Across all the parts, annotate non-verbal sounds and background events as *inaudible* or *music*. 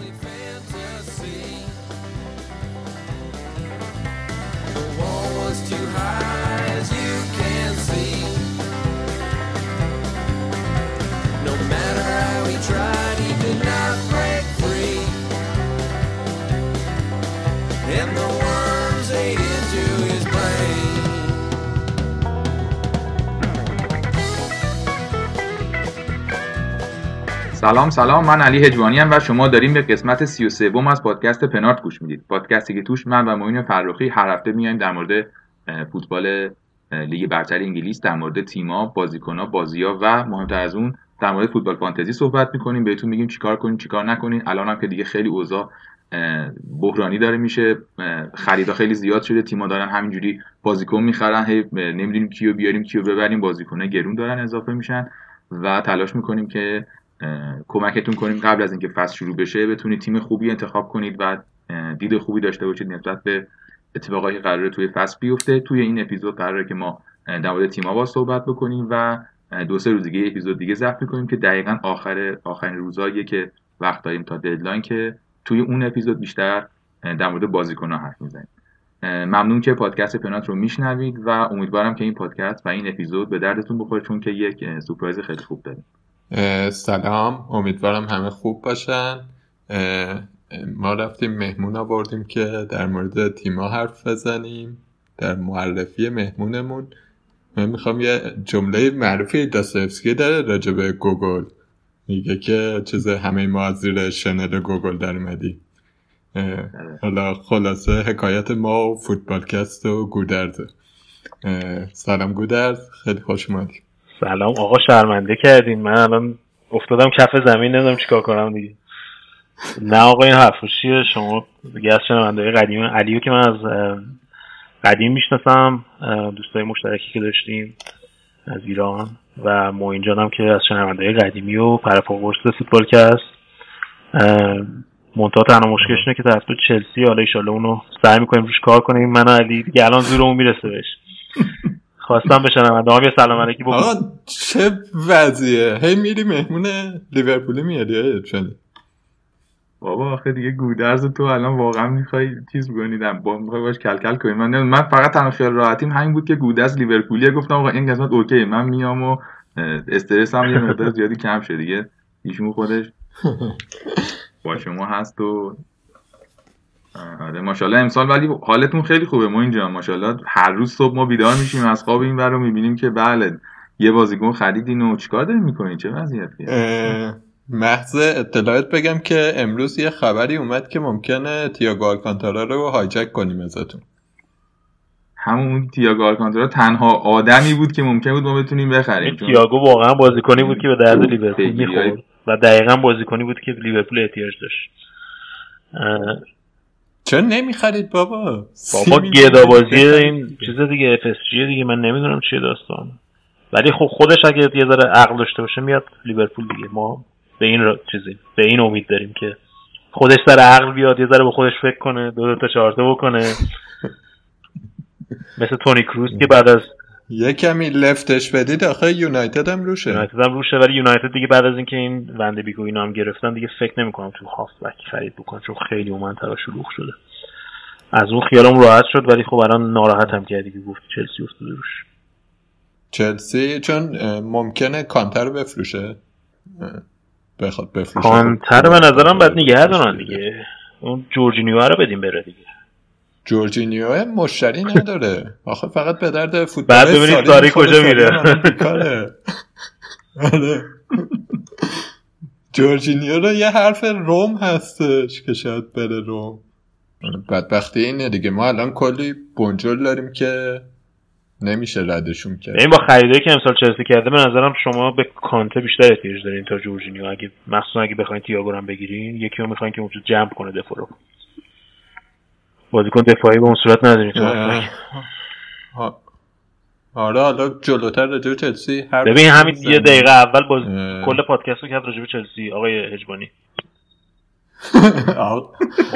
only face سلام سلام. من علی هجوانی ام و شما داریم به قسمت 33 از پادکست پنارت گوش می‌دید. پادکستی که توش من و معین فرخی هر هفته میایم در مورد فوتبال لیگ برتر انگلیس در مورد تیما بازیکنها بازیها و مهمتر از اون در مورد فوتبال فانتزی صحبت می‌کنیم. بهتون میگیم چیکار کنین چیکار نکنین. الان هم که دیگه خیلی اوضاع بحرانی داره میشه. خریدا خیلی زیاد شده. تیما دارن همینجوری بازیکن می‌خرن. هی نمی‌دونیم کیو بیاریم کیو ببریم. بازیکنه گرون دارن اضافه میشن و تلاش می‌کنیم که کمکتون کنیم قبل از اینکه فصل شروع بشه بتونید تیم خوبی انتخاب کنید و دید خوبی داشته باشید نسبت به اتفاقایی که قراره توی فصل بیفته. توی این اپیزود قراره که ما در مورد تیم‌ها با صحبت بکنیم و دو سه روز دیگه اپیزود دیگه ضبط می‌کنیم که دقیقا آخر آخرین روزاییه که وقت داریم تا ددلاین که توی اون اپیزود بیشتر در مورد بازیکن‌ها حرف می‌زنیم. ممنون که پادکست پنات رو میشنوید و امیدوارم که این پادکست و این اپیزود به دردتون بخوره چون که یک سورپرایز خیلی خوب داریم. سلام. امیدوارم همه خوب باشن. ما رفتیم مهمون آوردیم که در مورد تیما حرف بزنیم در معرفی مهمونمون. من می‌خوام یه جمله معروفی داستایفسکی داره راجع به گوگول. میگه که چیز همه ما از زیر شنل گوگول در اومدیم. حالا خلاصه حکایت ما و فوتبالکست و گودرزه اه، سلام گودرز. خیلی خوش اومدی. سلام. آقا شرمنده کردین. من الان افتادم کف زمین نمی‌دونم چیکار کنم دیگه. نه آقا این حرف چیه؟ شما دیگه از شنونده قدیم علیو که من از قدیم می‌شناسم دوستای مشترکی که داشتیم از ایران و معین جانم که از شنونده قدیمی و پرپاورس فوتبالکست منتها تنها مشکلش اینه که طرف چلسی حالا ایشالا اونو سعی می‌کنیم روش کار کنیم. من و علی دیگه الان زورمون می‌رسه بهش. خواستم به شنونده هم یه سلام علیکی بکنم آقا چه وضعیه؟ هی میری مهمون لیورپولی میاری چنی بابا آخه دیگه گودرز تو الان واقعا می‌خوای چیز بکنیدم با می‌خوای باش کلکل کنی. من. من فقط تنها خیال راحتیم همین بود که گودرز لیورپولیه. گفتم آقا این قسمت اوکی من میام و استرس هم یه مقدار زیادی کم شه دیگه. ایشون خودش. *laughs* با شما هست و آره ماشاءالله امسال ولی حالتون خیلی خوبه ما اینجا ماشاءالله هر روز صبح ما بیدار میشیم از خواب این ور رو می‌بینیم که بله یه بازیکن خریدین و چیکار دارین می‌کنین؟ چه وضعیتیه؟ محض اطلاعات بگم که امروز یه خبری اومد که ممکنه تییاگو آلکانتارا رو هایجک کنیم ازتون. همون تییاگو آلکانتارا تنها آدمی بود که ممکن بود ما بتونیم بخریم. تییاگو واقعا بازیکنی بود که به درد لیورپول می‌خورد و دقیقا بازیکنی بود که لیورپول احتیاج داشت. چرا نمی‌خرید بابا؟ بابا سی گدا بازی میلیون این چیز دیگه FSG دیگه من نمی‌دونم چیه داستان. ولی خب خودش اگه یه ذره عقل داشته باشه میاد لیورپول دیگه. ما به این را... چیزی به این امید داریم که خودش سر عقل بیاد یه ذره به خودش فکر کنه دو, دو تا چهار تا بکنه. *laughs* مثل تونی کروز که بعد از یه کمی لفتش بدید آخه یونایتد هم روشه. یونایتد هم روشه ولی یونایتد دیگه بعد از اینکه این وند بیگو اینا هم گرفتن دیگه فکر نمی‌کنم تو هافت بک خرید بکنه چون خیلی اومن ترا شلوغ شده. از اون خیالم راحت شد ولی خب الان ناراحت هم کردی که گفت چلسی افتاده روش. چلسی چون ممکنه کانتر رو بفروشه بخواد بفروشه. کانتر به نظرم باید نگه دارن دیگه. اون جورجینیو رو بدیم بره دیگه. جورجینیو مشتری نداره. آخه فقط به درد فوتبال بعد ببینید ساری کجا میره. آره. جورجینیو رو یه حرف روم هستش که شاید بره روم. بدبختی اینه دیگه. ما الان کلی بنجل داریم که نمیشه ردشون کرد. این با خریدایی که امسال چلسی کرده به نظرم شما به کانته بیشتر احتیاج دارین تا جورجینیو. اگه مخصوصا اگه بخواین تییاگو هم بگیرین یکی رو می‌خواین که اونجا جمع کنه دفاع رو. بازیکن دفاعی به اون صورت ندارین تو آره حالا جلوتر راجع به چلسی حرف ببین همین. یه دقیقه اول باز. کل پادکست رو کرد راجع به چلسی آقای هجبانی.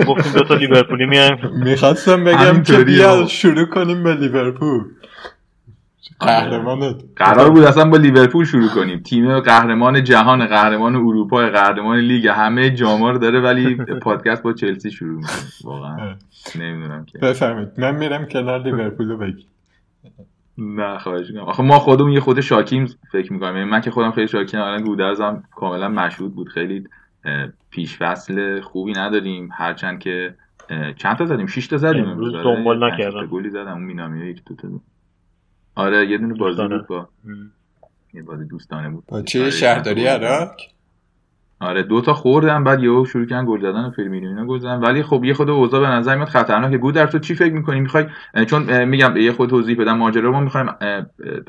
گفتیم دو تا لیورپولی میایم. می‌خواستم بگم که بیا. شروع کنیم به لیورپول. قهرمانت. قرار بود اصلا با لیورپول شروع کنیم. تیم قهرمان جهان قهرمان اروپا قهرمان لیگ همه جاما رو داره ولی پادکست با چلسی شروع می‌کنه. واقعا. نمی‌دونم که. بفرمایید. من میرم کنار لیورپول رو بگی. نه خواهش می‌کنم. آخه ما خودمون یه خود شاکیم فکر می‌کنم یعنی من که خودم خیلی شاکیم الان گودرزم کاملا مشهود بود. خیلی پیش فصل خوبی نداریم. هرچند که چند تا زدیم؟ 6 تا زدیم امروز آره. دنبال نکردم. گلی زدم اون مینامی یک دو تا بود. آره یه دونه بازی دوستانه. بود با. یه بازی دوستانه بود. با چه آره، شهرداری عراق آره دو تا خوردن بعد یهو شروع کردن گل زدن و فرمینو اینا گل زدن. ولی خب یه خود اوضاع به نظر میاد خطرناکه گودر تو چی فکر می‌کنی؟ می‌خوای چون میگم یه خود توضیح بدم. ماجرا ما می‌خوایم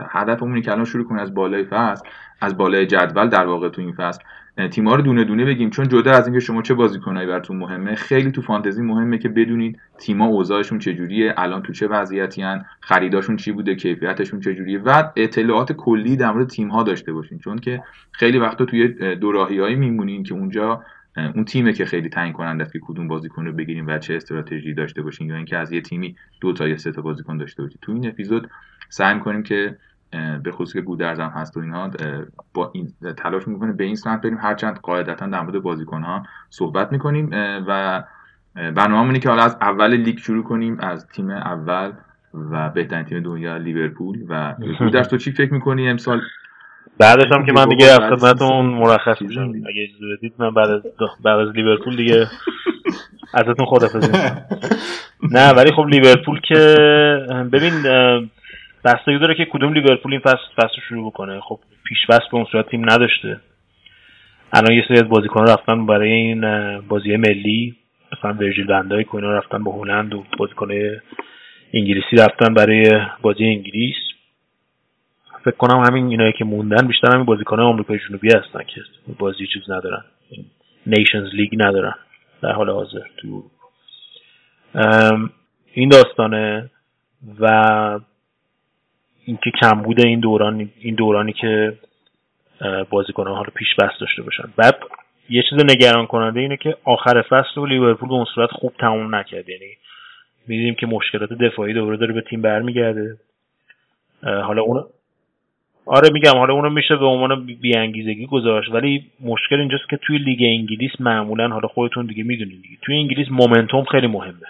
هدفمون اینه که الان شروع کنیم از بالای فصل از بالای جدول در واقع تو این فصل. تیم‌ها رو دونه دونه بگیم. چون جدا از اینکه شما چه بازیکنایی براتون مهمه خیلی تو فانتزی مهمه که بدونید تیم‌ها اوضاعشون چجوریه الان تو چه وضعیتی ان خریداشون چی بوده کیفیتشون چجوریه و اطلاعات کلی در مورد تیم‌ها داشته باشین. چون که خیلی وقتا توی اه، دوراهیایی میمونین که اونجا اون تیمه که خیلی تعیین کننده است که کدوم بازیکن رو بگیریم و چه استراتژی داشته باشین یا اینکه از یه تیمی دو تا یا سه تا بازیکن داشته باشین. تو این اپیزود سعی می‌کنیم که به خصوص که گودرز هم هست و اینها اه، با این تلاش می‌کنه به این سمت بریم. هرچند قاعدتا در مورد بازیکن ها صحبت می‌کنیم و برنامه اینه که حالا از اول لیگ شروع کنیم از تیم اول و بهترین تیم دنیا لیورپول و *laughs* گودرز. تو چی فکر می‌کنی امسال؟ بعدش هم که من دیگه از خدمتتون. مرخص میشم. اگه اجازه بدید من بعد از بعد از لیورپول دیگه ازتون خدافظی *laughs* نه ولی خب لیورپول که ببین بستگی داره که کدوم لیورپول این فصل فصل رو شروع بکنه خب پیش فصل به اون صورت تیم نداشته. الان یه سری از بازیکن‌ها رفتن برای این بازی ملی مثلا ورژیل وندای اینا رفتن به هلند و بازیکن‌های انگلیسی رفتن برای بازی انگلیس. فکر کنم همین اینایی که موندن بیشتر همین بازیکن‌های آمریکای جنوبی هستن که بازی چیز ندارن. نیشنز لیگ ندارن. در حال حاضر تو این داستانه و اینکه کمبود این دوران این دورانی که بازیکنان حالا پیش بست داشته باشن. بعد یه چیز نگران کننده اینه که آخر فصل و لیورپول به اون صورت خوب تموم نکرد یعنی می‌دیدیم که مشکلات دفاعی دوباره داره به تیم برمیگرده. حالا اون آره میگم حالا اونو میشه به عنوان بیانگیزگی گذاشت. ولی مشکل اینجاست که توی لیگ انگلیس معمولا حالا خودتون دیگه می‌دونید دیگه توی انگلیس مومنتوم خیلی مهمه.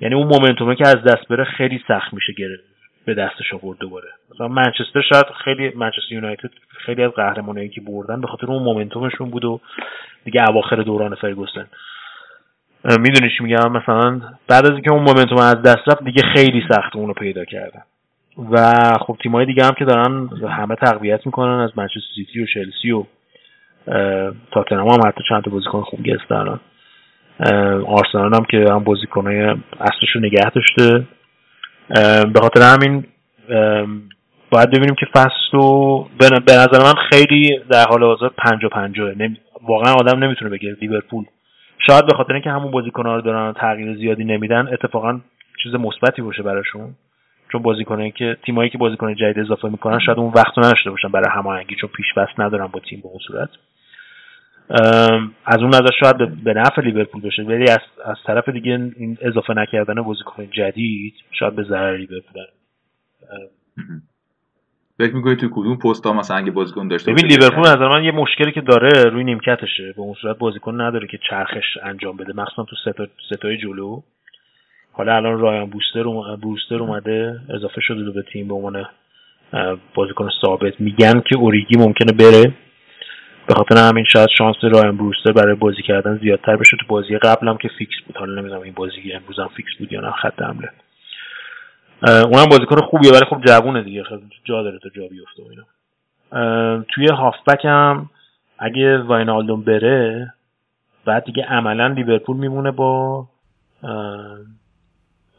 یعنی اون مومنتومه که از دست بره خیلی سخت میشه گرفت. به دستش آورد دوباره. مثلا منچستر شاید خیلی منچستر یونایتد خیلی از قهرمانایی که بردن به خاطر اون مومنتومشون بود و دیگه اواخر دوران فرگوسن. می‌دونی چی میگم؟ مثلا بعد از اینکه اون مومنتوم از دست رفت دیگه خیلی سخت اونو پیدا کردن. و خب تیمای دیگه هم که دارن همه تقویت می‌کنن از منچستر سیتی و چلسی و تاتنهام هم حتی چند تا بازیکن خوب گرفتن. آرسنال هم که هم بازیکنای اصلش رو نگه داشته. به خاطر همین باید ببینیم که فصل رو به نظر من خیلی در حال حاضر پنجا پنجاه. واقعا آدم نمی‌تونه بگه لیورپول. شاید به خاطر اینکه همون بازیکن‌ها رو دارن تغییر زیادی نمیدن اتفاقا چیز مثبتی باشه براشون. چون بازیکنایی که تیمایی که بازیکن جدید اضافه می‌کنن شاید اون وقت نداشته باشن برای هماهنگی چون پیش ندارن با تیم به اون صورت. از اون نظر شاید به نفع لیورپول باشه ولی از, از طرف دیگه این اضافه نکردن بازیکن جدید شاید به ضرر لیورپول. فکر می‌کنی تو کدوم پست ها مثلا اگه بازیکن داشته ببین لیورپول نظر من یه مشکلی که داره روی نیمکتشه به اون صورت بازیکن نداره که چرخش انجام بده مخصوصا تو ستا ستای جلو. حالا الان رایان بوستر. بوستر اومده اضافه شده به تیم به عنوان بازیکن ثابت. میگن که اوریگی ممکنه بره. به خاطر همین شاید شانس رایان بروستر برای بازی کردن زیادتر بشه. تو بازی قبلم که فیکس بود. حالا نمی‌دونم این بازی امروز هم فیکس بود یا نه خط حمله. اونم بازیکن خوبیه ولی خب جوونه دیگه. خیلی جا داره تا جا بیفته اینا. توی هافبک هم اگه واینالدوم بره بعد دیگه عملا لیورپول میمونه با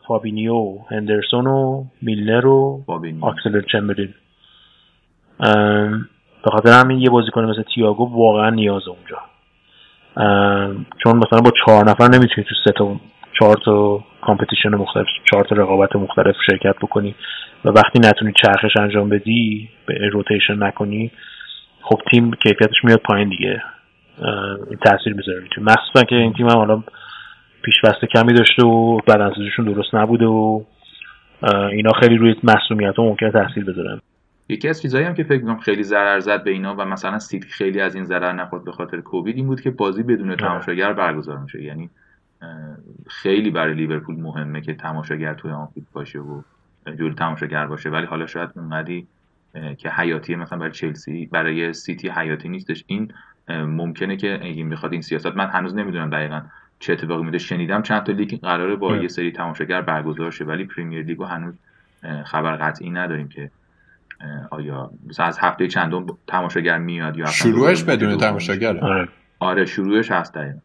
فابینیو هندرسون و میلنر و آکسلید چمبرلین. به خاطر همین یه بازیکن مثل تییاگو واقعا نیازه اونجا. چون مثلا با چهار نفر نمی‌تونی تو سه تا چهار تا competition مختلف چهار تا رقابت مختلف شرکت بکنی و وقتی نتونی چرخش انجام بدی به rotation نکنی خب تیم کیفیتش میاد پایین دیگه. این تاثیر می‌ذاره تو مخصوصا که این تیم هم حالا پیش کمی داشته و بدنسازیشون درست نبوده و اینا خیلی روی مصدومیت ها ممکنه تاثیر بذارن. یکی از چیزایی هم که فکر می‌کنم خیلی ضرر زد به اینا و مثلا سیتی خیلی از این ضرر نخورد به خاطر کووید این بود که بازی بدون تماشاگر برگزار میشه. یعنی خیلی برای لیورپول مهمه که تماشاگر توی آنفیلد باشه و جلو تماشاگر باشه. ولی حالا شاید اونقدی که حیاتی مثلا برای چلسی برای سیتی حیاتی نیستش. این ممکنه که این بخواد این سیاست من هنوز نمی‌دونم دقیقا چه اتفاقی میفته شنیدم چند تا لیگ قراره با اه. یه سری تماشاگر برگزار شه ولی پریمیر لیگو هنوز خبر قطعی نداریم که آیا مثلا از هفته چندم تماشاگر میاد یا اصلا شروعش بدون دوم تماشاگره. آره. آره شروعش هست دقیقا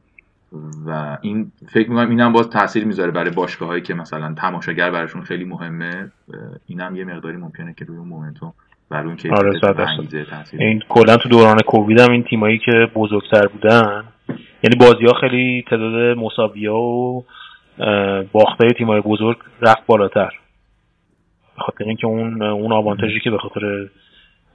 و این فکر می‌کنم اینم باز تاثیر می‌ذاره برای باشگاه هایی که مثلا تماشاگر براشون خیلی مهمه. اینم یه مقداری ممکنه که روی اون مومنتوم بر اون که آره، تاثیر این کلا تو دوران کووید هم این تیمایی که بزرگتر بودن یعنی بازی ها خیلی تعداد مساوی ها و باخته تیمای بزرگ رفت بالاتر. به خاطر اینکه اون اون آوانتاژی که به خاطر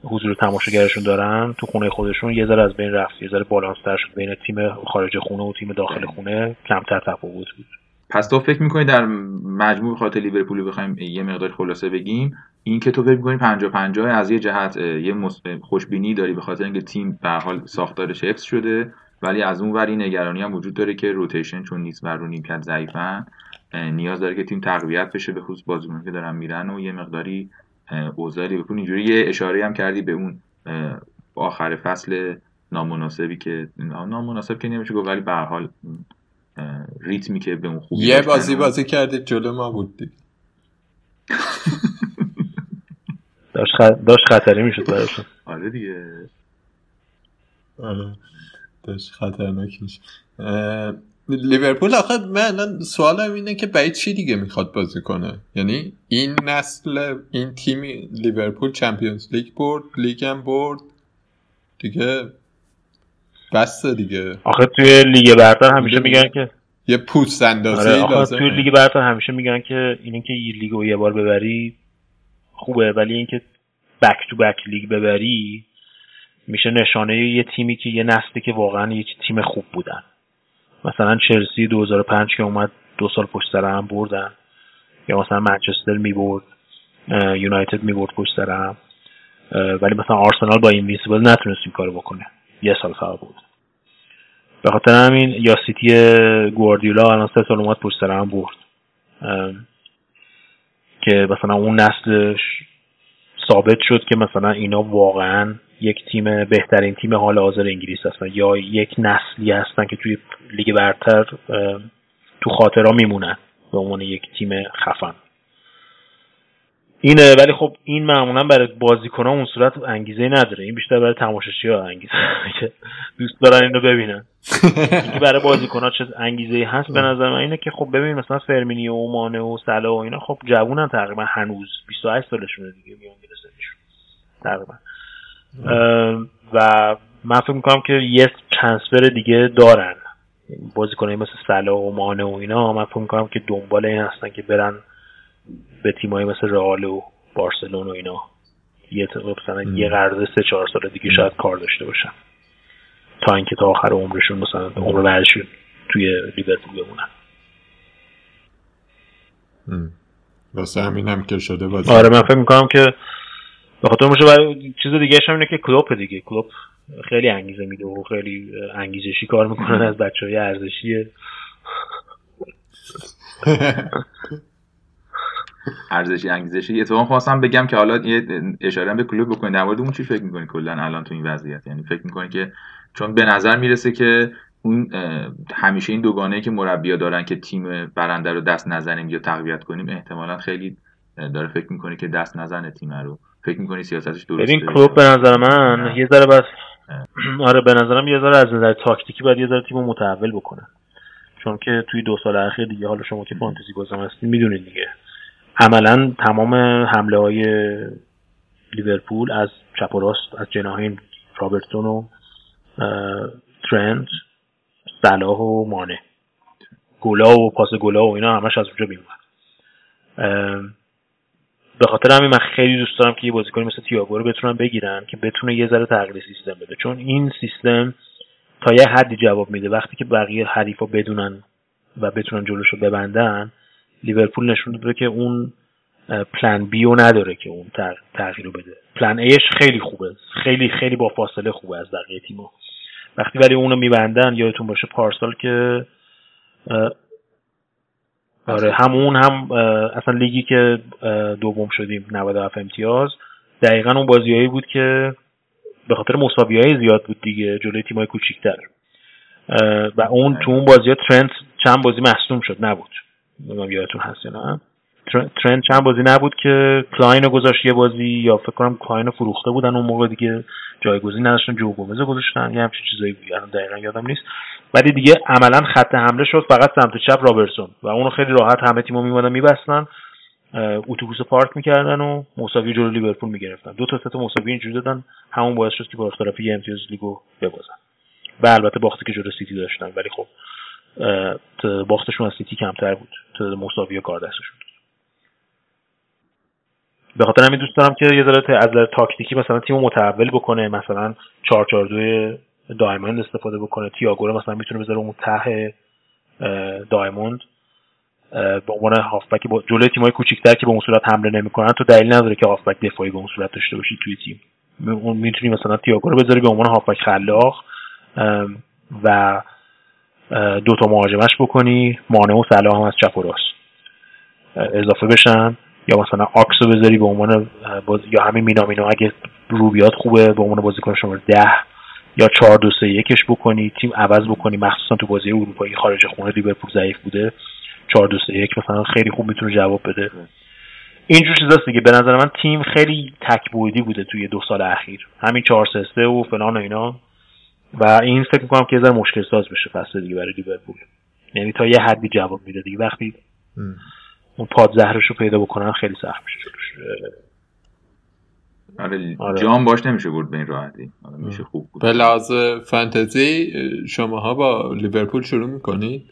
حضور تماشاگرشون دارن تو خونه خودشون یه ذره از بین رفت یه ذره بالانستر شد بین تیم خارج خونه و تیم داخل خونه کمتر تفاوت بود. پس تو فکر می‌کنی در مجموع به خاطر لیورپول بخوایم یه مقدار خلاصه بگیم این که تو فکر می‌کنی 50 50 از یه جهت یه خوشبینی داری به خاطر اینکه تیم به حال ساختارش حفظ شده ولی از اون ور این نگرانی هم وجود داره که روتیشن چون نیست بر رو نیمکت ضعیفن. نیاز داره که تیم تقویت بشه به خصوص بازیکنان که دارن میرن و یه مقداری اوضاع لیورپول اینجوری یه اشاره هم کردی به اون آخر فصل نامناسبی که نامناسب که نمیشه گفت ولی به هر حال ریتمی که به اون خوبی یه بازی و- بازی کردید جلو ما بود *laughs* داشت, خ... داشت خطری می‌شد براشون. آره دیگه. آره. داشت خطرناک میشه لیورپول آخه من الان سوالم اینه که برای چی دیگه می‌خواد بازی کنه؟ یعنی این نسل این تیم لیورپول Champions League برد لیگ هم برد. دیگه بسه دیگه. آخه توی لیگ برتر همیشه؟ میگن که یه پوست اندازی آره آخه لازمه. توی لیگ برتر همیشه میگن که اینه که یه لیگ رو یه بار ببری خوبه ولی اینکه back to back لیگ ببری میشه نشانه یه تیمی که یه نسلی که واقعا یه تیم خوب بودن. مثلا چلسی 2005 که اومد دو سال پشت سر هم بردن. یا مثلا منچستر می‌برد یونایتد می‌برد پشت سر هم. ولی مثلا آرسنال با invincible نتونست این کارو بکنه. یه سال فقط بود. به خاطر همین یا سیتی گواردیولا الان سه سال اومد پشت سر هم برد. که مثلا اون نسلش ثابت شد که مثلا اینا واقعا یک تیم بهترین تیم حال حاضر انگلیس هستن یا یک نسلی هستن که توی لیگ برتر تو خاطرها میمونن به عنوان یک تیم خفن. اینه ولی خب این معمولا برای بازیکن‌ها اون صورت انگیزه نداره. این بیشتر برای تماشاچی ها انگیزه. *laughs* که دوست دارن اینو ببینن. *laughs* اینکه برای بازیکن‌ها چه انگیزه هست به نظر من اینه که خب ببین مثلا فرمینیو و مانه و سلا و اینا خب جوونن تقریبا هنوز. 28 سالشونه دیگه میان می‌رسه تقریبا. و من فکر می‌کنم که یه ترانسفر دیگه دارن. بازیکنایی مثل سلا و مانه و اینا من فکر می‌کنم که دنبال این هستن که برن به تیمایی مثل رئال و بارسلون و اینا. یه مثلا یه قرض سه چهار سال دیگه شاید کار داشته باشن. تا اینکه تا آخر عمرشون مثلا عمر بعدشون توی لیورپول بمونن. واسه همین هم که شده بازی. آره من فکر می‌کنم که به خاطر میشه چیز دیگه هم اینه که کلوپ دیگه. کلوپ خیلی انگیزه میده و خیلی انگیزشی کار می‌کنن از بچه های ارزشی. *laughs* ارزشی انگیزشی. اتفاقا خواستم بگم که حالا یه اشاره به کلوب بکنید در مورد اون چی فکر می‌کنید کلا الان تو این وضعیت؟ یعنی فکر می‌کنید که چون به نظر می‌رسه که اون همیشه این دوگانه که مربیا دارن که تیم برنده رو دست نزنیم یا تقویت کنیم احتمالا خیلی داره فکر می‌کنه که دست نزنه تیم رو. فکر می‌کنی سیاستش درسته؟ ببین کلوب به نظر من یه ذره بس *clears throat* آره به نظرم یه ذره از نظر تاکتیکی باید یه ذره تیم رو متحول بکنه. چون که توی دو سال اخیر دیگه حالا شما که فانتزی بازم هستین می‌دونید دیگه. عملا تمام حمله های لیورپول از چپ و راست از جناهین رابرتسون و ترنت صلاح و مانه. گلا و پاس گلا و اینا همش از اونجا میومد به خاطر همین من خیلی دوست دارم که یه بازیکنی مثل تییاگو رو بتونن بگیرن که بتونه یه ذره تغییر سیستم بده. چون این سیستم تا یه حدی جواب میده. وقتی که بقیه حریفا بدونن و بتونن جلوش رو ببندن لیورپول نشون داده که اون پلن بی رو نداره که اون تغ- تغییر رو بده پلن ایش خیلی خوبه. خیلی خیلی با فاصله خوبه از بقیه تیما وقتی ولی اونو میبندن یادتون باشه پارسال که آره همون هم اصلا لیگی که دوم شدیم 97 امتیاز. دقیقا اون بازیایی بود که به خاطر مساوی های زیاد بود دیگه جلوی تیمای کوچیکتر. و اون تو اون بازی ها ترنت چند بازی مصدوم شد نبود. نمی‌دونم یادتون هست نه. تر- ترنت چند بازی نبود که کلاین رو گذاشت یه بازی یا فکر کنم کلاین رو فروخته بودن اون موقع دیگه جایگزین نداشتن جو گومز گذاشتن یه همچین چیزایی بود. الان دقیقا یادم نیست. ولی دیگه عملا خط حمله شد فقط سمت چپ رابرتسون و اونو خیلی راحت همه تیم‌ها میومدن میبستن. اتوبوس پارک می‌کردن و مساوی جلو لیورپول می‌گرفتن. دو تا سه تا مساوی اینجوری دادن. همون باعث شد که با اختلاف یه امتیاز لیگو ببازن. و البته باختی که جلو سیتی داشتن. ولی خب باختشون از سیتی کمتر بود. تا مساوی کار دستشون. به خاطر همین دوست دارم که یه ذره از نظر تاکتیکی مثلا تیم متحول بکنه مثلا 4 4 2 diamond استفاده بکنه تییاگو مثلا می‌تونه بذاره اون ته دایموند به عنوان هافبک با جلوی تیمای کوچیک‌تر که به اون صورت حمله نمی‌کنن. تو دلیل نداره که هافبک دفاعی به اون صورت داشته باشی توی تیم. اون می‌تونی مثلا تییاگو رو بذاری به عنوان هافبک خلاق و اه، دو تا مهاجمش بکنی مانع و صلاح هم از چپ و راست. اضافه بشن. یا مثلا آکس رو بذاری به عنوان باز... یا همین مینامینو اگه رو بیاد خوبه به عنوان بازیکن شماره ده یا چهار دو سه یکش بکنی تیم عوض بکنی مخصوصا تو بازی اروپایی خارج خونه لیورپول ضعیف بوده چهار دو سه یک مثلا خیلی خوب می‌تونه جواب بده. اینجور چیزاست دیگه. به نظر من تیم خیلی تکبودی بوده توی دو سال اخیر. همین چهار سه و فلان و اینا. و این فکر می‌کنم که یه مشکل ساز بشه فصل دیگه برای لیورپول. یعنی تا یه حدی جواب میده دیگه. وقتی. اون پاد زهرش رو پیدا بکنن خیلی سخت میشه جلوش. آره آره. جام باش نمیشه برد به این راحتی. آره میشه خوب بود. به لحاظ فانتزی شماها با لیورپول شروع می‌کنید؟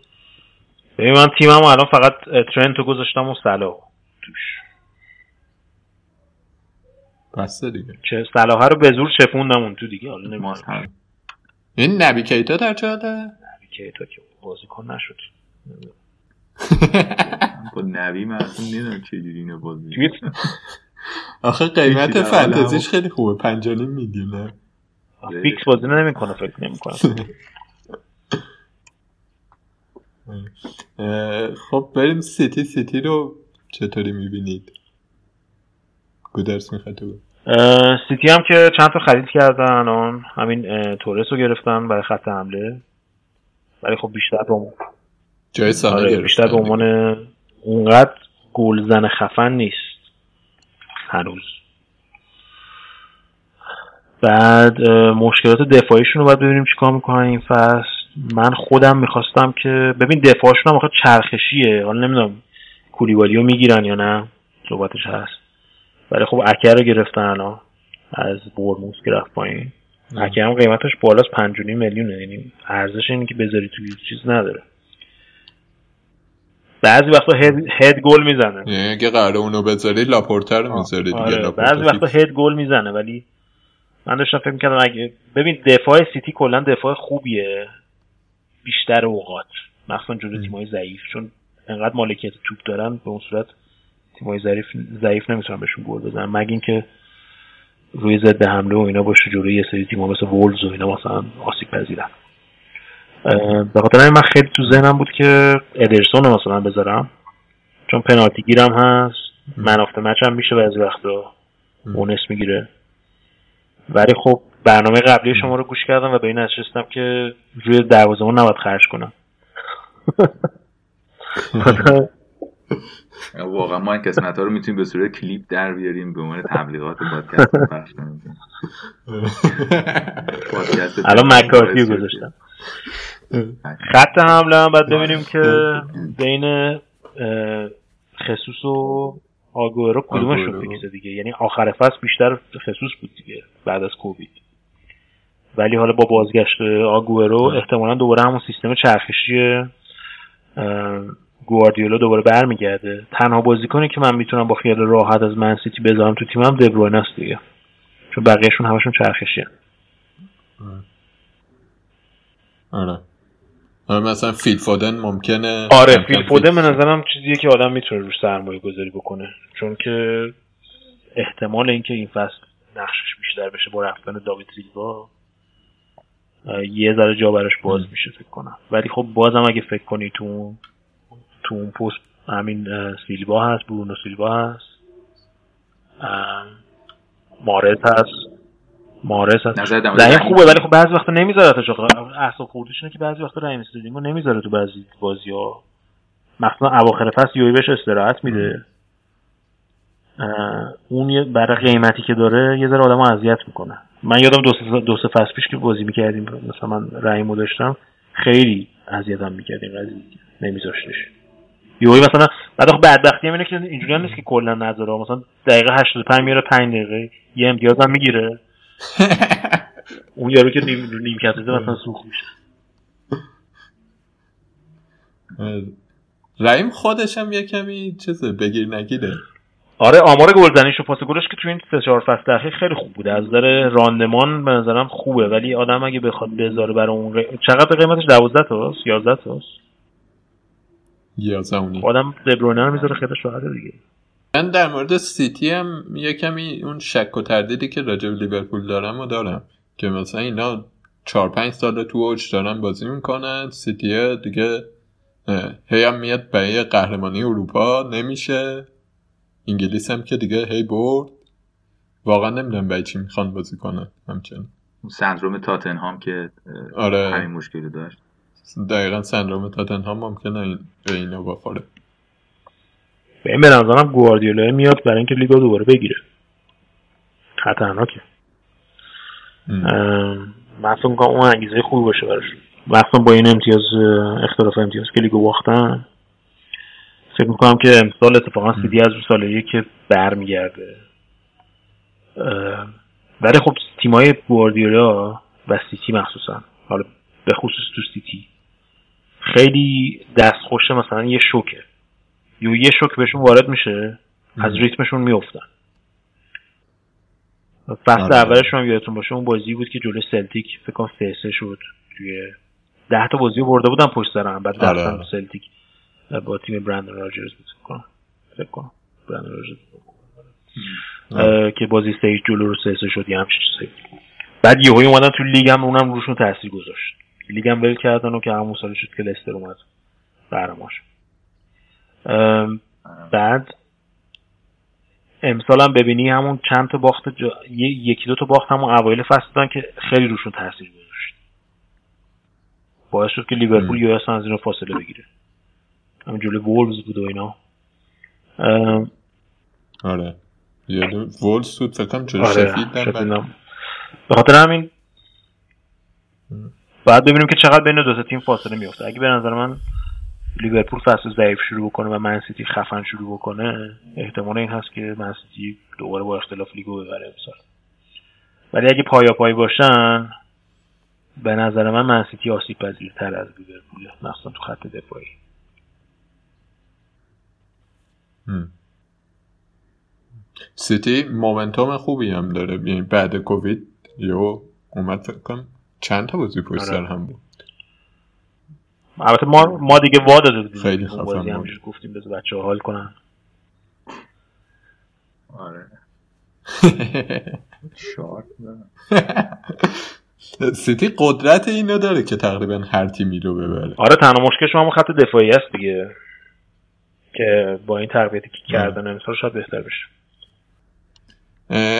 ببین من تیمم الان فقط ترنت رو گذاشتم و صلاح. توش. بسته دیگه. چه صلاح رو به زور چپوندم اون تو دیگه حالا نمی‌دونم. این نبی کیتا در چه حاله که تا که بازیکن نشد. *laughs* با نوی من اصلا نمی‌دونم چجوری اینو بازی آخه قیمت فانتزیش هم. خیلی خوبه. پنج و نیم میلیونه فیکس بازی نمی‌کنه فکر نمی‌کنم اه، خب بریم سیتی. سیتی رو چطوری می‌بینید؟ گودرز می‌خواد تو سیتی هم که چند تا خرید کردن الان همین تورس رو گرفتن برای خط حمله. ولی خب بیشتر به عنوان جای آره بیشتر به عنوان اونقدر گلزن خفن نیست. هنوز بعد مشکلات دفاعیشون رو باید ببینیم چیکار می‌کنن این فصل. من خودم می‌خواستم که ببین دفاعشون هم آخه چرخشیه. حالا نمی‌دونم کولیبالی رو می‌گیرن یا نه. صحبتش هست. ولی خب اکر رو گرفتن الان. از برموس که رفت پایین. اکر هم قیمتش بالاست پنج و نیم میلیونه. یعنی ارزش اینی که بذاری توی چیز نداره. بعضی وقتا head, head گل می‌زنه. یعنی اگه قراره اونو بذاری لاپورتر رو می‌ذاری دیگه آره. لاپورتا بعضی وقتا. head گل می‌زنه ولی من داشتم فکر می‌کردم اگه ببین دفاع سیتی کلا دفاع خوبیه. بیشتر اوقات. مخصوصا جلوی. تیمای ضعیف. چون انقدر مالکیت توپ دارن به اون صورت تیمای ضعیف ضعیف نمی‌تونن بهشون گل بزنن. مگه اینکه روی ضد حمله و اینا باشه جلوی یه سری تیم‌ها مثل وولز و اینا مثلا آسیب پذیرن. به خاطر همین من خیلی تو ذهنم بود که ادرسون رو مثلا بذارم. چون پنالتی گیرم هست من آفت مچ هم میشه بعضی وقتا. م. اونس می‌گیره. ولی خب برنامه قبلی شما رو گوش کردم و به این رسیدم که روی دروازه‌بان نباید خرج کنم. *laughs* واقعا ما این قسمت ها رو می‌تونیم به صورت کلیپ در بیاریم به عنوان تبلیغات پادکست پخش کنیم. *laughs* الان مکارتی گذاشتم. خط حمله هم باید ببینیم که بین خصوص و آگورو کدومش رو آگوئرو. فیکسه دیگه؟ یعنی آخر فصل بیشتر خصوص بود دیگه بعد از کووید. ولی حالا با بازگشت آگورو احتمالا دوباره همون سیستم چرخشی گواردیولا دوباره برمیگرده. تنها بازیکنی که من می‌تونم با خیال راحت از من سیتی بذارم تو تیمم دبروینه است دیگه. چون بقیهشون همشون چرخشی آره. آره مثلا فیل فودن ممکنه. آره فیل فودن به نظرم چیزیه که آدم می‌تونه روش سرمایه گذاری بکنه. چون که احتمال اینکه این فصل نقشش بیشتر بشه با رفتن داوید سیلوا یه ذره جا براش باز میشه فکر کنم. ولی خب بازم اگه فکر کنی تو تو اون پست همین سیلوا هست برونو سیلوا هست اه، مارز هست. مارز هست. رحیم خوبه ولی خب بعضی وقتا نمی‌ذاره تا اعصاب خوردش اینه که بعضی وقتا رحیم استادیمو نمی‌ذاره تو بعضی بازی ها مثلا اواخر فصل یوی بهش استراحت میده. اون برای قیمتی که داره یه ذره آدمو اذیت می‌کنه. من یادم دو سه, دو سه فصل پیش که بازی می‌کردیم مثلا من رحیمو داشتم خیلی اذیتم می‌کرد این قضیه. نمیذاشتش. یوی مثلا بعد آخه بدبختی هم اینه که اینجوری هم نیست که کلا نذاره. مثلا دقیقه 85 میاره 5 دقیقه یه امتیاز هم می‌گیره. *laughs* اون یارو که نیم نیم کتته مثلا سوخ میشه. رحیم خودش هم یه کمی چیزه بگیر نگیره. آره آمار گلزنیش و پاس گلش که تو این سه چهار فصل اخیر خیلی خوب بوده. از نظر راندمان به نظرم خوبه ولی آدم اگه بخواد بذاره برای اون ق- چقدر قیمتش؟ 12 تاست؟ 11 تاست؟ یازونی آدم دبروینه رو می‌ذاره خیلی راحته دیگه. من در مورد سیتی هم یه کمی اون شک و تردیدی که راجع به لیورپول دارم و دارم که مثلا اینا چهار پنج سال تو اوج دارن بازی می‌کنن سیتی دیگه هی هم میاد برای قهرمانی اروپا نمیشه. انگلیس هم که دیگه هی برد. واقعا نمی‌دونم برای چی می‌خوان بازی کنن همچنین. سندروم تاتنهام که آره. همین مشکلی داشت. دقیقا سندروم تاتنهام ممکنه این به اینا بخوره. به این به نظرم گواردیولا میاد برای اینکه لیگو دوباره بگیره. خطرناکه. فکر می‌کنم اون انگیزه خوبی باشه براش. مخصوصا با این امتیاز اختلاف امتیاز که لیگو باختن فکر می‌کنم که امسال اتفاقا سیدی از اون سال یک که برمیگرده. ولی خب تیمای گواردیولا و سیتی مخصوصا حالا به خصوص تو سیتی خیلی دستخوش مثلا یه شوکه. یا یه شوک بهشون وارد میشه از ریتمشون میفتن فصل آره. اولشون هم یادتون باشه اون بازی بود که جلوی سلتیک فکر کنم سه سه شد. توی ده تا بازی برده بودن پشت سر هم بعد آره، رفتن آره. سلتیک. با تیم برندن راجرز بود فکر کنم. فکر کنم. برندن راجرز که بازی سه جلو رو سه شد یه همچین چیزی. بعد یهو اومدن تو لیگ هم اونم روشون تاثیر گذاشت. لیگ هم ول کردن و که همون سال شد که لستر اومد. ام، بعد امسال هم ببینی همون چند تا باخت جا... یکی دو تا باخت همون اوایل فصل دادن که خیلی روشون تاثیر گذاشت. باعث شد که لیورپول اصلا از اینا فاصله بگیره. همین جلوی وولز بود و اینا. ام، آره. یادم وولز بود فکر کنم جلو آره شفید بعد-. به خاطر همین باید ببینیم که چقدر بین دو تا تیم فاصله میفته اگه به نظر من لیورپول فصل ضعیف شروع بکنه و من‌سیتی خفن شروع بکنه احتمال این هست که من‌سیتی دوباره با اختلاف لیگو ببره امسال ولی اگه پایا پای باشن به نظر من من سیتی آسیب پذیرتر از لیورپول مخصوصا تو خط دفاعی. سیتی مومنتوم خوبی هم داره یعنی بعد کووید یو اومد فکر کنم چند تا بازی پشت سر آره. هم بود البته ما ما دیگه وا داده بودیم. خیلی خفن گفتیم بذار بچه حال کنن. آره. شارت سیتی قدرت اینو داره که تقریبا هر تیمی رو ببره. آره تنها مشکلش همون خط دفاعی است دیگه. که با این تقویتی که کردن امسال شاید بهتر بشه.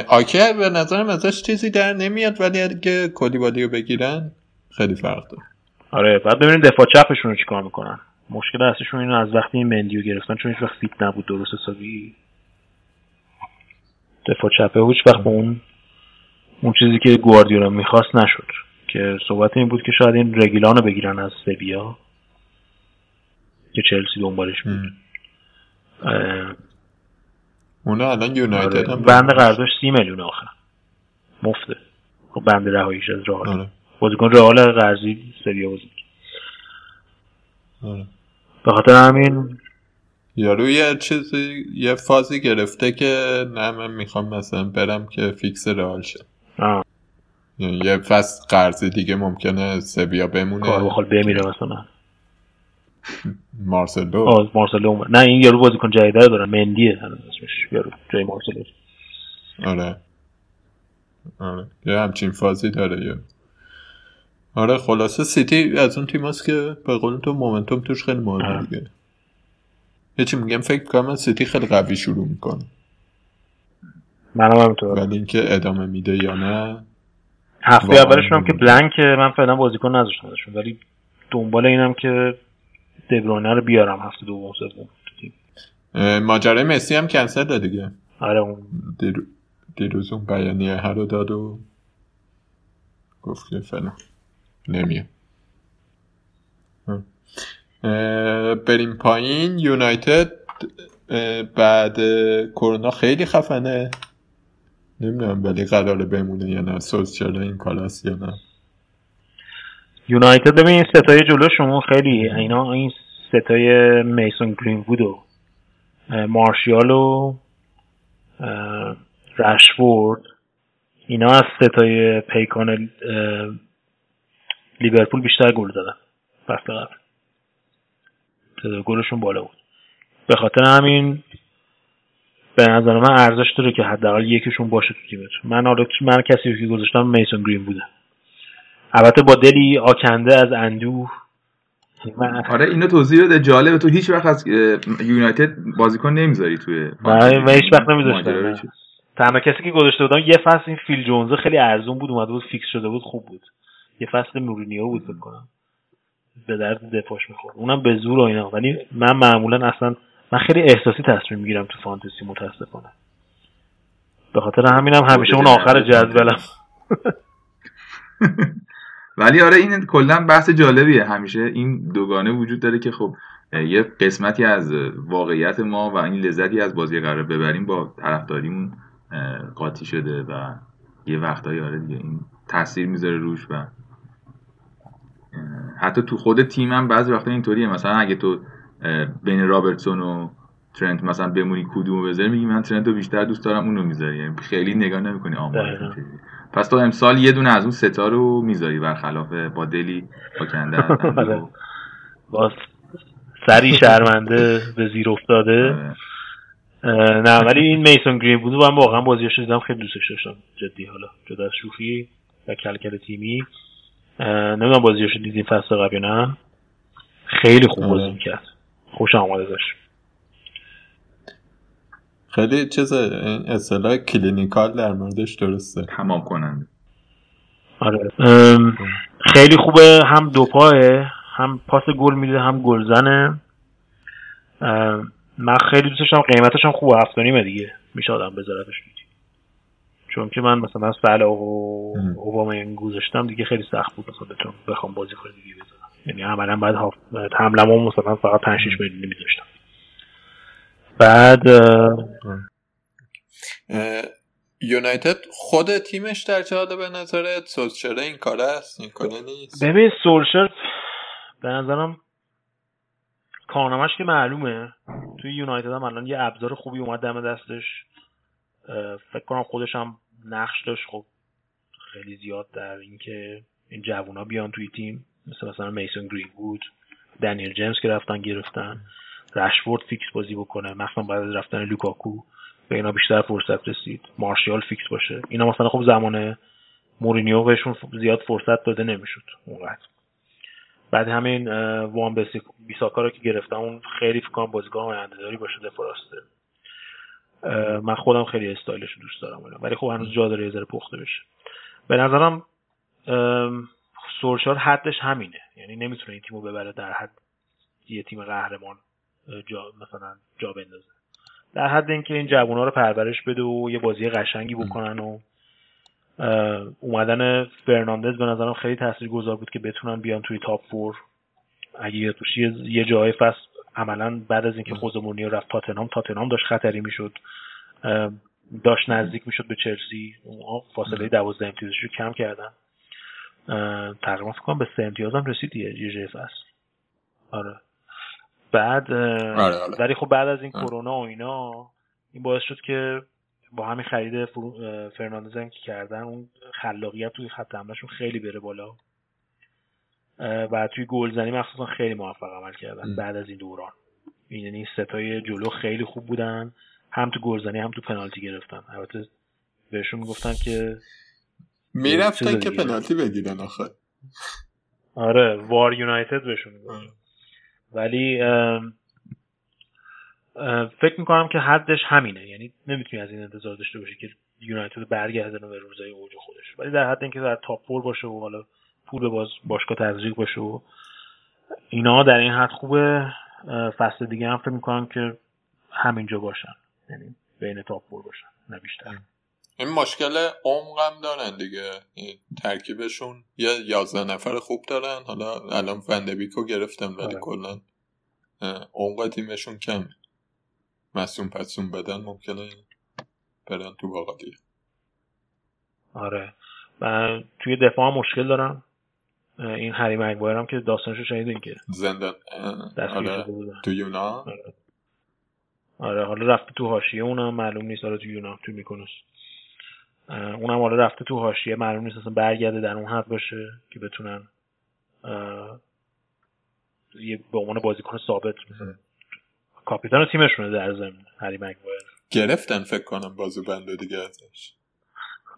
آکر به نظرم ازش چیزی در نمیاد ولی اگه کلیبالی رو بگیرن خیلی فرق داره. آره بعد ببینیم دفاع چپشون رو چیکار می‌کنن. مشکل اصلیشون اینو از وقتی این مندیو گرفتن چون هیچ وقت فیت نبود درست حسابی. دفاع چپه هیچ وقت به اون اون چیزی که گواردیولا می‌خواست نشد. که صحبت این بود که شاید این رگیلان رو بگیرن از سویا. که چلسی دنبالش بود. اونا الان یونایتد هم بند قراردادش سی میلیون آخر. مفته. خب بند رهاییش از رئال آره. بازیکن رئال قرضی سویا بازی. آره. به خاطر همین یارو یه چیزی یه فازی گرفته که نه من می‌خوام مثلا برم که fix رئال شه. یعنی یه فصل قرضی دیگه ممکنه سویا بمونه. کارواخال بمیره مثلا. مارسلو. آه مارسلو اومد. نه این یارو بازیکن جدیده رو دارن مندیه هنوز اسمش یارو جای مارسلو. آره. آره. یه همچین فازی داره یه آره خلاصه سیتی از اون تیم هست که به قول تو momentum توش خیلی مهمه. دیگه. یه چی میگم فکر کنم سیتی خیلی قوی شروع می‌کنه. منم همینطور ولی اینکه ادامه میده یا نه هفته اولشون هم که. بلنک من فعلا بازیکن نذاشتم ازشون ولی دنبال اینم که دبرونه رو بیارم هفته دوم سوم تو ماجرای مسی هم کنسل دیگه. آره اون. دیر- دیروز اون بیانیه هر رو داد و گفت که فعلا. نمیاد بریم پایین. یونایتد بعد کرونا خیلی خفنه. نمی‌دونم ولی قراره بمونه یا نه. سوسیال این کالاس یا نه. یونایتد ببین این ستای جلوشون خیلی اینا این ستای میسون گرین وود و مارشیال و رشفورد اینا از ستای پیکان لیورپول بیشتر گل زدن فصل قبل. تعداد گلشون بالا بود. به خاطر همین به نظر من ارزش داره که حداقل یکیشون باشه تو تیمت من حالا من کسی رو که گذاشتم میسون گرین‌وود بوده. البته با دلی آکنده از اندوه. من آره اینو توضیح بده. جالبه. تو هیچ وقت از یونایتد بازیکن نمی‌ذاری توی من هیچ وقت نمی‌ذاشتم،. تنها کسی که گذاشته بودم یه فصل این فیل جونزه خیلی ارزون بود اومده بود fix شده بود خوب بود. یه فصل مورینیو بود فکر کنم. به درد دفاعش می‌خورد. اونم به زور و اینا. ولی من معمولا اصلا من خیلی احساسی تصمیم می‌گیرم تو فانتزی متاسفانه. به خاطر همینم همیشه اون آخر جدولم. *laughs* ولی آره این کلا بحث جالبیه همیشه. این دوگانه وجود داره که خب یه قسمتی از واقعیت ما و این لذتی از بازی قرار ببریم با طرفداریمون قاطی شده و یه وقتایی آره دیگه این تاثیر می‌ذاره روش و حتی تو خود تیمم بعضی وقتا اینطوریه مثلا اگه تو بین رابرتسون و ترنت مثلا بمونی کدومو بذاری میگی من ترنت رو بیشتر دوست دارم اونو می‌ذاری یعنی خیلی نگاه نمی‌کنی آمار. پس تو امسال یه دونه از اون ستا رو می‌ذاری برخلاف با دلی با کنده از اندوه. آره. با سری شرمنده به زیر افتاده آره. نه ولی این میسون گرین‌وود من واقعا بازیش دیدم خیلی دوستش داشتم جدی حالا جدا از شوخی و کل‌کل تیمی نمی‌دونم بازیش رو دیدین فصل قبل یا نه. خیلی خوب آره. بازی می‌کرد. خوشم اومد ازش. خیلی چیز این اصطلاح clinical در موردش درسته. تمام کننده. آره. خیلی خوبه. هم دو پاعه هم پاس گل میده هم گلزنه. من خیلی دوستش دارم قیمتش هم خوبه هفت و نیمه دیگه. میشه آدم بذارتش. چون که من مثلا سال و ام. اوبامیانگ گذاشتم دیگه خیلی سخت بود مثلا بتونم بخوام بازی کنه دیگه بذارم. یعنی عملا بعد حملمو مثلا فقط 5 6 میلیون میذاشتم بعد یونایتد خود تیمش در جاده به نظرت سوسچره این کاره است؟ این کاره نیست؟ ببین سولشر به نظرم کارنامهش که معلومه. توی یونایتد هم الان یه ابزار خوبی اومد دم دستش. فکر کنم خودش هم نقش داشت. خب خیلی زیاد در اینکه این جوونا بیان توی تیم. مثل مثلا میسون گرین‌وود دنیل جیمز که رفتن گرفتن. رشفورد fix بازی بکنه. مخصوصا بعد از رفتن لوکاکو به اینا بیشتر فرصت رسید. مارشال fix باشه. اینا مثلا خب زمان مورینیو بهشون زیاد فرصت داده نمی‌شد اونقدر. بعد همین وان بیساکا رو که گرفتم اون خیلی فکر کنم بازیکن داری باشه دفاع راسته اه، من خودم خیلی استایلش رو دوست دارم. ولی خب هنوز جا داره یه ذره پخته بشه. به نظرم ام، سولشار حدش همینه. یعنی نمی‌تونه این تیمو ببره در حد یه تیم قهرمان جا مثلا جا بندازه. در حد اینکه این جوونا رو پرورش بده و یه بازی قشنگی بکنن و اومدن فرناندز به نظرم خیلی تاثیرگذار بود که بتونن بیان توی top four اگه یه, یه جای فصل عملا بعد از اینکه خوزه مورینیو رفت تاتنهام تاتنهام داشت خطری می‌شد. داشت نزدیک می‌شد به چلسی. اونها فاصله دوازده امتیازش رو کم کردن. تقریبا فکر کنم به سه امتیاز هم رسید یه جای فصل آره. بعد آره، آره. ولی خب بعد از این. کرونا و اینا این باعث شد که با همین خرید فرناندز هم که کردن اون خلاقیت توی خط حملهشون خیلی بره بالا. و توی گلزنی مخصوصا خیلی موفق عمل کردن. بعد از این دوران. این یعنی ستای جلو خیلی خوب بودن. هم تو گلزنی هم تو پنالتی گرفتن. البته بهشون می‌گفتن که می‌رفتن که. پنالتی بگیرن آخه. آره وار یونایتد بهشون می‌گفتن. ولی ام، ام، فکر می‌کنم که حدش همینه. یعنی نمی‌تونی از این انتظار داشته باشی که یونایتد برگردونه به روزای اوج خودش. ولی در حد اینکه در top four باشه و حالا پول باز باشگاه تزریق باشه و اینا در این حد خوبه. فصل دیگه هم فکر می‌کنم که همینجا باشن. یعنی بین top four باشن نه بیشتر. این مشکل عمق هم دارن دیگه. این ترکیبشون یه یازده نفر خوب دارن. حالا الان فن‌دبیکو گرفتن ولی آره. کلا عمق تیمشون کم مصوم پسوم بدن ممکنه برن تو واقع دیگه آره. و توی دفاع هم مشکل دارم این هری مگوایر هم که داستانشو شنیدین که؟ زندان آره. تو یونان آره. حالا رفته تو حاشیه اونم معلوم نیست. آره تو یونان تو میکنوس اونم حالا رفته تو حاشیه. معلوم نیست اصلا برگرده در اون حد باشه که بتونن یه به عنوان بازیکن ثابت مثلا کاپیتان تیمشونه در زمین هری مگوایر گرفتن فکر کنم بازو بنده دیگه ازش.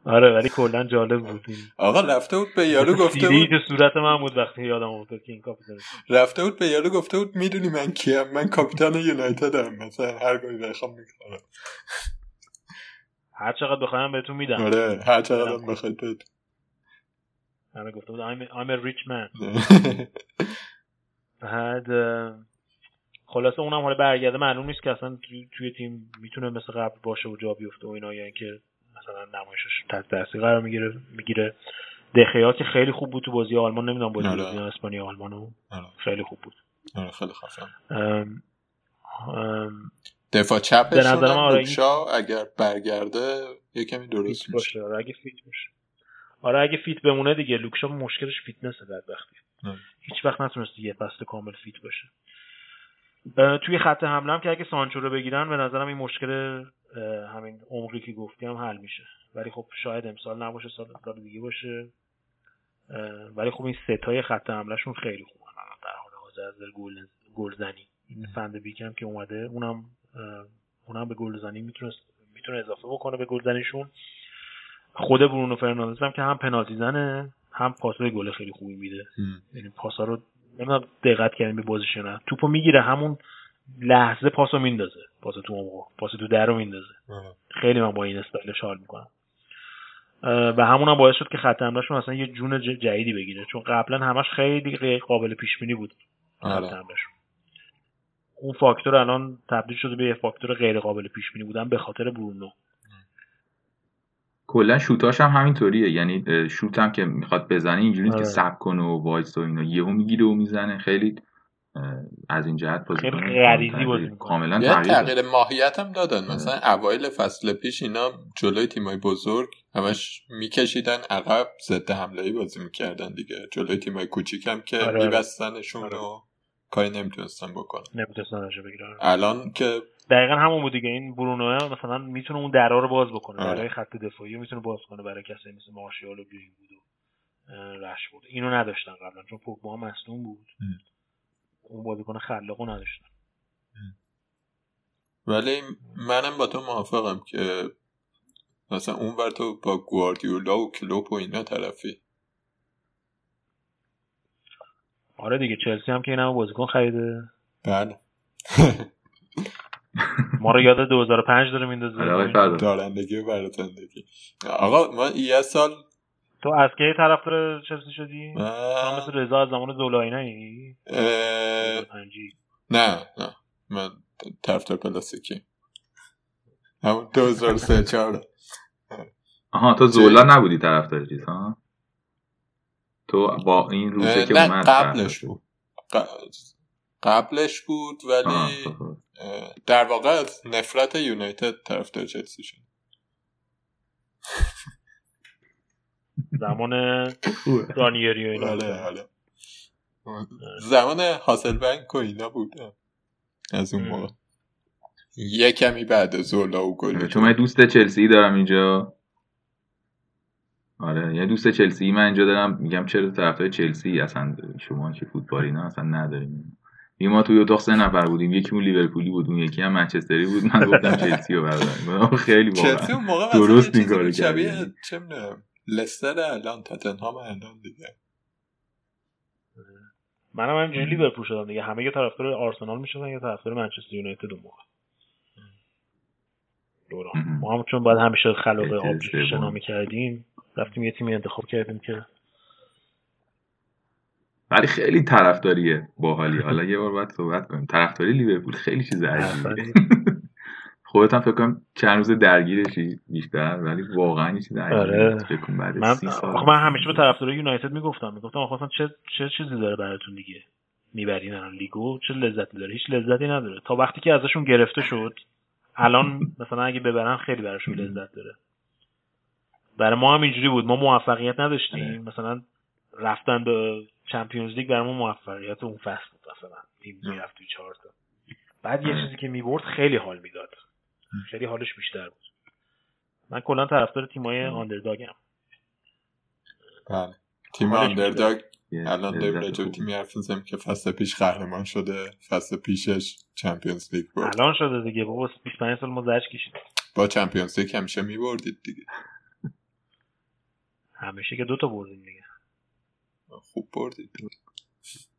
آره ولی کلا جالب بود آقا رفته بود به یارو گفته بود که صورت من بود وقتی یادم افتاد که این کاپیتان رفته بود به یارو گفته بود می‌دونی من کیم؟ من کاپیتان یونایتدم. مثلا هر گاهی بخوام می‌کنم. هر چقدر بخوایم بهتون میدم. آره هر چقدر بخواید بهت آره گفته بود I'm, I'm a rich man. *laughs* بعد خلاصه اونم حالا برگرده معلوم نیست که اصلا توی, تیم می‌تونه مثل قبل باشه و جا بیفته و اینا یا اینکه مثلا نمایشش تحت تاثیر قرار می‌گیره می‌گیره. دخیا که خیلی خوب بود تو بازی آلمان نمی‌دونم بازی آره. بازی اسپانیا آلمانو آره. خیلی خوب بود. آره خیلی خفن دفاع چپشون به نظر من آره اگر برگرده یه کمی درست باشه. آره اگه fit باشه. آره اگه fit بمونه دیگه لوک شا مشکلش فیتنسه بدبختی. هیچ وقت نتونسته یه فصل کامل fit باشه. توی خط حمله هم که اگه سانچو رو بگیرن به نظرم این مشکل همین عمقی که گفتی هم حل میشه. ولی خب شاید امسال نباشه سال سال دیگه باشه. ولی خب این سه تای خط حملهشون خیلی خوبن الان در حال حاضر از گل گلزنی. این فن‌دبیکم که اومده اونم اونم به گلزنی می‌تونه می‌تونه اضافه بکنه به گلزنیشون. خود برونو فرناندز هم که هم پنالتی زنه هم پاسای گل خیلی خوبی میده. یعنی پاسا رو نمی‌دونم دقت کردیم به بازیش نه. توپو می‌گیره همون لحظه پاسو میندازه. پاس تو عمق پاس تو در رو میندازه. خیلی من با این استایلش حال می‌کنم. و همون هم باعث شد که خط حملهشون اصلا یه جون جدیدی بگیره. چون قبلا همش خیلی غیر قابل پیش بینی بود خط آره. حملهشون. اون فاکتور الان تبدیل شده به یه فاکتور غیر قابل پیش بینی بودن به خاطر برونو. کلا شوتاش هم همینطوریه. یعنی شوت هم که می‌خواد بزنه اینجوری نیست که آره. سب کنه و وایس و اینا. یهو می‌گیره و می‌زنه. خیلی از این جهت بازی غریزی بازی. کاملا یه تغییر ماهیت هم دادن. مثلا اوایل فصل پیش اینا جلوی تیمای بزرگ همش میکشیدن عقب ضد حمله بازی می‌کردن دیگه. جلوی تیمای کوچیک هم که آره، آره. میبستنشون آره. و کاری نمی‌تونستن بکنن نمی‌تونستن راجع بگیرن الان که دقیقا همون بود دیگه. این برونو مثلا می‌تونه اون درا رو باز بکنه. آره. برای خط دفاعی می‌تونه باز کنه برای کسی مثل مارشال و گرین بود و رش بود اینو نداشتن قبلا چون پوگبا مصدوم بود. ام. اون بازیکن خلاقو نداشتن. ولی منم با تو موافقم که مثلا اون ور تو با گواردیولا و کلوپ و اینا طرفی. آره دیگه چلسی هم که این همه بازیکن خریده. بله. *laughs* ما رو یاد 2005 داره میندازه. آره. دارندگی و برازندگی آقا ما یه سال تو از کی طرفدار چلسی شدی؟ تو من- مثل رضا از زمان پنجی نه نه. من طرفدار پلاستیکی. همون 2003 4 آها تو زولا نبودی طرفدار چیز ها؟ تو با این روزه که نه اومد قبلش بود. قبلش بود ولی خب، خب. در واقع از نفرت یونایتد طرفدار چلسی شد. *laughs* زمان رانیری و اینا آره زمان هاسلبنک و اینا بود. از اون. موقع. یه کمی بعد زولا و گل چون من دوست چلسی دارم اینجا. آره یه دوست چلسی. من اینجا دارم میگم چرا طرفدار چلسی؟ اصلا شما که فوتبالی نه اصلا نداریم این ما توی اتاق سه نفر بودیم. یکی اون لیورپولی بود اون یکی هم منچستری بود. من گفتم *laughs* چلسی رو برداریم. *laughs* خیلی چلسی واقعا اون موقع درست مثلا این یه کارو شبیه. چه لستر الان تاتنهام الان دیگه. منم همینجوری لیورپول شدم دیگه. همه یا طرفدار آرسنال می‌شدن یا طرفدار منچستر یونایتد اون موقع. دوران. ما هم چون باید همیشه خلاق احتیاج آب سوم. شنا می‌کردیم. رفتیم یه تیمی انتخاب کردیم که ولی خیلی طرفداریه باحالی. حالا یه بار باید صحبت کنیم. طرفداری لیورپول خیلی چیز عجیبیه خودت هم فکر کنم چند روز درگیرشی بیشتر ولی واقعا یه چیز آره. بعد من سال. من همیشه به طرفدار یونایتد می‌گفتم. می‌گفتم آخه اصلا چه چه چیزی داره براتون دیگه می‌برین الان لیگو؟ چه لذتی داره؟ هیچ لذتی نداره. تا وقتی که ازشون گرفته شد الان مثلا اگه ببرن خیلی براشون لذت داره. برای ما هم اینجوری بود. ما موفقیت نداشتیم. مثلا رفتن به چمپیونز لیگ برای ما موفقیت اون فصل بود. مثلا تیم می‌رفت توی چهار تا. بعد یه چیزی که می‌برد خیلی حال می‌داد. خیلی حالش بیشتر بود. من کلا طرفدار تیمای آندرداگم بله. تیم آندرداگ الان داریم راجع. تیمی حرف می‌زنیم که فصل پیش قهرمان شده. فصل پیشش چمپیونز لیگ برد. الان شده دیگه بابا. 25 سال ما زجر کشیدیم. با چمپیونز لیگ همیشه میبردید دیگه. همیشه که دوتا بردیم دیگه. خوب بردید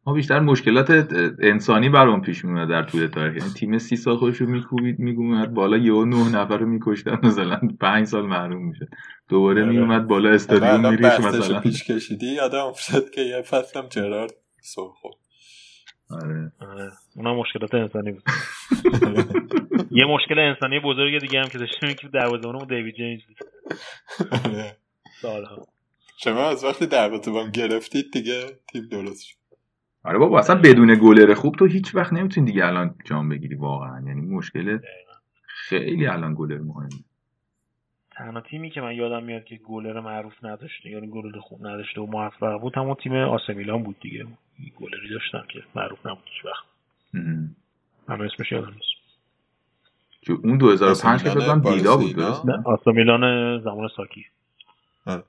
ما بیشتر مشکلات انسانی برام پیش میاد در طول تاریخ. یعنی تیم سی سال خودش رو میکوبید میگومد بالا یهو نه نفر رو میکشتن مثلا پنج سال محروم می‌شد. دوباره آره. میومد بالا استادیوم میریش مثلا. پیش کشیدی یادم افتاد که یه فصلم جرارد سر خورد آره. آره. اونم مشکلات انسانی بود. یه مشکل انسانی بزرگ دیگه هم که داشتیم که دروازه‌بانمون دیوید جیمز بود. آره. سالها. شما از وقتی دروازه‌بان گرفتید دیگه تیم درست شد. آره بابا اصلا بدون گلر خوب تو هیچ وقت نمی‌تونی دیگه الان جام بگیری واقعا. یعنی مشکل خیلی الان گلر مهمه. تنها تیمی که من یادم میاد که گلر معروف نداشته یعنی گلر خوب نداشته و موفق بود همون تیم آسمیلان بود دیگه. گلری داشتن که معروف نبود هیچ وقت. من اسمش یادم نیست. چون اون 2005 که فکر دیدا بود؟ درست نه آسمیلان زمان ساکی. اه،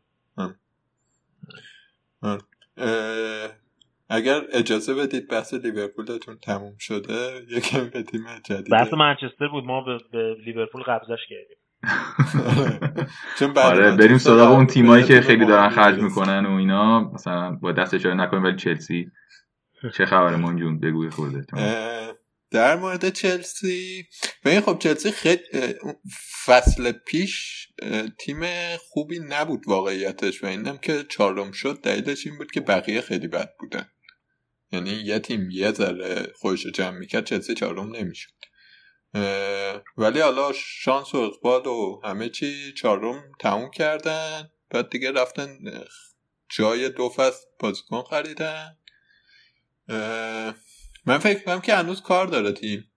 اگر اجازه بدید بحث لیورپولتون تموم شده یکم به تیم جدید بحث منچستر بود ما به, به لیورپول قبضش کردیم *laughs* چون آره بریم سراغ اون تیمایی که خیلی دارن خرج. می‌کنن و اینا مثلا با دست اشاره نکنیم ولی چلسی چه خبره من جون بگو یه خورده تو. اه، در مورد چلسی. ببین خب چلسی خیلی فصل پیش تیم خوبی نبود واقعیتش. و اینم که چهارم شد دلیلش این بود که بقیه خیلی بد بودن. یعنی یه تیم یه ذره خودش رو جمع می‌کرد چلسی چهارم نمی‌شد. ولی حالا شانس و اقبال و همه چی چهارم تموم کردن. بعد دیگه رفتن جای دو فصل بازیکن خریدن. من فکر کنم که هنوز کار داره تیم.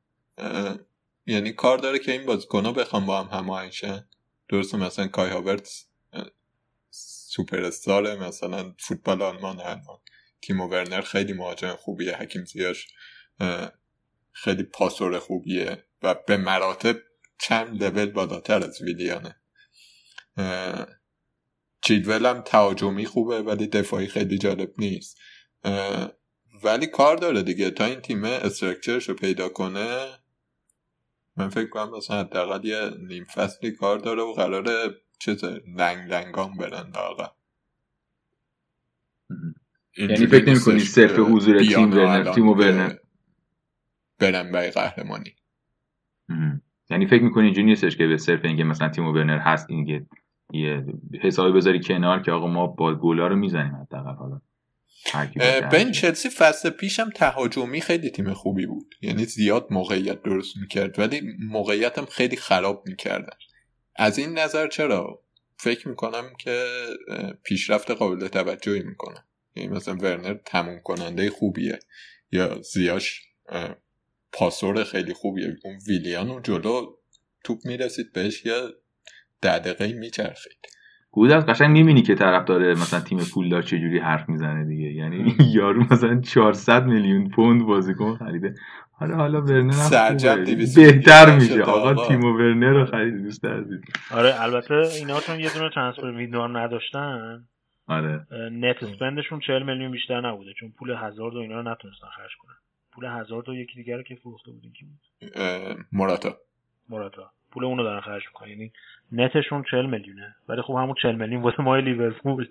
یعنی کار داره که این بازیکن بخوام با هم هماهنگ درسته مثلا کای هاورتس سوپر استاره مثلا فوتبال آلمان الان تیمو ورنر خیلی مهاجم خوبیه حکیم زیاش خیلی پاسور خوبیه و به مراتب چند لول بالاتر از ویلیانه. چیدول هم تهاجمی خوبه ولی دفاعی خیلی جالب نیست. ولی کار داره دیگه تا این تیم استرکچرش رو پیدا کنه من فکر کنم مثلا حداقل یه نیم فصلی کار داره و قراره چیز لنگ لنگان برن لاغر یعنی فکر نمی‌کنی صرف حضور تیم ورنر- تیم ورنر. برن برای قهرمانی. یعنی فکر می‌کنی اینجوری نیستش که به صرف اینکه مثلا تیم ورنر هست این یه حسابی بذاری کنار که آقا ما با گلا رو می‌زنیم حداقل حالا ببین چلسی فصل پیشم تهاجمی خیلی تیم خوبی بود. یعنی زیاد موقعیت درست می‌کرد ولی موقعیت هم خیلی خراب می‌کردن. از این نظر چرا؟ فکر می‌کنم که پیشرفت قابل توجهی می‌کنم یعنی مثلا ورنر تموم کننده خوبیه یا زیاش پاسور خیلی خوبیه. اون ویلیان اون جلو توپ می‌رسید بهش یا ده دقیقه میچرخید. گودرز قشنگ می‌بینی که طرف داره مثلا تیم پولدار چجوری حرف می‌زنه دیگه. یعنی *laughs* یارو مثلا 400 میلیون پوند بازیکن خریده. حالا حالا ورنر هم سرجم خوبه. 200 بهتر میشه. آقا. تیم ورنر رو خرید دوست عزیز آره البته اینا چون یه دونه ترانسفر ویندو نداشتن آره. net spend شون 40 میلیون بیشتر نبوده چون پول هازارد و اینا رو نتونستن خرج کنن. پول هازارد و یکی دیگر رو که فروخته بودین؟ کی بود؟ اه، موراتا. موراتا. پول اونو دارن خرج می‌کنن. یعنی net شون 40 میلیونه. ولی خب همون 40 میلیون واسه ما لیورپول.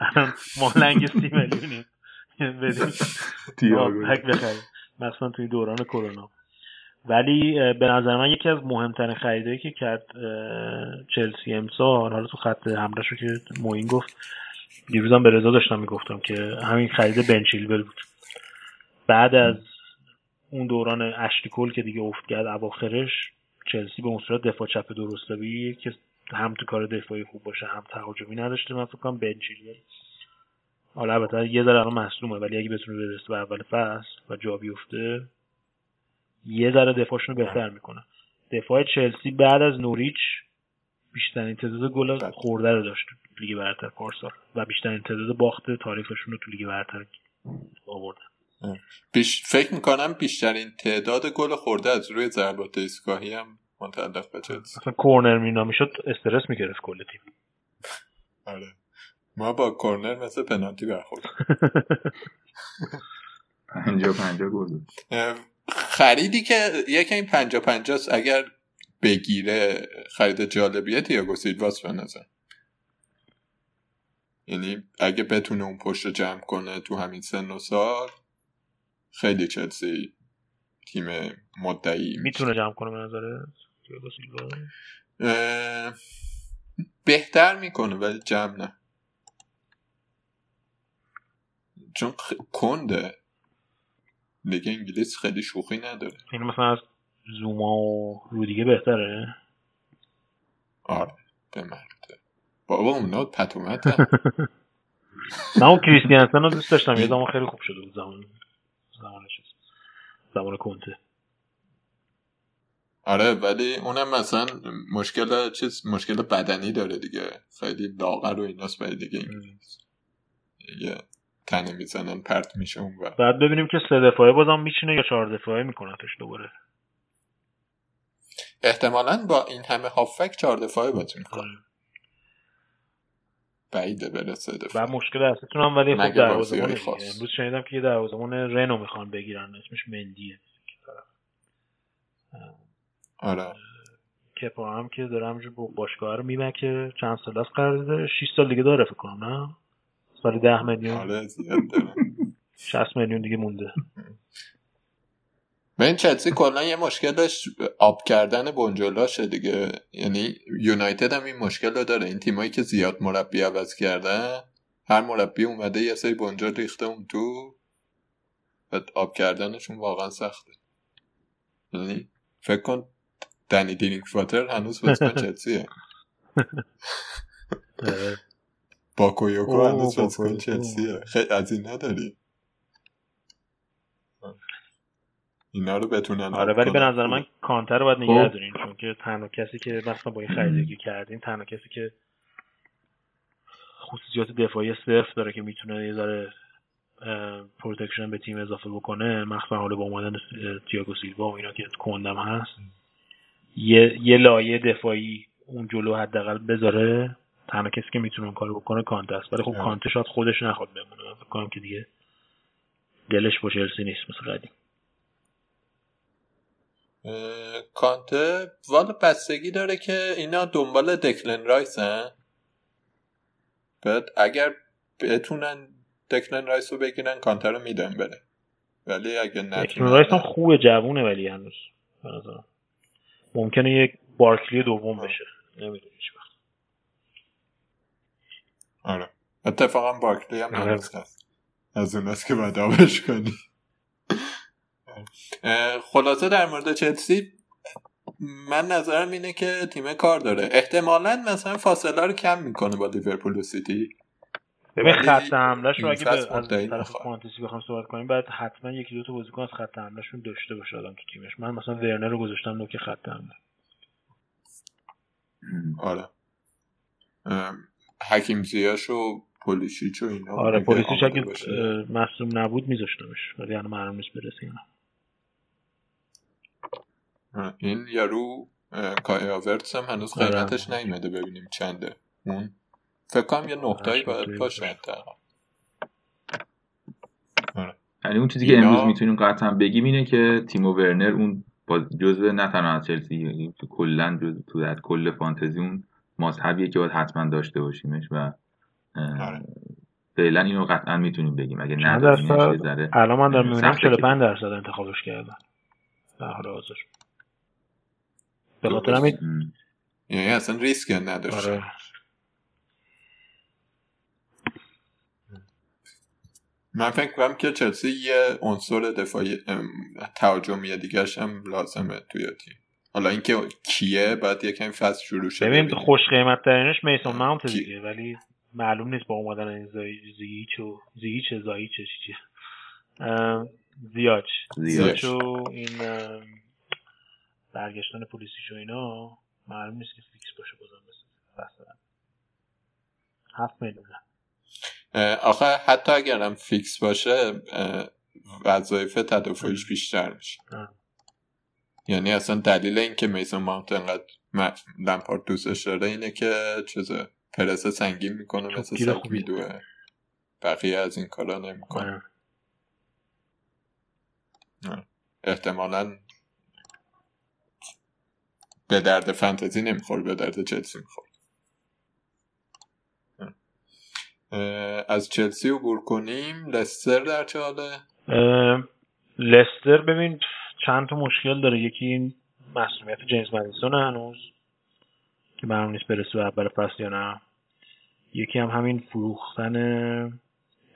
الان ما لنگ 30 میلیونیم. بدیم. تیاگو هک بخریم. مثلا توی دوران کرونا. ولی به نظر من یکی از مهمترین خریدایی که کرد چلسی امسال حالا تو خط حمله شو که موین گفت دیروزم به رضا داشتم می‌گفتم که همین خرید بن چیلول بود. بعد از اون دوران اشتیکل که دیگه افت کرد اواخرش چلسی به اون صورت دفاع چپ درستابی که هم تو کار دفاعی خوب باشه هم تهاجمی نداشته. من فکر کنم بن چیلول حالا البته یه ذره الان مصدومه ولی اگه بتونه برسه به اول فصل و جا بیفته یه ذره دفاعشون بهتر می‌کنه. دفاع چلسی بعد از نوریچ بیشترین تعداد گل خورده رو داشت لیگ برتر پارسال. و بیشترین تعداد باخت تاریخشون رو تو لیگ برتر آوردن. بیش... فکر می‌کنم بیشترین تعداد گل خورده از روی ضربات ایستگاهی هم متعلق به چلسی. اصلا کورنر مینا می‌شد استرس می‌گرفت کل تیم. آره. ما با کورنر مثل پنالتی برخورد پنجا پنجا گل خریدی که یکی این پنجا پنجاست اگر بگیره خرید جالبیه تیاگو سیلواس به نظر. یعنی اگه بتونه اون پشت رو جمع کنه تو همین سن و سال خیلی چلسی تیم مدعی. می‌تونه جمع کنه به نظر بهتر می‌کنه ولی جمع نه. چون خ... کنده. لیگ انگلیس خیلی شوخی نداره. این مثلا از زوما و رودیگه بهتره؟ آره به مرده بابا اونا پتومت *laughs* من اون کریستیانسن رو دوست داشتم یه زمان خیلی خوب شده بود زمان. زمانش زمان کنته. آره ولی اونم مثلا مشکل چیز مشکل بدنی داره دیگه. خیلی لاغر و ایناست برای دیگه انگلیس یه تنه می‌زنن پرت میشه اون و بعد ببینیم که سه دفاعه بازم میچینه یا چهار دفاعه میکنتش دوباره. احتمالا با این همه هافک چهار دفاعه بازی می‌کنه. آره. بعیده برسه دفاع. و مشکل اصلیتون هم ولی خب. خاص. امروز شنیدم که یه دروازه‌بان رنو می‌خوان بگیرن اسمش مندیه. آره. کپا هم که داره همینجور با- باشگاه رو میمکه. چند سال است قرار داره. 6 سال دیگه داره فکر کنم نه؟ سال 10 میلیون. آره زیاد داره. 60 میلیون دیگه مونده. *laughs* این چلسی کلا یه مشکلش آب کردن بنجلاشه دیگه. یعنی یونایتد هم این مشکل رو داره. این تیمایی که زیاد مربی عوض کردن هر مربی اومده یه سری بنجل ریخته اون تو. و آب کردنشون واقعا سخته. یعنی فکر کن دنی دینینگ فاتر هنوز بازیکن چلسیه *laughs* آره. باکایوکو هنوز بازیکن. چلسیه خیلی از این نداری؟ اینا رو بتونن آره ولی به. نظر من کانته رو باید خب. نگه دارین چون که تنها کسی که مثلا با این خریدگی کردین تنها کسی که خصوصیات دفاعی صفر داره که می‌تونه یه ذره protection به تیم اضافه بکنه مخصوصا حالا با اومدن تییاگو سیلوا و اینا که کندم هست یه یه لایه دفاعی اون جلو حداقل بذاره تنها کسی که می‌تونه اون کارو بکنه کانته است ولی خب. کانته شاید خودش نخواد بمونه من فکر کنم که دیگه دلش با چلسی نیست مثل قدیم کانته والا بستگی داره که اینا دنبال دکلن رایس هن بعد اگر بتونن دکلن رایس رو بگیرن کانته رو میدن بره. ولی اگه دکلن نتونن رایس هم خوبه جوونه ولی هنوز ممکنه یک بارکلی دوم بشه. نمی‌دونی هیچ وقت. آره. اتفاقا بارکلی هم آره. از اوناست که باید آبش کنی. خلاصه در مورد چلسی من نظرم اینه که تیم کار داره. احتمالا مثلا فاصله رو کم می‌کنه با لیورپول و سیتی. ببین خط حملهش رو اگه به از طرف. فانتزی بخوام صحبت کنیم بعد حتما یکی دو تا بازیکن از خط حملهشون داشته باشه آدم تو تیمش. من مثلا ورنر رو گذاشتم نوک خط حمله. آره. حکیم زیاش و پولیشیچ و اینا آره آماده اگه مصدوم نبود میذاشتمش ولی الان معلوم نیست برسه اینا این یارو کای آورتس هم هنوز آره. قیمتش نیومده ببینیم چنده اون فکر کنم یه نقطه‌ای هشت باید باشه باشه. حداقل. یعنی اون چیزی که امروز می‌تونیم قطعا بگیم اینه که تیمو ورنر اون با جزء نه تنها از چلسی یعنی تو کلا جزء تو در کل فانتزی اون مذهبیه که باید حتما داشته باشیمش و آره. فعلا اینو قطعا می‌تونیم بگیم اگه ذره الان من دارم می‌بینم سخته 45 درصد انتخابش کردن در حال حاضر به خاطر. همین. یعنی اصلا ریسک نداشته آره من فکر کنم که چلسی یه عنصر دفاعی تهاجمی دیگرش هم لازمه توی تیم حالا اینکه کیه باید یکم فصل شروع شه ببین ببینیم. خوش قیمت ترینش میسون ماونت کی؟ دیگه ولی معلوم نیست با اومدن این زای- زیچ و زیچ زایچ چی چی زیاش زیاش. و این برگشتن پولیسیچ و اینا معلوم نیست که fix باشه بازم مثلا هفت میلیونه اه، آخه حتی اگرم fix باشه وظایف تدافعیش بیشتر میشه. یعنی اصلا دلیل اینکه میسون ماونت انقدر لمپارد دوستش داره اینه که چیزه پرسه سنگین می‌کنه مثل توپ‌گیر سگ خوبیه. میدوه بقیه از این کارا نمی‌کنه. احتمالا به درد فانتزی نمی‌خوره به درد چلسی می‌خوره از چلسی عبور کنیم. لستر در چه حاله؟ لستر ببین چند تا مشکل داره. یکی این مسئولیت جیمز مدیسون هنوز که معلوم نیست برسه اول فصل یا نه. یکی هم همین فروختن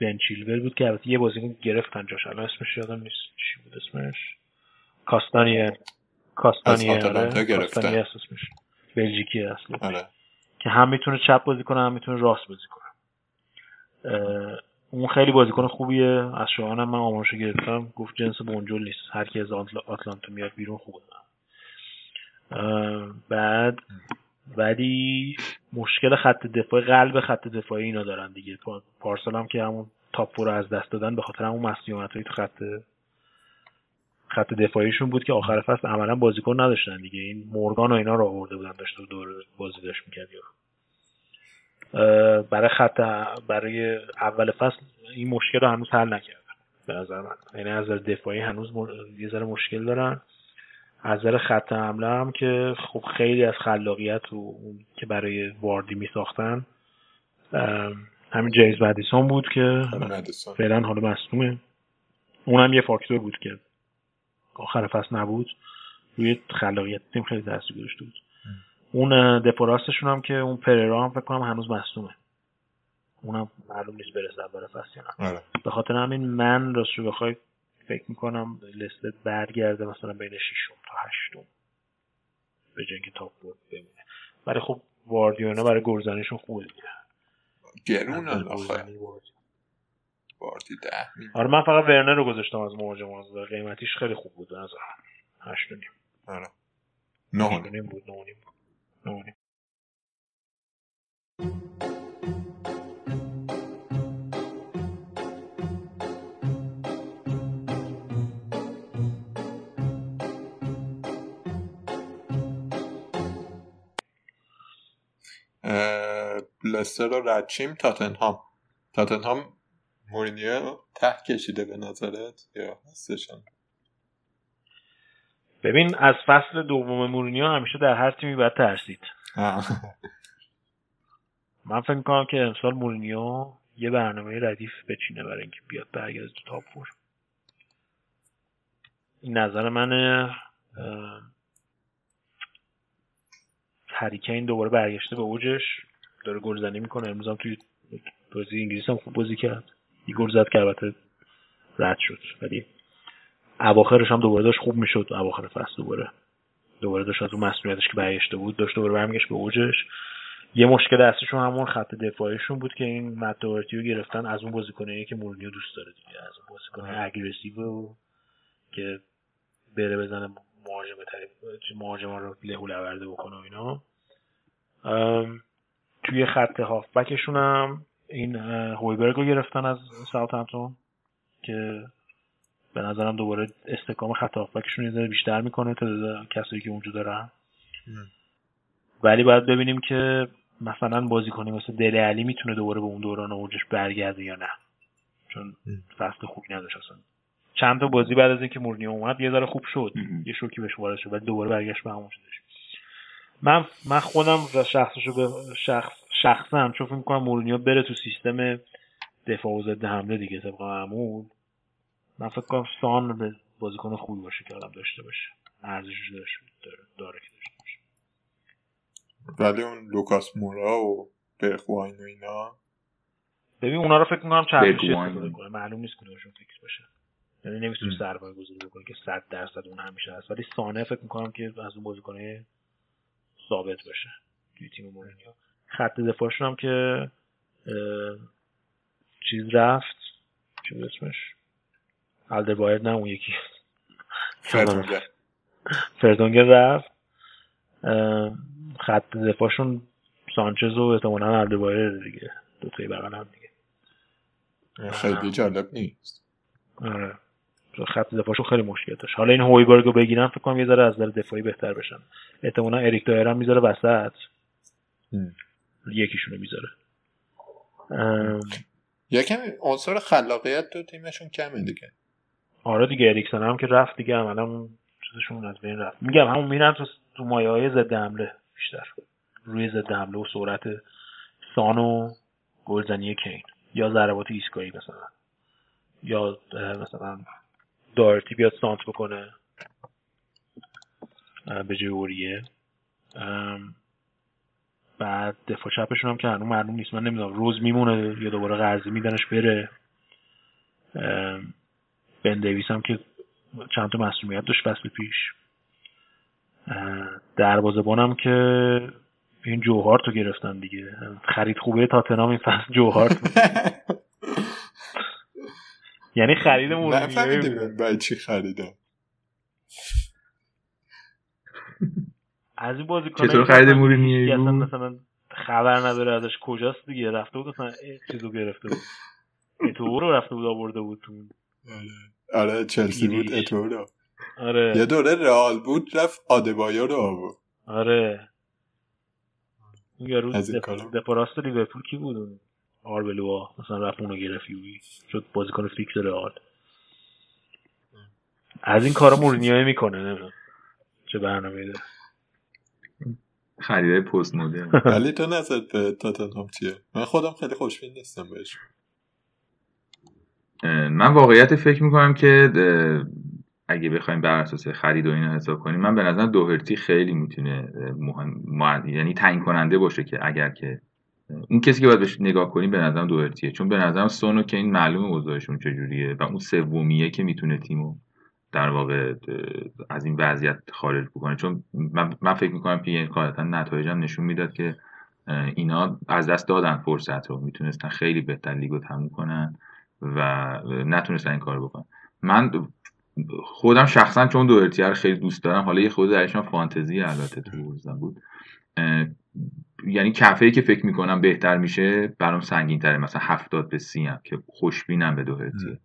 بن بود که البته یه بازیکن گرفتن جاش. الان اسمش یادم نیست چی بود اسمش. کاستانیه. کاستانیه از آتالانتا آره گرفتن. بلژیکی اصلا آره. که هم می‌تونه چپ بازی کنه هم می‌تونه راست بازی کنه. اون خیلی بازیکن خوبیه. از شایان هم من آمارشو گرفتم. گفت جنس بونجول نیست. هر کی از آتل- آتلانتا میاد بیرون خوبه. بعد ولی مشکل خط دفاعی قلب خط دفاعی اینا دارن دیگه. پا- پارسال هم که همون تاپ رو از دست دادن به خاطر همون مسئولیت تو خط خط دفاعیشون بود که آخر فصل عملا بازیکن نداشتن دیگه. این مورگان و اینا رو آورده بودن داشت و دور بازی داشت می‌کرد. برای خط برای اول فصل این مشکل رو هنوز حل نکردن به نظر من. یعنی از نظر دفاعی هنوز م- یه ذره مشکل دارن. از نظر خط حمله هم که خب خیلی از خلاقیت و اون که برای واردی می ساختن همین جیمز مدیسون بود که فعلا حالا مصدومه. اونم یه فاکتور بود که آخر فصل نبود. روی خلاقیت تیم خیلی تاثیر گذاشته بود. اون دفاع راستشون هم که اون پررا هم فکر کنم هنوز مصدومه. اونم معلوم نیست برسه اول فصل یا نه. آره. به خاطر همین من راستشو بخوای فکر می‌کنم لستر برگرده مثلا بین ششم تا هشتم. به جای اینکه تاپ فور بمونه. ولی خب واردیونا برای گلزنیشون خوبه برای آخه. باردی ده میلیون. آره من فقط ورنر رو گذاشتم از مهاجم از قیمتیش خیلی خوب بود از هشت و نیم آره نه هشت نیم. بود نه نیم بود نه نیم. لستر رو رد شیم تاتنهام تاتنهام مورینیو ته کشیده به نظرت یا هستشن ببین از فصل دوم مورینیو همیشه در هر تیمی باید ترسید. من فکر می‌کنم که امسال مورینیو یه برنامه ردیف بچینه برای اینکه بیاد برگرده تو top four این نظر منه. اه، هریکین دوباره برگشته به اوجش. داره گلزنی می‌کنه. امروز هم توی بازی انگلیس هم خوب بازی کرد. یه گل زد که البته رد شد. ولی اواخرش هم دوباره داشت خوب می‌شد. اواخر فصل دوباره. دوباره داشت از اون مسئولیتش که برگشته بود داشت دوباره برمیگشت به اوجش. یه مشکل اصلیشون همون خط دفاعیشون بود که این مدورتی رو گرفتن از اون بازیکنایی که مورینیو دوست داره دیگه از اون بازیکن اگریسیو و که بره بزنه مهاجم مهاجم رو له لورده بکنه و اینا. توی خط هافبکشون هم این هویبرگ رو گرفتن از ساوثهمپتون که به نظرم دوباره استحکام خط هافبکشون یه بیشتر می‌کنه تعداد کسایی که اونجا دارن. ولی باید ببینیم که مثلا بازیکنی مثل دل علی می‌تونه دوباره به اون دوران اوجش برگرده یا نه. چون فصل خوبی نداشت اصلا. چند تا بازی بعد از اینکه مورینیو اومد یه ذره خوب شد. یه شوکی بهش وارد شد ولی دوباره برگشت به همون شدش من من خودم شخصشو به شخص شخصا چون فکر می‌کنم مورینیو بره تو سیستم دفاع و ضد حمله دیگه طبق معمول. من فکر کنم سان به بازیکن خوبی باشه که آدم داشته باشه. ارزشش داشته داره, داره که داشته باشه. ولی اون لوکاس مورا و برخواین و اینا. ببین اونا رو فکر می‌کنم بگوان. استفاده کنه معلوم نیست کدومشون فیکس باشه. یعنی نمی‌تونه سرمایه گذاری بکنه که 100 درصد اون همیشه هست. ولی سانه فکر می‌کنم که از اون بازیکنه ثابت باشه توی تیم مورینیو خط دفاعشون هم که چیز رفت. چی بود اسمش؟ الدربایر نه اون یکی. فرتونگر فردونگر رفت. خط دفاعشون سانچز و احتمالا الدربایر دیگه. دوتایی بغل هم دیگه. خیلی جالب نیست. آره. خط دفاعشون خیلی مشکل داشت. حالا این هویبرگ رو بگیرن فکر کنم یه ذره از نظر دفاعی بهتر بشن. احتمالا اریک دایر هم می‌ذاره وسط. یکیشونو می‌ذاره. ام، یکم عنصر خلاقیت تو تیمشون کمه دیگه. آره دیگه اریکسن هم که رفت دیگه عملا چیزشون از بین رفت. میگم همون میرن تو تو مایه های ضد حمله بیشتر. روی ضد حمله و سرعت سان و گلزنی کین. یا ضربات ایستگاهی مثلا. یا مثلا دارتی بیاد سانت بکنه. به ام، بعد دفاع چپشون هم که هنوز معلوم نیست. من نمی‌دونم. روز میمونه یا دوباره قرضی میدنش بره. بن دیویس هم که چند تا مسئولیت داشت فصل پیش. دروازه‌بان هم که این جوهارت رو گرفتن دیگه. خرید خوبه تاتنام این فصل جوهارت. *laughs* یعنی خرید مورینیو برای چی خریدم. از این بازیکن چطور خرید مورینیو اصلا؟ مثلا خبر نداره ازش کجاست دیگه. رفته بود مثلا چیزو گرفته بود. اتو رو رفته بود آورده بود تو آره. آره چلسی بود گیریش. اتورا آره. یه دوره رئال بود رفت آدبایور رو آورد. آره. اون یارو از این دف- کارا. دفاع راست لیورپول کی بود اون؟ آربلوا مثلا رفت اونو گرفت یوی شد بازیکن fix رئال از این کارا مورینیو می‌کنه نمی‌دونم. چه برنامه داره. خریدای پست مدرن. *laughs* ولی تو نظر به تاتنهام چیه؟ من خودم خیلی خوشبین نیستم بهش. من واقعیت فکر می‌کنم که اگه بخوایم بر اساس خرید و اینا حساب کنیم من به نظر دوهرتی خیلی می‌تونه مهم مع- یعنی تعیین کننده باشه که اگر که اون کسی که باید بهش نگاه کنیم به نظرم دوهرتیه چون به نظرم سونو که این معلومه اوضاعشون چجوریه و اون سومیه که می‌تونه تیمو در واقع از این وضعیت خارج بکنه. چون من, فکر می‌کنم که قاعدتا نتایجم نشون می‌داد که اینا از دست دادن فرصت رو. می‌تونستن خیلی بهتر لیگو تموم کنن و نتونستن این کار بکنن. من خودم شخصا چون دوهرتی رو خیلی دوست دارم حالا یه خود درشان فانتزی البته تو بود یعنی کفه ای که فکر می‌کنم بهتر میشه برام سنگین تره مثلا هفتاد به سی هم که خوشبینم به دوهرتی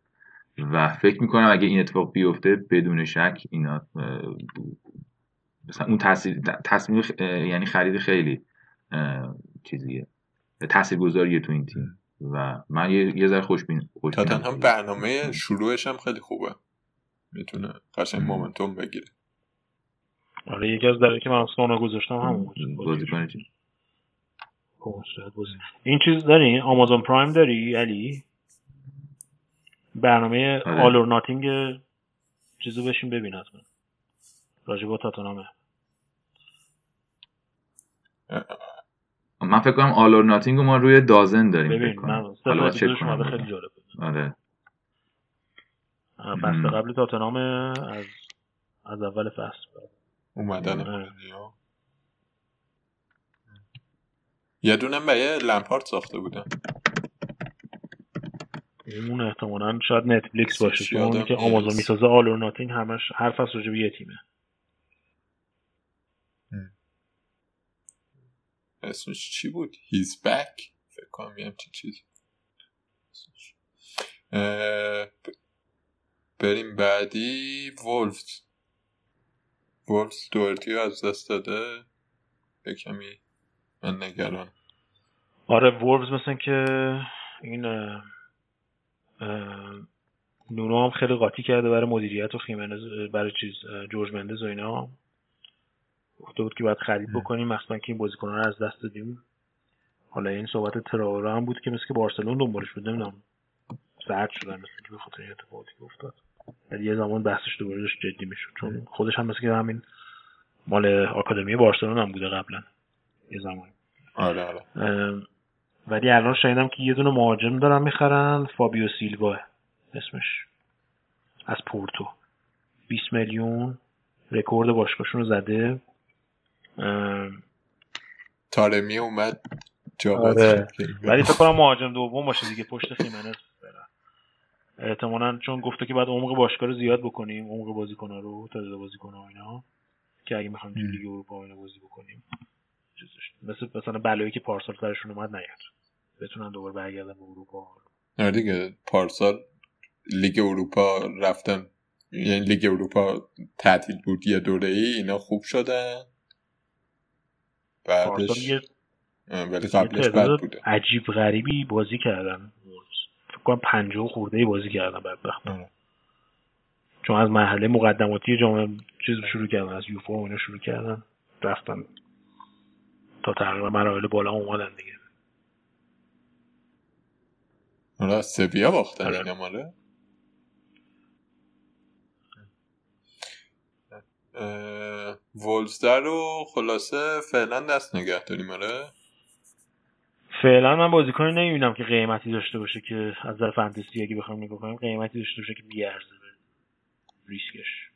و فکر می‌کنم اگه این اتفاق بیفته بدون شک اینا مثلا اون تاثیر تصمیم خ- یعنی خرید خیلی چیزیه. تاثیرگذاریه تو این تیم. و من یه یه ذره خوشبین خوشبینم. تاتنهام برنامه شروعش هم خیلی خوبه. می‌تونه قشنگ. مومنتوم بگیره. آره یکی از دلایلی که من سونا گذاشتم همون بود. چی؟ کنسرت بازی. این چیز داری آمازون پرایم داری علی برنامه آره. آل اور ناتینگ چیزو بشین ببین حتما راجع به تاتنامه من فکر کنم آل اور ناتینگ ما روی دازن داریم ببین. من حالا چک کنم. خیلی جالب بود آره فصل مم. قبل تاتنام از از اول فصل اومدن آره. مورینیو یه دونه برای لمپارد ساخته بودن اون احتمالا شاید نتفلیکس باشه چون یادم اونی که. آمازون می‌سازه آل اور ناتینگ همش هر فصل راجع به یه تیمه. اسمش چی بود؟ هیز بک فکر کنم یه همچین چیزی. بریم بعدی وولفز وولفز دورتی رو از دست داده. کمی من نگران آره وولفز مثل که این اه، اه، نونو هم خیلی قاطی کرده برای مدیریت و خیمنز برای چیز جورج مندز و اینا. گفته بود که باید خرید بکنیم مخصوصا که این بازیکنان رو از دست دادیم. حالا این صحبت تراوره هم بود که مثل که بارسلون دنبالش بود نمی‌دونم. سرد شدن مثل که به خاطر این اتفاقاتی که افتاد. ولی یه زمان بحثش دوباره داشت جدی می‌شد چون خودش هم مثل که همین مال آکادمی بارسلون هم بوده قبلا. یه زمان. آره آره. ولی الان شنیدم که یه دونه مهاجم دارن می‌خرن فابیو سیلوا اسمش. از پورتو. 20 میلیون رکورد باشگاهشون رو زده. تارمی اومد آره. ولی فکر کنم مهاجم دوم باشه دیگه پشت خیمنز احتمالا چون گفته که بعد عمق باشگاه رو زیاد بکنیم عمق بازیکن‌ها رو تعداد بازیکن‌ها و اینا که اگه می‌خوایم تو. لیگ اروپا اینا بازی بکنیم. چیزش. مثل مثلا بلایی که پارسال سرشون اومد نیاد. بتونن دوباره برگردن به اروپا. آره دیگه پارسال لیگ اروپا رفتن. یعنی لیگ اروپا تعطیل بود یه دوره ای اینا خوب شدن. بعدش یه ولی قبلش بد بوده. عجیب غریبی بازی کردن. فکر کنم پنجاه خورده ای بازی کردن بدبخت. آره. چون از مرحله مقدماتی جام چیز شروع کردن از یوفا و اینا شروع کردن. رفتن تا تقریبا مراحل بالا اومدن دیگه. آره از سویا باختن آره. اینا ماله اه، وولزدر رو خلاصه فعلا دست نگه داریم آره. فعلا من بازیکنی نمی‌بینم که قیمتی داشته باشه که از نظر فانتزی اگه بخوایم نگاه کنیم قیمتی داشته باشه که بیارزه به ریسکش.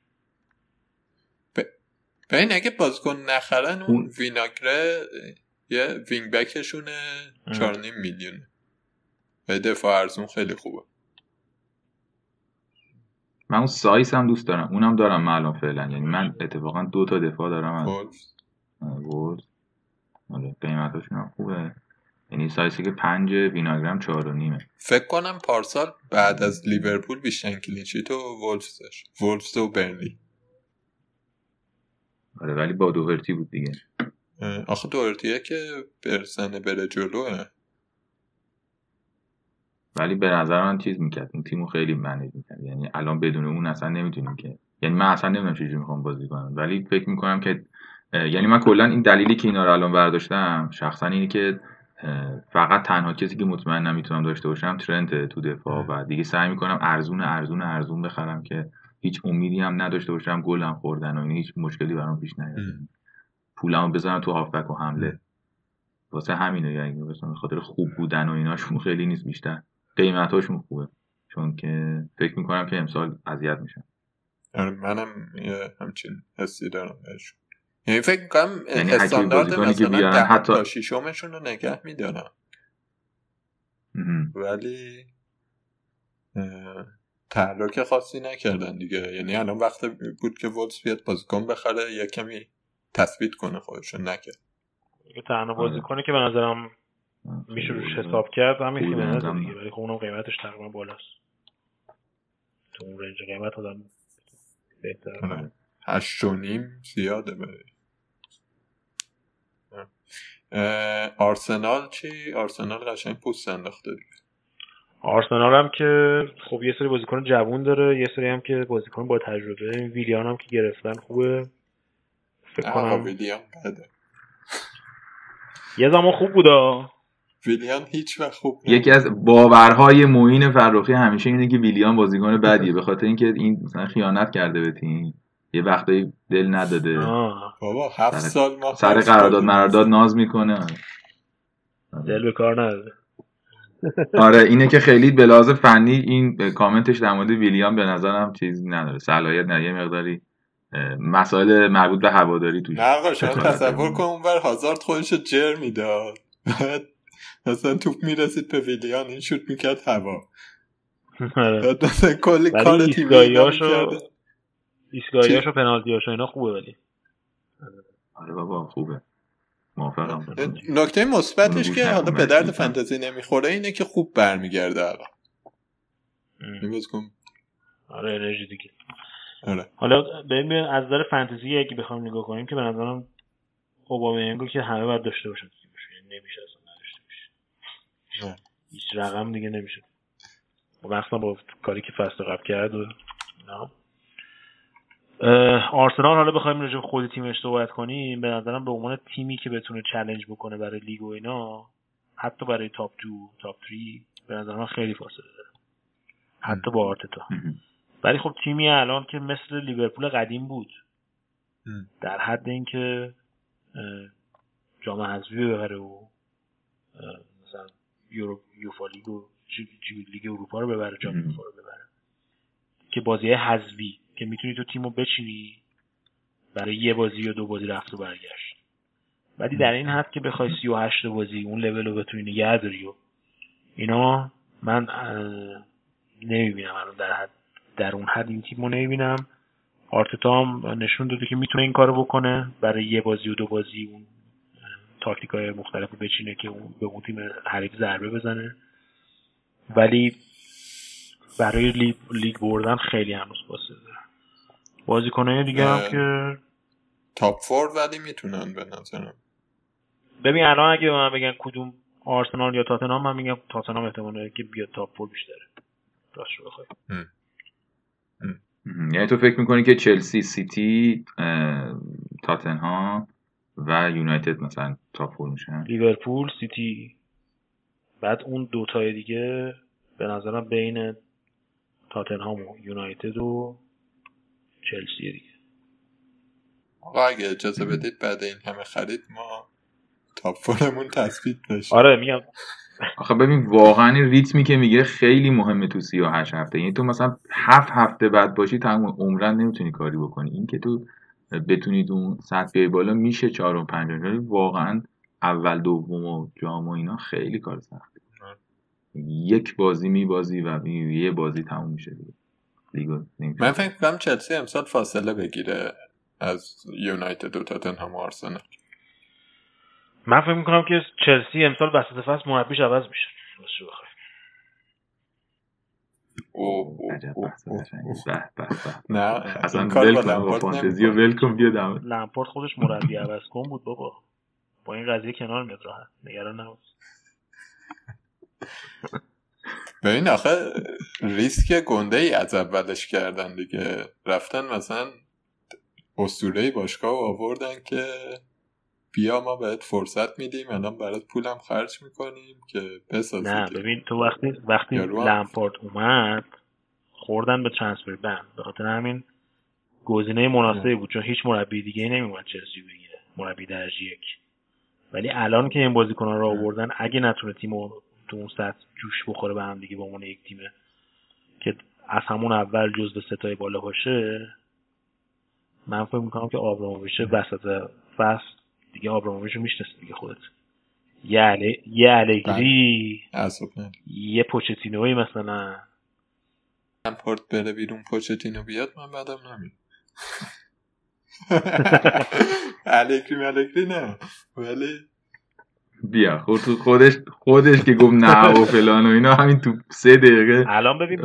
ببین اگه بازیکن نخرن اون اون- ویناگره یه wing بک‌شونه اه. چهار نیم میلیونه و دفاع ارزون خیلی خوبه. من اون سایس هم دوست دارم. اونم دارم من الان فعلا. یعنی من اتفاقا دو تا دفاع دارم از وولز آره قیمتاشون هم خوبه. یعنی سایسی که پنج ویناگرام چهار و نیمه. فکر کنم پارسال بعد از لیورپول بیشتر کلینشیت و وولفز داشت وولفز و برنلی. آره ولی با دوهرتی بود دیگه. آخه دورتیه که برسنه بره جلوه. ولی به نظر من چیز می‌کرد این تیمو خیلی منیج می‌کرد. یعنی الان بدون اون اصلا نمی‌تونیم که یعنی من اصلا نمی‌دونم چجوری می‌خوام بازی کنم. ولی فکر می‌کنم که یعنی من کلا این دلیلی که اینا رو الان برداشتم شخصا اینه که فقط تنها کسی که مطمئن نمی‌تونم داشته باشم ترنت تو دفاع و دیگه سعی می‌کنم ارزون ارزون ارزون بخرم که هیچ امیدی هم نداشته باشم گلم خوردن و هیچ مشکلی برام پیش نیاد. پولمو بزنم تو هافبک و حمله. واسه همینه یعنی به خاطر خوب بودن و ایناشون خیلی نیست بیشتر. قیمتاشون خوبه. چون که فکر می‌کنم که امسال اذیت میشن. آره منم همچین حسی دارم بهشون یعنی فکر می‌کنم یعنی استاندارد مثلا ده حتی- تا شیشمشون رو نگه میدارم. ولی تحرک خاصی نکردن دیگه. یعنی الان وقت بود که وولز بیاد بازیکن بخره یه کمی تثبیت کنه خودشون نکرد که. تنها آره. بازیکنی که به نظرم میشه روش حساب کرد همین خیمنز دیگه ولی خب اونم قیمتش تقریبا بالاست. تو اون رنج قیمت آدم بهتر آره. هشت و نیم زیاده آرسنال چی؟ آرسنال قشنگ پوست انداخته دیگه. آرسنال هم که خب یه سری بازیکن جوون داره یه سری هم که بازیکن با تجربه. ویلیان هم که گرفتن خوبه. فکر کنم ویلیان بده. یه زمان خوب بودا. ویلیان هیچ وقت خوب یکی نبود. از باورهای معین فرخی همیشه اینه که ویلیان بازیکن بدیه. به خاطر اینکه این مثلا خیانت کرده به تیم. یه وقتایی دل نداده. آه. بابا هفت سر- سال ما سر قرارداد. مرارداد ناز می‌کنه. دل به کار نداره آره اینه که خیلی به لحاظ فنی این کامنتش در مورد ویلیام به نظرم چیز نداره صلاحیت نه یه مقداری مسائل مربوط به هواداری توش نه آقا شما تصور. کن اونور هازارد خودشو جر می‌داد بعد مثلا توپ می‌رسید به ویلیان این شوت می‌کرد هوا آره. بعد مثلا کلی ولی کار اینا ایستگاهیاشو می‌کرده. ایستگاهیاش و پنالتیاش و اینا خوبه ولی آره بابا خوبه موافقم نکته مثبتش که حالا به درد فانتزی نمی‌خوره اینه که خوب برمیگرده ام. این بازیکن آره انرژی دیگه آره حالا ببین از نظر فانتزی اگه بخوایم نگاه کنیم که به نظرم اوبامیانگو که همه باید داشته باشن. یعنی نمیشه اصلا نداشته باشه نه. هیچ رقم دیگه نمیشه مخصوصا با کاری که فصل قبل کرد و اینا. آرسنال حالا بخوایم راجع به خود تیمش صحبت کنیم به نظرم به عنوان تیمی که بتونه challenge بکنه برای لیگ و اینا حتی برای top دو top three ی به نظر من خیلی فاصله داره. حتی با آرتتا. ولی خب تیمی الان که مثل لیورپول قدیم بود. در حد اینکه جام حذفی ببره و مثلا یورو یوفا لیگ و لیگ اروپا رو ببره جام ام. یوفا رو ببره. که بازی حذفی که می‌تونی تو تیمو بچینی برای یه بازی یا دو بازی رفت و برگشت. ولی در این حد که بخوای 38 بازی اون لول رو بتونی نگه داری و اینا من نمی‌بینم الان در حد در اون حد این تیم رو نمی‌بینم. آرتتا هم نشون داده که می‌تونه این کارو بکنه برای یه بازی و دو بازی اون تاکتیک های مختلف رو بچینه که اون به اون تیم حریف ضربه بزنه. ولی برای لیگ, لیگ بردن خیلی هنوز فاصله داره بازیکنهای دیگه هم. که top four ولی می‌تونن به نظرم. ببین الان اگه به من بگن کدوم آرسنال یا تاتنهام من میگم تاتنهام احتماله که بیاد top four بیشتره. راست رو بخوای. یعنی تو فکر می‌کنی که چلسی سیتی تاتنهام و یونایتد مثلا top four میشن؟ لیورپول سیتی. بعد اون دوتای دیگه به نظرم بین تاتنهام و یونایتد و چلسی دیگه. آقا اگه اجازه بدید بعد این همه خرید ما تاپ فورمون تثبیت بشه. آره میگم. آخه ببین واقعا این ریتمی که می‌گیره خیلی مهمه تو 38 هفته. یعنی تو مثلا هفت هفته بعد باشی تمام عمرن نمی‌تونی کاری بکنی. این که تو بتونی تو اون سطح بیای بالا میشه چهارم پنجم واقعا اول دوم و جام و اینا خیلی کار سخته. یک بازی میبازی و یه بازی تموم میشه دیگه. لیگو. من فکر کنم چلسی امسال فاصله بگیره از یونایتد و تاتنهام و آرسنال. من فکر می‌کنم که چلسی امسال وسط فصل مربیش عوض میشه. نه اصلا ول با کن با فانتزی و نمی‌کنه. ول کن بیا دم لمپارد خودش مربی عوض کن بود بابا. با این قضیه کنار میاد راحت. نگران نباش. ببین آخه ریسک گنده ای از اولش کردن دیگه. رفتن مثلا اسطوره باشگاه آوردن که بیا ما بهت فرصت میدیم الان برات پولم خرج می‌کنیم که بسازی نه. ببین تو وقتی وقتی لمپارد اومد خوردن به ترانسفر بند. به خاطر همین گزینه مناسبی بود چون هیچ مربی دیگه نمیومد چلسی بگیره مربی درجه یک. ولی الان که این بازیکنان رو آوردن اگه نتونه تیم رو تو اون سطح جوش بخوره به هم دیگه به عنوان یک تیمه. که از همون اول جزو ستای بالا باشه من فکر می‌کنم که آبراموویچ وسط فصل دیگه آبراموویچ رو می‌شناسه دیگه خودت. یه علی یه الگری اعصاب نداره. یه پوچتینوی مثلا. لمپارد بره بیرون پوچتینو بیاد من بعدم نمید الگری ملگری نه. ولی بیا خود خودش خودش که گفت نه و فلان و اینا همین تو سه دقیقه الان ببین.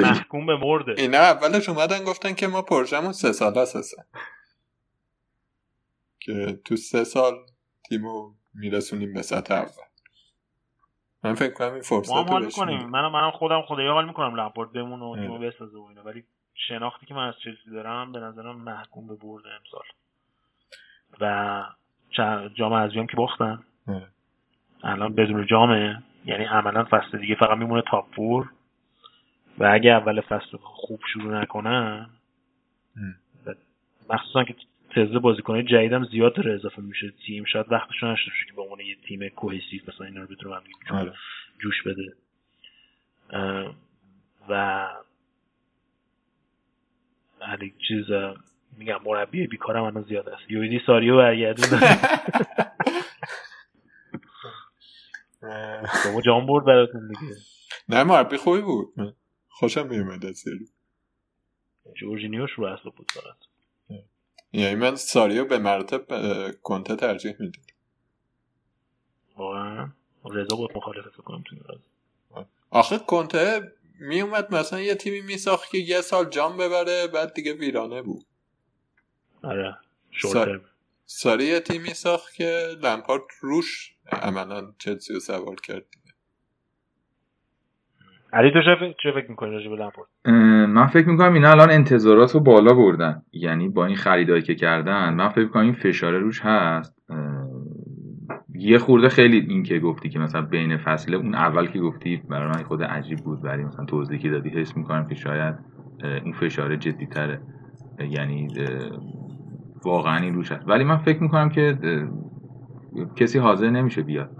محکوم به مرده اینا اولش اومدن گفتن که ما پروژمون سه سال هستن که تو سه سال تیمو میرسونیم به سطح اول من فکر کنم این فرصت ما حال می‌کنیم. منم منم خودم خدایی حال می‌کنم لمپارد بمونه و. تیمو بسازه و اینا ولی شناختی که من از چلسی دارم به نظرم محکوم به برد امسال و جام هم که باختن. الان بدون جامه. یعنی عملا فصل دیگه فقط میمونه تاپ فور. و اگه اول فصل خوب شروع نکنن مخصوصا که تزه بازیکنهای جدیدم زیاد داره اضافه میشه. تیم شاید وقتشون نشده که به عنوان یه تیم کوهسیو مثلا اینا رو بتونه آره. جوش بده. و هر چیز میگم مربی بیکارم الان زیاد است یویدی ساریو برگردون. *laughs* *laughs* شما جام برد براتون دیگه. نه مربی خوبی بود. خوشم میومد از سری. جورجینیوش رو اصلا بود فقط یعنی من ساریو به مراتب اه، کنته ترجیح میدم. واقعا. رضا بود مخالفت کنم تو. آخه کنته میومد مثلا یه تیمی میساخت که یه سال جام ببره بعد دیگه ویرانه بود. آره. ساری یه تیمی ساخت که لمپارد روش عملا چلسی رو سوار کرد. دیگه. علی تو چه- فکر می‌کنی راجع به لمپارد اه، من فکر می‌کنم اینا الان انتظارات رو بالا بردن. یعنی با این خریدایی که کردن من فکر می‌کنم این فشاره روش هست. یه خورده خیلی این که گفتی که مثلا بین فصله اون اول که گفتی برای من خود عجیب بود. ولی مثلا توضیحی که دادی حس می‌کنم که شاید اه، این فشاره جدی تره یعنی واقعا این روش هست. ولی من فکر می‌کنم که کسی حاضر نمیشه بیاد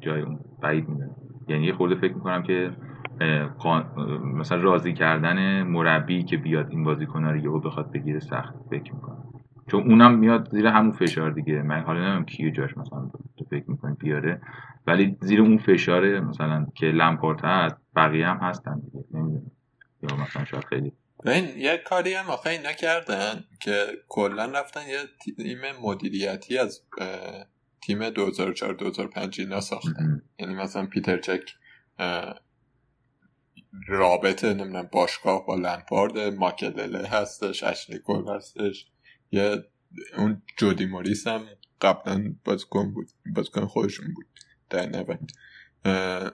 جای اون بعید می‌دونم یعنی یه خورده فکر می‌کنم که مثلا راضی کردن مربی که بیاد این بازیکن‌ها رو یهو بخواد بگیره سخت فکر می‌کنم. چون اونم میاد زیر همون فشار دیگه. من حالا نمی‌دونم کیو جاش مثلا تو فکر می‌کنی بیاره ولی زیر اون فشار مثلا که لمپارت هست بقیه هم هستن دیگه. نمی‌دونم. یا مثلا شاید خیلی. ببین یه کاری هم آخه اینا کردن که کلا رفتن یه تیم مدیریتی از تیم 2004 2005 اینا ساختن. یعنی مثلا پیتر چک رابطه نمی‌دونم باشگاه با لمپارد ماکلله هستش اشلی کول هستش. یه اون جودی موریس هم قبلا بازیکن بود بازیکن خودشون بود. در اه،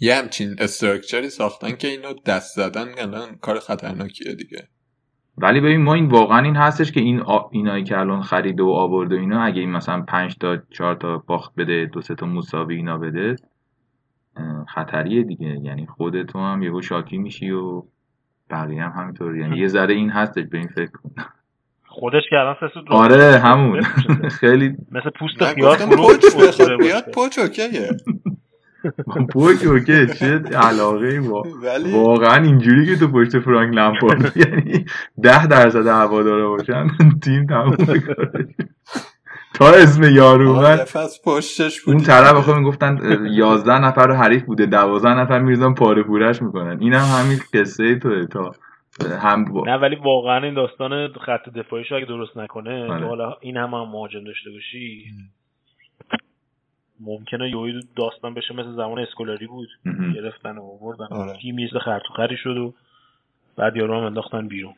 یه همچین استرکچری ساختن که اینو دست زدن الان کار خطرناکیه دیگه. ولی ببین ما این واقعا این هستش که این آ... اینایی که الان خریده و آورده و اینا اگه این مثلا 5 تا 4 تا باخت بده دو سه تا مساوی اینا بده خطریه دیگه. یعنی خودت هم یهو شاکی میشی و بقیه هم همینطور. یعنی یه ذره این هستش به این فکر کن. خودش که الان سه سود آره همون. *laughs* خیلی مثل پوست خیار توی بیاد. پوچ اوکیه. *laughs* پوک اوکی چه علاقه ای با ولی واقعا اینجوری که تو پشت فرانک لمپارد *laughs* یعنی ده درصد هوادارا باشن تیم تموم تا اسم یارو اومد پشتش اون طرف. آخه می‌گفتن یازده نفر رو حریف بوده دوازده نفر میریزن پاره پورش می‌کنن این هم همین قصه توه تا هم با- نه ولی واقعا این داستان خط دفاعیش اگه درست نکنه آره. تو حالا این هم, هم مهاجم داشته باشی ممکنه یوی داستان بشه مثل زمان اسکولاری بود. گرفتن و آوردن. آره. تیم یه خرطوخری شد و بعد یارو هم انداختن بیرون.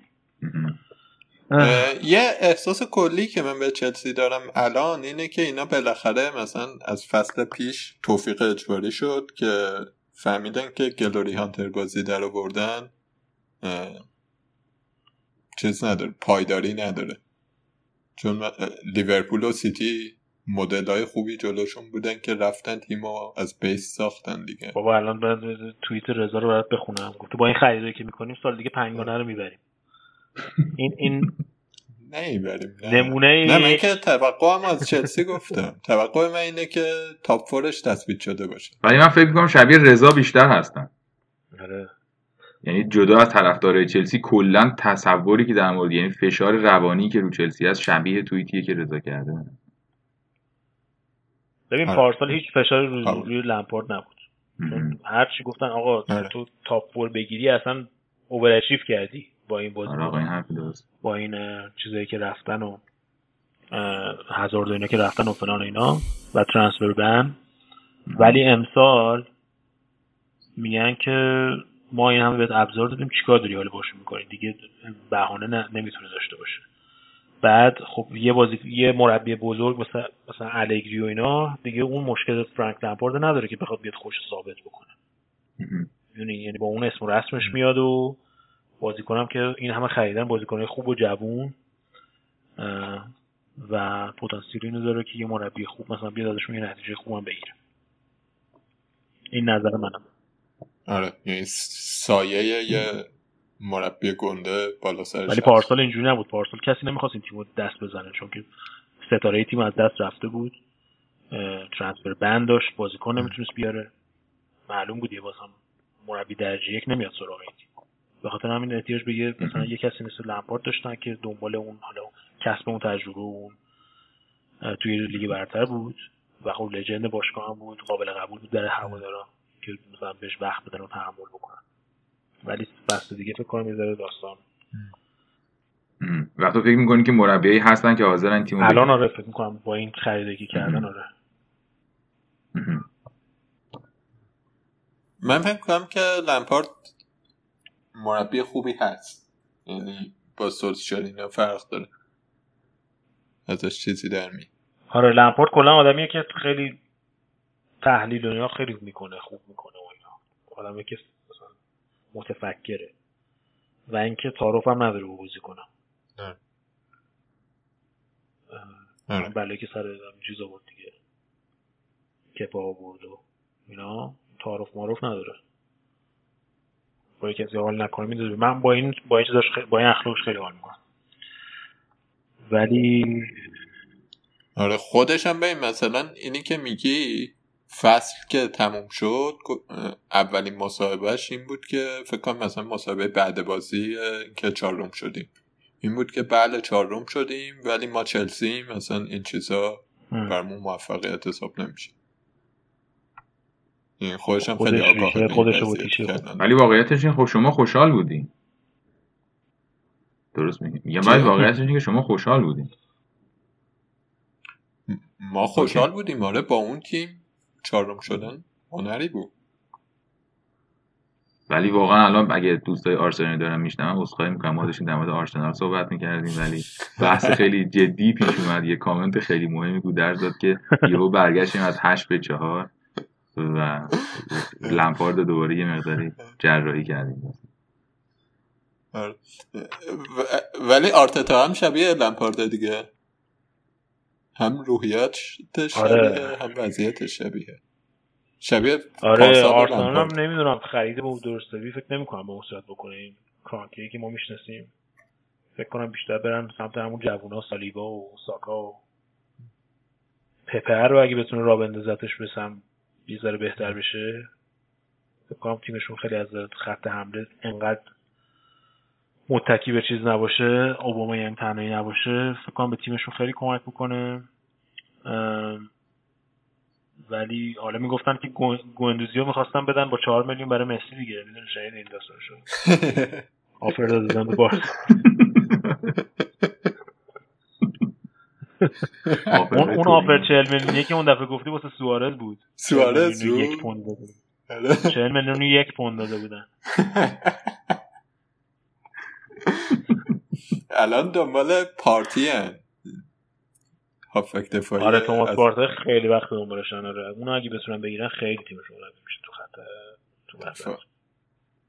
یه احساس کلی که من به چلسی دارم الان اینه که اینا بالاخره مثلا از فصل پیش توفیق اجباری شد که فهمیدن که گلوری هانتر بازی در آوردن. اه، چیز نداره پایداری نداره. چون لیورپول و سیتی مدل های خوبی جلوشون بودن که رفتن تیم از بیس ساختن دیگه. بابا الان باید توییت رضا رو باید بخونم. گفته با این خریدایی که می‌کنیم سال دیگه پنگانه رو می‌بریم. این این نمی‌بریم نه. نمونه نه من که توقعم از چلسی گفتم. توقع من اینه که تاپ فورش تثبیت شده باشه. ولی من فکر می‌کنم شبیه رضا بیشتر هستن. آره. یعنی جدا از طرفدارای چلسی کلا تصوری که در مورد یعنی فشار روانی که رو چلسی هست شبیه توییتیه که رضا کرده. ببین آره. پارسال هیچ فشاری روی, آره. روی لمپارد نبود. هر چی گفتن آقا تو- آره. تو تاپ فور بگیری اصلا اوورچیو کردی با این بازی آره با این چیزایی که رفتن و و اینا که رفتن و فلان و اینا و ترانسفر بن ولی امسال میگن که ما این همه بهت ابزار دادیم چیکار داری حالا باشون می‌کنی دیگه بهانه نه نمی‌تونه داشته باشه بعد خب یه بازی یه مربی بزرگ مثلا مثلا الگری و اینا دیگه اون مشکل فرانک لمپارد نداره که بخواد بیاد خوش ثابت بکنه. یعنی یعنی با اون اسم و رسمش میاد و بازیکنم که این همه خریدن بازیکنای خوب و جوون و پتانسیل اینو داره که یه مربی خوب مثلا بیاد ازشون یه نتیجه خوبم بگیره این نظر منم آره یعنی سایه یه مربی گنده بالا سرش ولی. پارسال اینجوری نبود. پارسال کسی نمی‌خواست این تیم رو دست بزنه چون که ستاره تیم از دست رفته بود. ترانسفر بند داشت بازیکن نمی‌تونست بیاره. معلوم بود یه باز هم مربی درجه یک نمیاد سراغ این تیم. به خاطر همین احتیاج به یه مثلا یه کسی مثل لمپارد داشتن که دنبال اون حالا کسب اون تجربه اون توی لیگ برتر بود. و خب لجند باشگاه هم بود قابل قبول بود در هوادارا که مثلا بهش وقت بدن و تحمل بکنن. ولی فصل دیگه فکر کنم یه ذره داستان. مهم. و تو فکر می‌کنی که مربیایی هستن که حاضرن تیمو الان؟ آره فکر می‌کنم با این خریدایی که کردن آره. من فکر کنم که لمپارد مربی خوبی هست. یعنی با سولشار اینا فرق داره. ازش چیزی در می آره لمپارد کلا آدمیه که خیلی تحلیل و اینا خیلی می‌کنه خوب می‌کنه و اینا. آدمیه که متفکره. و اینکه تعارف هم نداره با بازی کنم. آره. آره. بله که سر چیز آورد دیگه. کپا آورد و اینا. تعارف معارف نداره. با کسی حال نکنه می‌دونه من با این با این چیزاش خیلی با این اخلاقش خیلی حال می‌کنم. ولی آره خودش هم ببین مثلا اینی که میگی فصل که تموم شد اولین مصاحبهش این بود که فکر کنم مثلا مصاحبه بعد بازی که چهارم شدیم. این بود که بله چهارم شدیم ولی ما چلسی مثلا این چیزا. برمون موفقیت حساب نمیشه. این خودش هم خیلی آگاه خودش. ولی واقعیتش این خب شما خوشحال بودین. درست میگم میگم ولی؟ واقعیتش اینه که شما خوشحال بودین. ما خوشحال بودیم آره با اون تیم. چهارم شدن هنری بود. ولی واقعا الان اگه دوستای آرسنال دارن میشنون عذرخواهی می‌کنم. ما داشتیم در مورد آرسنال صحبت می‌کردیم ولی بحث خیلی جدی پیش اومد. یه کامنت خیلی مهمی بود در داد که یهو برگشتیم از 8 به 4 و لمپارد دوباره یه مقداری جراحی کردیم. آره. ولی آرتتا هم شبیه لمپارد دیگه. هم روحیاتش شبیه آره. هم وضعیتش شبیه شبیه آره آرسنال هم. نمی‌دونم خرید به درستوی فکر نمی‌کنم به اون صورت بکنه این کانتی که ما می‌شناسیم فکر کنم بیشتر برن سمت همون جوونا سالیبا و ساکا و پپر رو اگه بتونه را بندازتش بسم یه ذره بهتر بشه فکر کنم تیمشون خیلی از خط حمله انقدر متکی به چیز نباشه اوباما هم تنهایی نباشه فکر کنم به تیمشون خیلی کمک می‌کنه ولی حالا می‌گفتن که گو- گوندوزی رو می‌خواستن بدن با چهار میلیون برای مسی دیگه. می‌دونی شاید این داستان شد. *laughs* آفر داده بودن به *laughs* اون اون آفر 40 میلیونی که اون دفعه گفتی واسه سوارز بود. سوارز 40 میلیون یک پوند داده بودن. آره. 40 میلیون یک پوند داده بودن. الان دنبال پارتی هافک دفاعی آره توماس از- پارتای خیلی وقت دنبالشن آره اونو اگه بتونن بگیرن خیلی تیمشون میشه تو خط تو وسط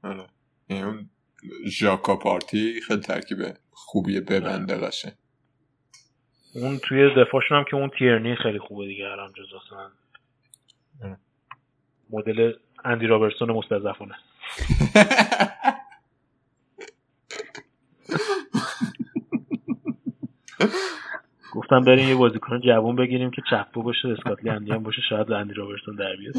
آره. یعنی اون ژاکا پارتی خیلی ترکیب خوبیه ببنده قشنگ. اون توی دفاعشون هم که اون تیرنی خیلی خوبه دیگه الان جز اصلا. اه. مدل اندی رابرتسون مستضعفانه. *laughs* گفتم بریم یه بازیکن جوون بگیریم که چپو باشه اسکاتلندی هم باشه شاید اندی رابرتسون در بیاد.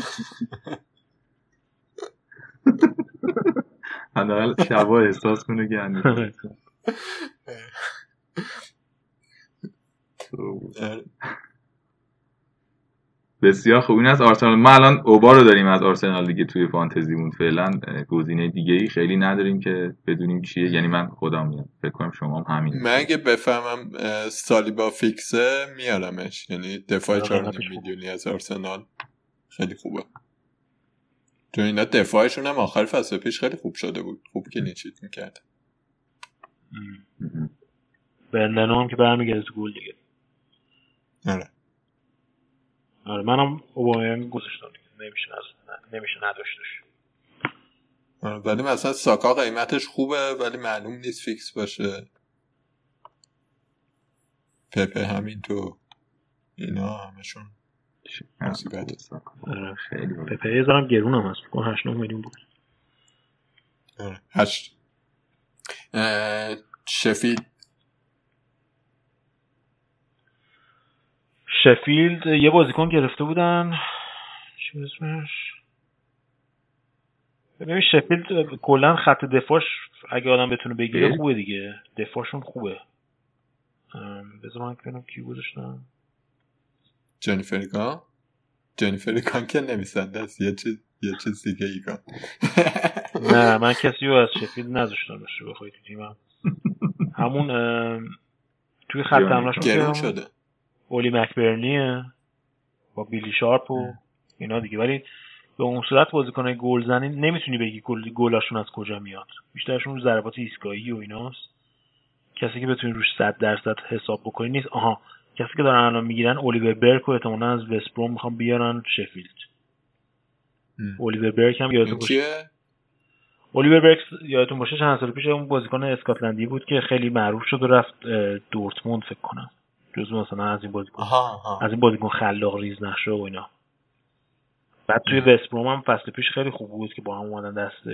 حداقل شبا احساس کنه که آره. بسیار خوب. این از آرسنال. ما الان اوبا رو داریم از آرسنال دیگه توی فانتزیمون. فعلا گزینه دیگه ای خیلی نداریم که بدونیم چیه. یعنی من خودم میام فکر کنم شما هم همین من اگه بفهمم سالیبا فیکسه میارمش. یعنی دفاع آره، چهار قیمتش خوب. میلیونی از آرسنال. خیلی خوبه. چون اینا دفاعشون هم آخر فصل پیش خیلی خوب شده بود. خوب که نیچیت می‌کرد. بندنو هم که برمیگرده تو گل دیگه. آره. آره منم اوبامیانگ گذاشتم نمیشه از نمیشه نداشتش آره، ولی مثلا ساکا قیمتش خوبه ولی معلوم نیست فیکس باشه پپه همین تو اینا همشون مصیبت. آره. خیلی خوب. پپه یه ذرم گرون هم هست کن 8 میلیون بود آره. هشت اه، شفیلد یه بازیکن گرفته بودن. چی اسمش؟ ببین شفیلد کلا خط دفاعش اگه آدم بتونه بگیره؟ خوبه دیگه. دفاعشون خوبه. بذار من ببینم کی گذاشتم. جنیفر جنیفر کان که نویسنده است. یه چیز یه چیز دیگه ای *laughs* نه من کسی رو از شفیلد نذاشتم بشه بخوای تو تیمم. *laughs* همون توی خط. حملهشون گرون شده. اولی مکبرنیه با بیلی شارپ و اینا دیگه. ولی به اون صورت بازیکنای گلزنی نمی‌تونی بگی گل گلاشون از کجا میاد. بیشترشون رو ضربات ایستگاهی و ایناست. کسی که بتونی روش 100 درصد حساب بکنی نیست. آها کسی که دارن الان می‌گیرن الیور برک و احتمالاً از وستبروم می‌خوام بیارن شفیلد. ام. الیور برک هم یادتون باشه. کیه؟ الیور برک یادتون باشه چند سال پیش اون بازیکن اسکاتلندی بود که خیلی معروف شد و رفت دورتموند فکر کنم. جزو مثلا از این بازیکن از این بازیکن خلاق ریز نشه و اینا. بعد توی وستبروم هم فصل پیش خیلی خوب بود که با هم اومدن دست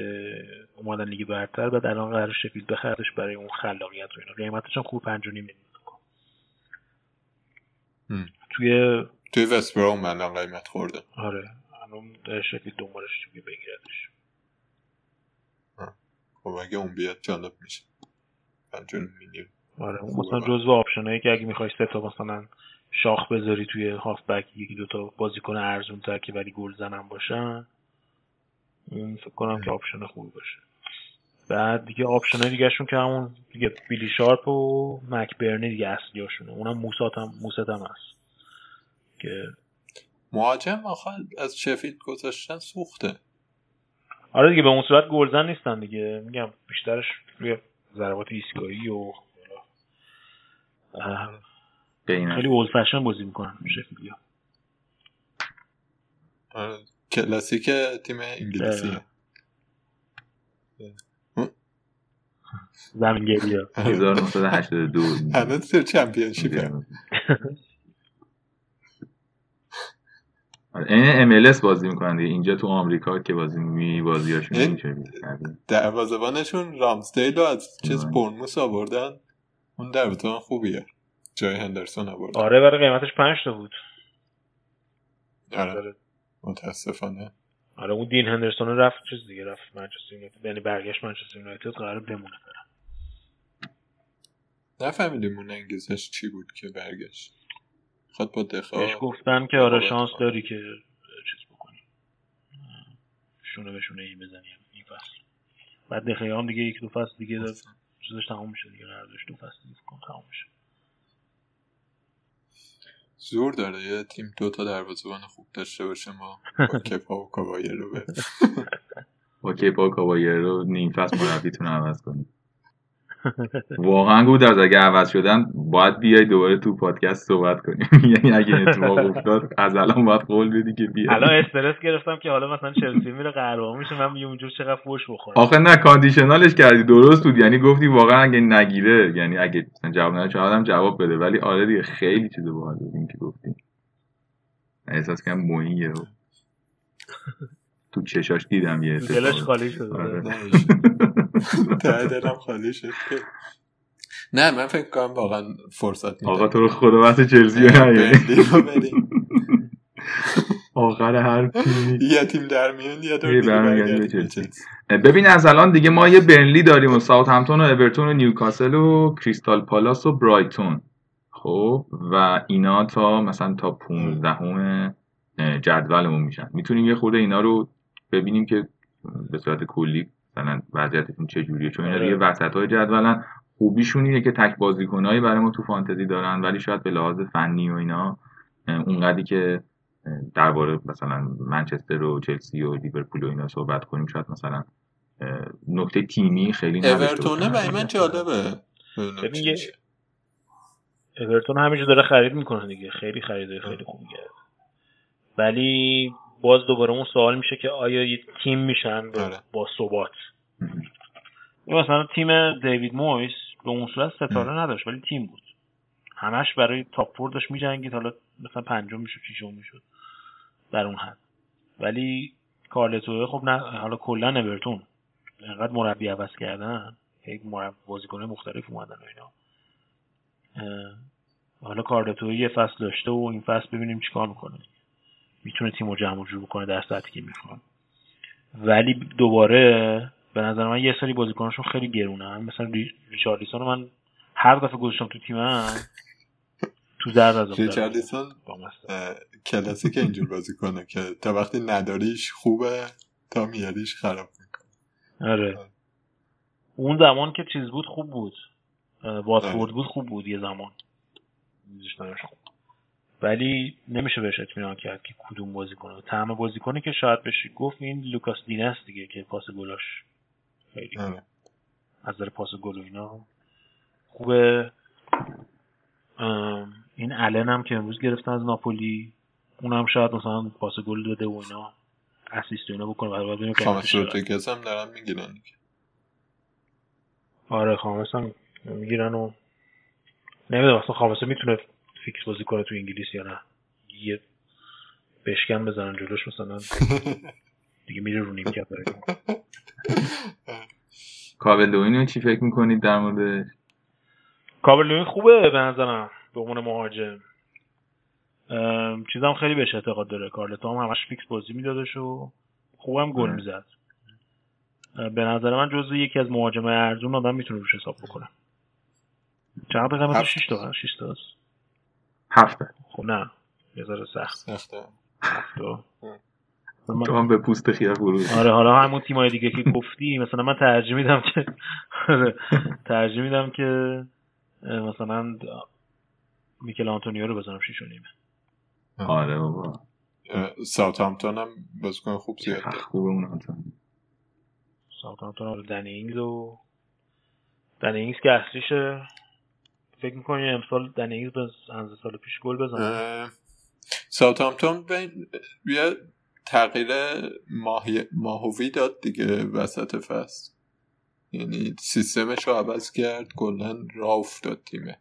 اومدن لیگ برتر بعد الان قرار شفیلد بخردش برای اون خلاقیت و اینا. قیمتش هم خوب 5 و نیم میلیون ام. توی توی وست بروم من قیمت خورده. آره الان شفیلد دنبالش توی بگیردش. خب اگه اون بیاد جالب میشه. پنجون میلیون. آره مثلا. جزو option ایی که اگه می‌خوای سه تا مثلا شاخ بذاری توی هافبک یکی دوتا بازیکن ارزون تر که ولی گل زنم باشن اون فکر کنم که option خوبی باشه. بعد دیگه option های دیگه شون که همون دیگه بیلی شارپ و مک برنی دیگه اصلیاشونه. اونم موسه هم موسه هم هست. که مهاجم آخه از شفیلد گذاشتن سوخته. آره دیگه به اون صورت گلزن نیستن دیگه. میگم بیشترش روی ضربات ایستگاهی و خیلی اولد فشن بازی می‌کنن آره. کلاسیک تیم انگلیسیه زمینگیری ها 1982 همه تو چمپیونشیپ. آره، *laughs* این MLS بازی می‌کنن دیگه. اینجا تو آمریکا که بازی می بازیاشون این- اینجوری دروازبانشون رامسدیل رو از چیز آره. برنموس آوردن. اون دروازبان خوبیه. جای هندرسون آوردن آره برای قیمتش پنج تا بود. آره. متاسفانه. آره اون دین هندرسون رفت چیز دیگه رفت منچستر یونایتد. یعنی برگشت منچستر یونایتد قرار بمونه. نفهمیدیم اون انگیزش چی بود که برگشت؟ خود با دخواه گفتن که آره شانس اتفاق. داری که چیز بکنی. شونه به شونه این بزنی این فصل. بعد دخیه هم دیگه یک دو فصل دیگه داد. چیزش تمام میشه دیگه قرار داشت دو فصل دیگه کن تمام میشه. زور داره یه تیم دو تا دروازه‌بان خوب داشته باشه ما *laughs* با کپا و کاوایر رو به *laughs* *laughs* با کیپا کاوایر رو نیم فصل مربیتون عوض کنید واقعا گودرز اگه عوض شدن باید بیای دوباره تو پادکست صحبت کنیم *laughs* یعنی اگه اتفاق افتاد از الان باید قول بدی که بیای. الان استرس گرفتم که حالا مثلا چلسی میره قهرمان میشه من میگم اونجور چقدر فوش بخورم. آخه نه کاندیشنالش کردی. درست بود. یعنی گفتی واقعا اگه نگیره یعنی اگه مثلا جواب نده آدم جواب بده. ولی آره دیگه خیلی چیز باحال بود این که گفتی. احساس کنم موهیه. و *laughs* تو چشاش دیدم یه دلش خالی شده. آره. *laughs* *laughs* ته *laughs* دلم خالی شد که نه من فکر کنم واقعا فرصت میدم آقا تو رو خدا رو بریم. *laughs* آخر هر تیمی یه تیم در میون. چلسی. ببین از الان دیگه ما یه برنلی داریم و ساوت همتون و اورتون و نیوکاسل و کریستال پالاس و برایتون خب و اینا تا مثلا تا 15 همه جدولمون میشن می‌تونیم یه خورده اینا رو ببینیم که به صورت کلی مثلا وضعیتشون چجوریه چون اینا آره. دیگه وسط های جدولن خوبیشون اینه که تک بازیکنایی برای ما تو فانتزی دارن ولی شاید به لحاظ فنی و اینا اه، اونقدری که درباره مثلا منچستر و چلسی و لیورپول و اینا صحبت کنیم شاید مثلا نکته تیمی خیلی اورتونه. برای من جالبه یه-. اورتون همینجا داره خرید می‌کنه دیگه خیلی خریده خیلی خوبی کرده ولی باز دوباره اون سوال میشه که آیا یه تیم میشن با- آره. با ثبات؟ مثلا تیم دیوید مویس به اون صورت ستاره نداشت ولی تیم بود. همش برای تاپ فور داشت میجنگید حالا مثلا پنجم می‌شد ششم می‌شد در اون حد. ولی کارلتوه خب نه حالا کلا اورتون. انقدر مربی عوض کردن یک مربی بازیکن مختلف اومدن و اینا. حالا کارلتوه یه فصل داشته و این فصل ببینیم چیکار می‌کنه. می‌تونه تیم رو جمع جور کنه در سطحی که می‌خوان ولی دوباره به نظر من یه سری بازیکناشون خیلی گرونن. مثلا ری- ریچارلیسون رو من هر دفعه گذاشتم تو تیمم تو زرد از ریچارلیسون اه، کلاسیک اینجور بازی کنه که تا وقتی نداریش خوبه تا میاریش خراب می‌کنه. آره. اون زمان که چیز بود خوب بود. واتفورد آره. بود خوب بود یه زمان. خوب. ولی نمیشه بهش اطمینان کرد که کدوم بازیکن تمام بازیکنی که شاید بشه گفت این لوکاس دینس دیگه که پاس گلاش خیلی آره. از نظر پاس گل و اینا. خوبه. ام، این الن هم که امروز گرفتن از ناپولی اونم شاید مثلا پاس گل بده و اینا اسیست و اینا بکنه. بعد ببینیم خامس. رودریگز هم دارن می‌گیرن آره خامس هم می‌گیرن و نمی‌دونم اصلا خامسه می‌تونه فیکس بازی کنه تو انگلیس یا نه. یه بشکن بزنن جلوش مثلا. *laughs* دیگه میره رو نیمکت داره کاولدوینو چی فکر می‌کنید در مورد کابل خوبه به نظرم به عنوان مهاجم. چیزم خیلی بهش اعتقاد داره. کارلتا هم همش فیکس بازی میدادش و خوبم گل. می‌زد. به نظر من جزو یکی از مهاجمه ارزون آدم می‌تونه روش حساب بکنه. چقدر قیمتش هفت. 6 تا 6 تاست هفته خب نه یه ذره سخت سخته. ام. تو هم به پوست خیار فرود آره حالا همون تیمای دیگه که گفتی مثلا من ترجیح میدم که آره، ترجیح میدم که مثلا میکل آنتونیو رو بزنم شیش و نیمه آره بابا اه، ساوثهامپتون هم بازیکن خوب زیاد داره. خوبه اون آنتون ساوثهامپتون رو دنی اینگز و دنی اینگز که اصلیشه فکر می‌کنی امسال دنی اینگز به اندازه سال پیش گل بزنه؟ ساوثهامپتون به یه تغییر ماهی ماهوی داد دیگه وسط فصل. یعنی سیستمش رو عوض کرد کلا راه افتاد تیمه.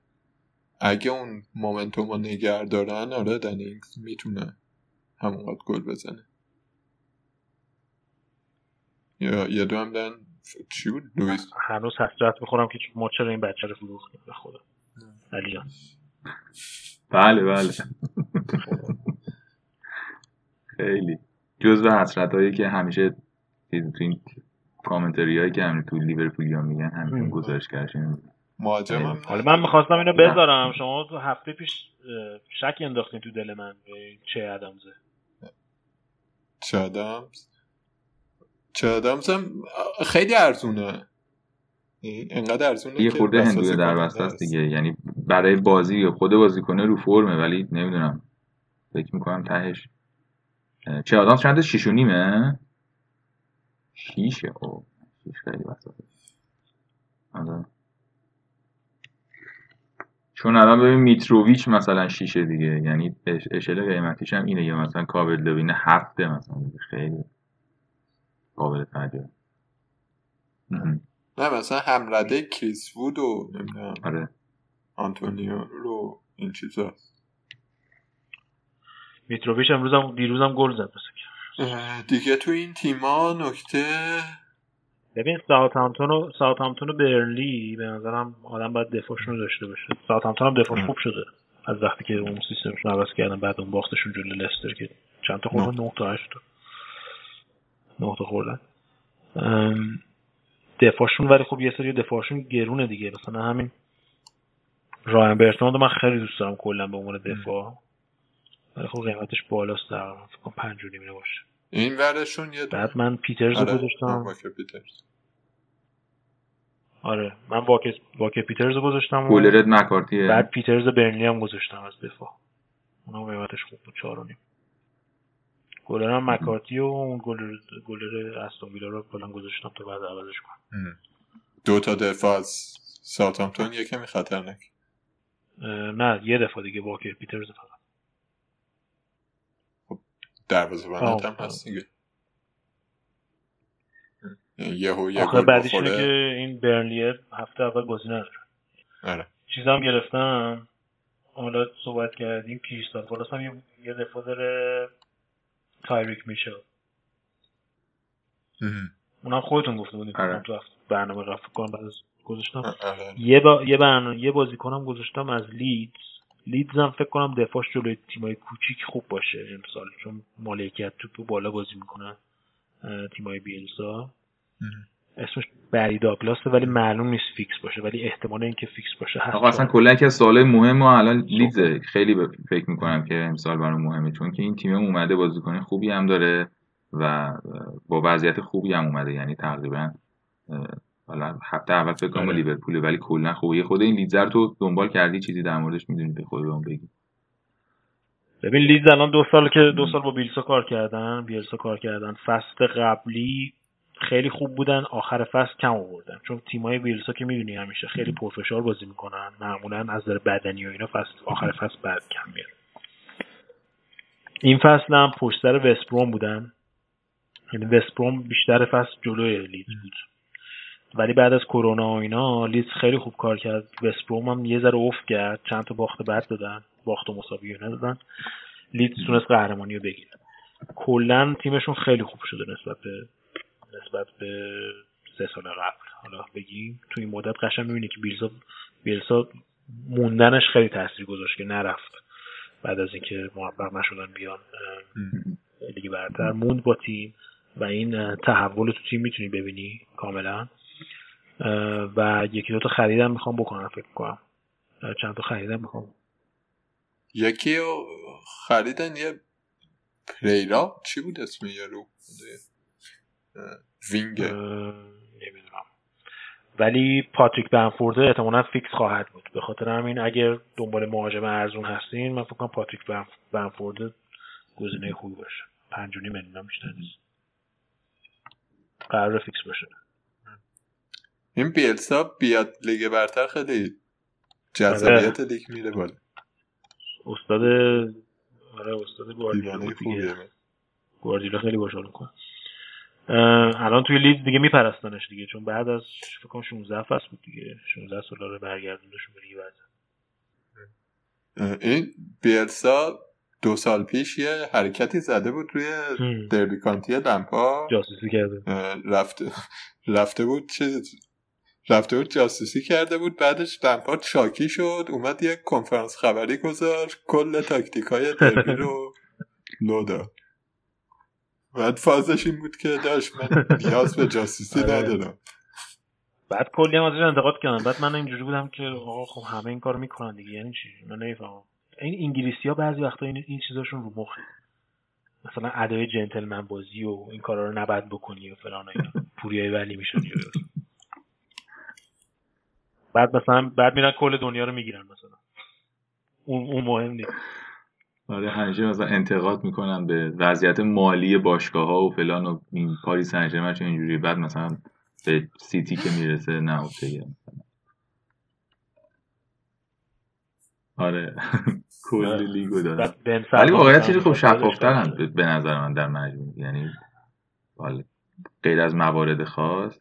اگه اون مومنتوم رو نگر دارن آره دنینگز می‌تونه همونقدر گل بزنه. یا یه دو هم ف- چی بود؟ هنوز حسرت می‌خورم که ما چرا این بچه رو فروختیم؟ به خدا. علی جان. بله بله. خیلی. جزو حسرت هایی که همیشه تو این کامنتری هایی که همین تو لیورپولیا میگن همین مهاجم هم حالا من می‌خواستم اینو بذارم. شما تو هفته پیش شک انداختین تو دل من به چه ادمزه چه آدمز چه آدمز هم خیلی ارزونه. انقدر ارزونه یه خورده هندونه در است است. دیگه. یعنی برای بازی خود بازیکنه رو فرمه ولی نمی‌دونم. فکر می‌کنم تهش. چه آدم چند شیش و نیمه؟ شیشه. او شیش خیلی وسطه. آره. چون الان ببین میتروویچ مثلا شیشه دیگه. یعنی اش- اشل قیمتیش هم اینه یا مثلا کابل لوینه هفته مثلا. خیلی قابل توجه. نه مثلا همرده کریس وود و نمی‌دونم آره. آنتونیو رو این چیزا. میتروویچ امروز هم دیروز هم گل زد دیگه تو این تیما نکته ببین و ساوثهامپتون و برنلی به نظرم آدم باید دفاعشون رو داشته باشه. ساوثهامپتون هم دفاعش. خوب شده. از وقتی که اون سیستمشون عوض کردن بعد اون باختشون جلوی لستر که چند تا خوردن؟ 9 تا 8 تا. 9 تا خوردن. ام، دفاعشون ولی خب یه سری دفاعشون گرونه دیگه. مثلا همین رایان برتراند من خیلی دوست دارم کلا به عنوان دفاع. ولی خب قیمتش بالاست تقریبا فکر کنم 5 میره باشه. این ورشون یه بعد من پیترز رو آره، گذاشتم. آره من واکر واکر پیترز رو گذاشتم گولرت مکارتیه. بعد پیترز برنلی هم گذاشتم از دفاع. اونم قیمتش خوب بود 4.5 گلرم مکارتی و اون گلر گلر استون رو کلا گذاشتم تو بعد عوضش کنم. دو تا دفاع از یکی یکمی خطرناک. نه یه دفاع دیگه واکر پیترز فقط. خب دروازه بند هم هست دیگه. یهو یه آخه بعدش که این برنلیه هفته اول بازی نداره. آره. چیزام گرفتم. حالا صحبت کردیم کریستال پالاس هم یه دفاع داره. تایریک میشل. اونم خودتون گفته بودیم آره. تو هفته برنامه رفت کنم بعد از گذاشتم آره یه با... یه برنامه یه بازیکنم گذاشتم از لیدز لیدز هم فکر کنم دفاعش جلوی تیمای کوچیک خوب باشه امسال چون مالکیت توپو بالا بازی می‌کنن تیمای بیلسا. اسمش بری داگلاسه ولی معلوم نیست فیکس باشه ولی احتمال اینکه فیکس باشه هست. آقا اصلا کلا یکی از سوالای مهم ما الان لیدزه خیلی به- فکر می‌کنم که امسال برام مهمه چون که این تیم اومده بازیکن خوبی هم داره و با وضعیت خوبی هم اومده یعنی تقریبا حالا هفته اول فکر کنم با آره. لیورپول ولی کلا خوبه خود این لیدزر تو دنبال کردی؟ چیزی در موردش می‌دونی به خودمون بگی. ببین لیدز الان دو سال که دو سال با بیلسا کار کردن بیلسا کار کردن. فصل قبلی خیلی خوب بودن. آخر فصل کم آوردن. چون تیمای بیلسا که می‌دونی همیشه خیلی پرفشار بازی می‌کنن. معمولا از نظر بدنی و اینا فصل آخر فصل بعد کم میاد. این فصل هم پشت سر وستبروم بودن. یعنی وستبروم بیشتر فصل جلوی لیدز بود. ولی بعد از کرونا و اینا لیدز خیلی خوب کار کرد. وستبروم هم یه ذره افت کرد. چند تا باخت بد دادن. باخت و مساوی دادن. لیدز تونست قهرمانی رو بگیره. کلا تیمشون خیلی خوب شده نسبت به نسبت به سه سال قبل. حالا بگیم تو این مدت قشنگ می‌بینی که بیلسا بیلسا موندنش خیلی تاثیر گذاشت که نرفت. بعد از اینکه موفق نشدن بیان لیگ برتر موند با تیم. و این تحول تو تیم می‌تونی ببینی کاملا. و یکی دو تا خریدم می‌خوام بکنم فکر کنم چند تا خریدم می‌خوام. یکی رو خریدن یه پریرا چی بود اسم یارو وینگ. نمی‌دونم. ولی پاتریک بنفورد احتمالا فیکس خواهد بود. به خاطر همین اگر دنبال مهاجم ارزون هستین من فکر کنم پاتریک بنف- بنفورد گزینه خوبی باشه. پنج و نیم میلیون هم بیشتر نیست. قرار فیکس باشه. این بیلسا بیاد لیگ برتر خیلی جذابیت لیگ میره بالا. استاد آره استاد گواردیولا. خوبیه. گواردیولا خیلی باحال می‌کنه. الان توی لیدز دیگه میپرستنش دیگه چون بعد از فکر کنم 16 فصل بود دیگه. 16 سال رو برگردوندشون به لیگ این بیلسا دو سال پیش یه حرکتی زده بود روی. دربی کانتی لمپا جاسوسی کرده. رفته رفته بود چیز رفته بود جاسوسی کرده بود بعدش لمپارد شاکی شد اومد یه کنفرانس خبری گذاشت کل تاکتیک های دربی رو *laughs* لو داد. بعد فازش این بود که داشت من نیاز به جاسوسی آره. ندارم. بعد کلی هم ازش انتقاد کردن بعد من اینجوری بودم که آقا خب همه این کارو می‌کنن دیگه. یعنی چی؟ من نمی‌فهمم. این انگلیسی ها بعضی وقتا این, این چیزاشون رو مخه. مثلا ادای جنتلمن بازی و این کارا رو نباید بکنی و فلان و اینا. پوریای ولی میشن. بعد مثلا بعد میرن کل دنیا رو می‌گیرن مثلا. اون اون مهم نیست. آره همیشه مثلا انتقاد می‌کنن به وضعیت مالی باشگاه ها و فلان و این پاریس سن چون اینجوری بعد مثلا به سیتی که می‌رسه نه اوکیه آره *laughs* کل آره. لیگو بن ولی مثلا چیزی خب شفافترن. به- نظر من در مجموع یعنی حالا غیر از موارد خاص